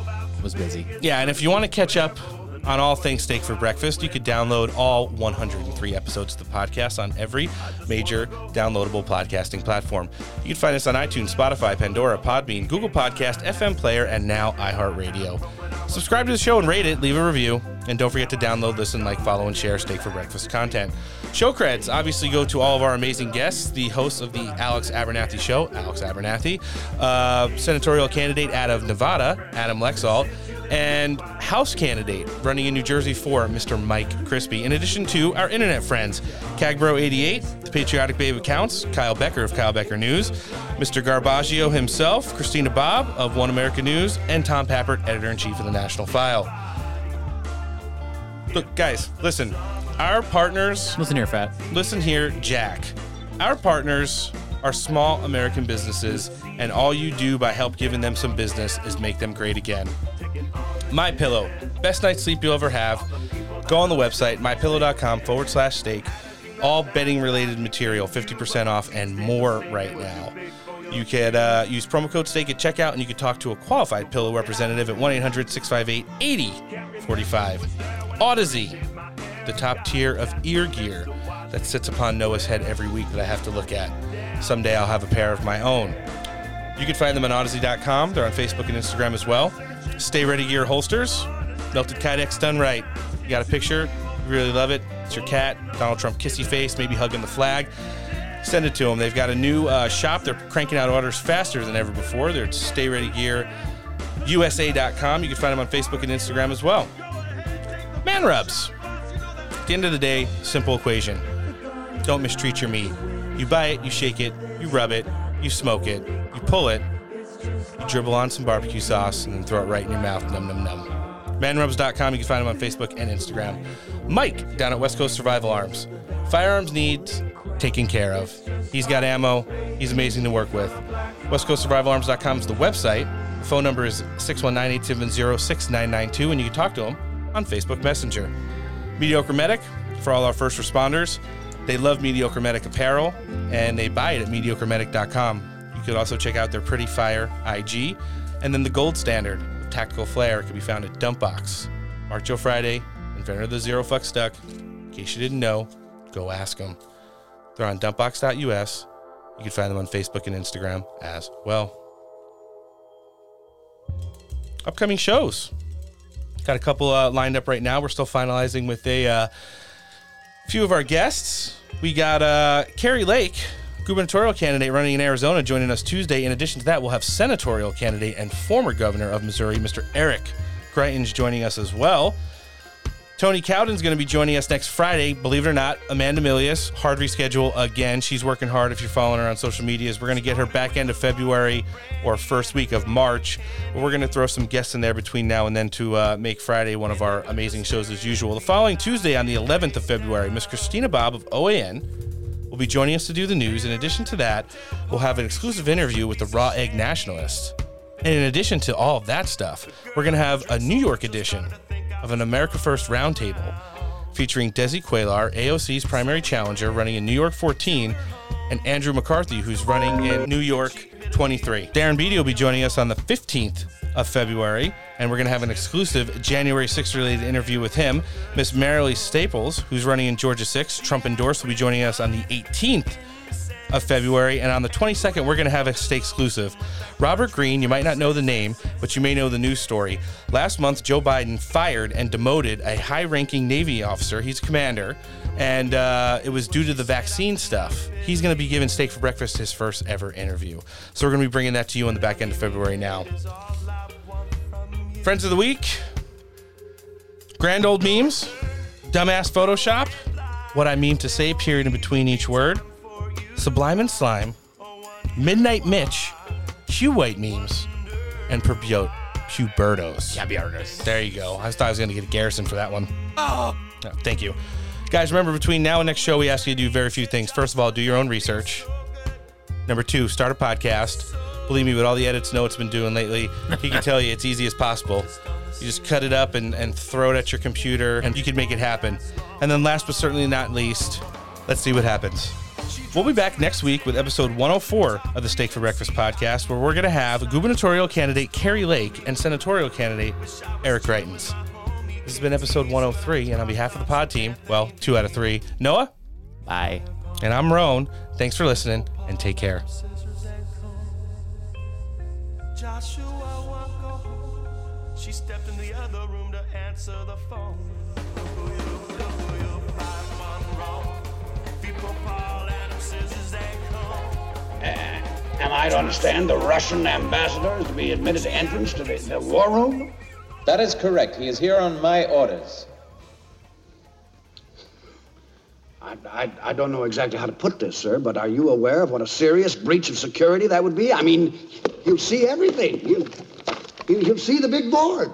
was busy. Yeah, and if you want to catch up on all things steak for breakfast, you could download all 103 episodes of the podcast on every major downloadable podcasting platform. You can find us on iTunes, Spotify, Pandora, Podbean, Google Podcast, FM Player, and now iHeartRadio. Subscribe to the show and rate it, leave a review, and don't forget to download, listen, like, follow, and share Steak for Breakfast content. Show creds obviously go to all of our amazing guests, the hosts of the Alex Abernathy Show, Alex Abernathy, uh, senatorial candidate out of Nevada, Adam Laxalt, and House candidate running in New Jersey for Mr. Mike Crispi. In addition to our internet friends, Cagbro88, the Patriotic Babe Accounts, Kyle Becker of Kyle Becker News, Mr. Garbaggio himself, Christina Bobb of One America News, and Tom Pappert, editor in chief of the National File. Look, guys, listen. Our partners. Listen here, Fat. Listen here, Jack. Our partners are small American businesses, and all you do by help giving them some business is make them great again. My Pillow, best night's sleep you'll ever have. Go on the website, mypillow.com forward slash steak. All bedding related material, 50% off and more right now. You could uh, use promo code STEAK at checkout and you could talk to a qualified pillow representative at 1 800 658 8045. Audeze, the top tier of ear gear that sits upon Noah's head every week that I have to look at. Someday I'll have a pair of my own. You can find them on Audeze.com. They're on Facebook and Instagram as well. Stay Ready Gear holsters, melted kydex done right. You got a picture, really love it. It's your cat, Donald Trump kissy face, maybe hugging the flag. Send it to them. They've got a new uh, shop. They're cranking out orders faster than ever before. They're at Stay Ready Gear USA.com. You can find them on Facebook and Instagram as well. Man rubs. At the end of the day, simple equation. Don't mistreat your meat. You buy it, you shake it, you rub it, you smoke it, you pull it, you dribble on some barbecue sauce, and then throw it right in your mouth. Num num num. Manrubs.com. You can find him on Facebook and Instagram. Mike down at West Coast Survival Arms. Firearms needs taken care of. He's got ammo. He's amazing to work with. WestCoastSurvivalArms.com is the website. The phone number is 619-870-6992, and you can talk to him on Facebook Messenger. Mediocre Medic for all our first responders. They love Mediocre Medic apparel, and they buy it at mediocremedic.com. You could also check out their Pretty Fire IG, and then the gold standard of Tactical Flare can be found at Dumpbox. Mark Joe Friday, inventor of the Zero Fuck Stuck. In case you didn't know, go ask them. They're on dumpbox.us. You can find them on Facebook and Instagram as well. Upcoming shows. Got a couple uh, lined up right now. We're still finalizing with a uh, few of our guests. We got uh, Kari Lake, gubernatorial candidate running in Arizona, joining us Tuesday. In addition to that, we'll have senatorial candidate and former governor of Missouri, Mr. Eric Greitens, joining us as well. Tony Cowden's going to be joining us next Friday. Believe it or not, Amanda Milius, hard reschedule again. She's working hard if you're following her on social medias. We're going to get her back end of February or first week of March. We're going to throw some guests in there between now and then to uh, make Friday one of our amazing shows as usual. The following Tuesday on the 11th of February, Miss Christina Bobb of OAN will be joining us to do the news. In addition to that, we'll have an exclusive interview with the Raw Egg Nationalists. And in addition to all of that stuff, we're going to have a New York edition of an America First roundtable featuring Desi Cuellar, AOC's primary challenger, running in New York 14, and Andrew McCarthy, who's running in New York 23. Darren Beattie will be joining us on the 15th of February, and we're going to have an exclusive January 6th related interview with him. Miss Marilee Staples, who's running in Georgia 6, Trump endorsed, will be joining us on the 18th of February. And on the 22nd, we're going to have a state exclusive. Robert Green, you might not know the name, but you may know the news story. Last month, Joe Biden fired and demoted a high ranking Navy officer. He's a commander. And uh, it was due to the vaccine stuff. He's going to be giving Steak for Breakfast his first ever interview. So we're going to be bringing that to you on the back end of February now. Friends of the Week Grand Old Memes, Dumbass Photoshop, What I Mean to Say, period in between each word. Sublime and Slime, Midnight Mitch, Hugh White memes, and Pubertos. Pubertos. Pubertos. There you go. I thought I was going to get a Garrison for that one. Oh. No, thank you. Guys, remember between now and next show, we ask you to do very few things. First of all, do your own research. Number two, start a podcast. Believe me, with all the edits know Noah's been doing lately, he can tell you it's easy as possible. You just cut it up and, and throw it at your computer, and you can make it happen. And then last but certainly not least, let's see what happens. We'll be back next week with episode 104 of the Steak for Breakfast podcast, where we're going to have gubernatorial candidate Kari Lake and senatorial candidate Eric Greitens. This has been episode 103, and on behalf of the pod team, well, two out of three, Noah, bye, and I'm Roan. Thanks for listening, and take care. Joshua won't go home. She stepped in the other room to answer the phone. Am I to understand the Russian ambassador is to be admitted entrance to the, the war room? That is correct. He is here on my orders. I, I, I don't know exactly how to put this, sir, but are you aware of what a serious breach of security that would be? I mean, you'll see everything. You, you, you'll see the big board.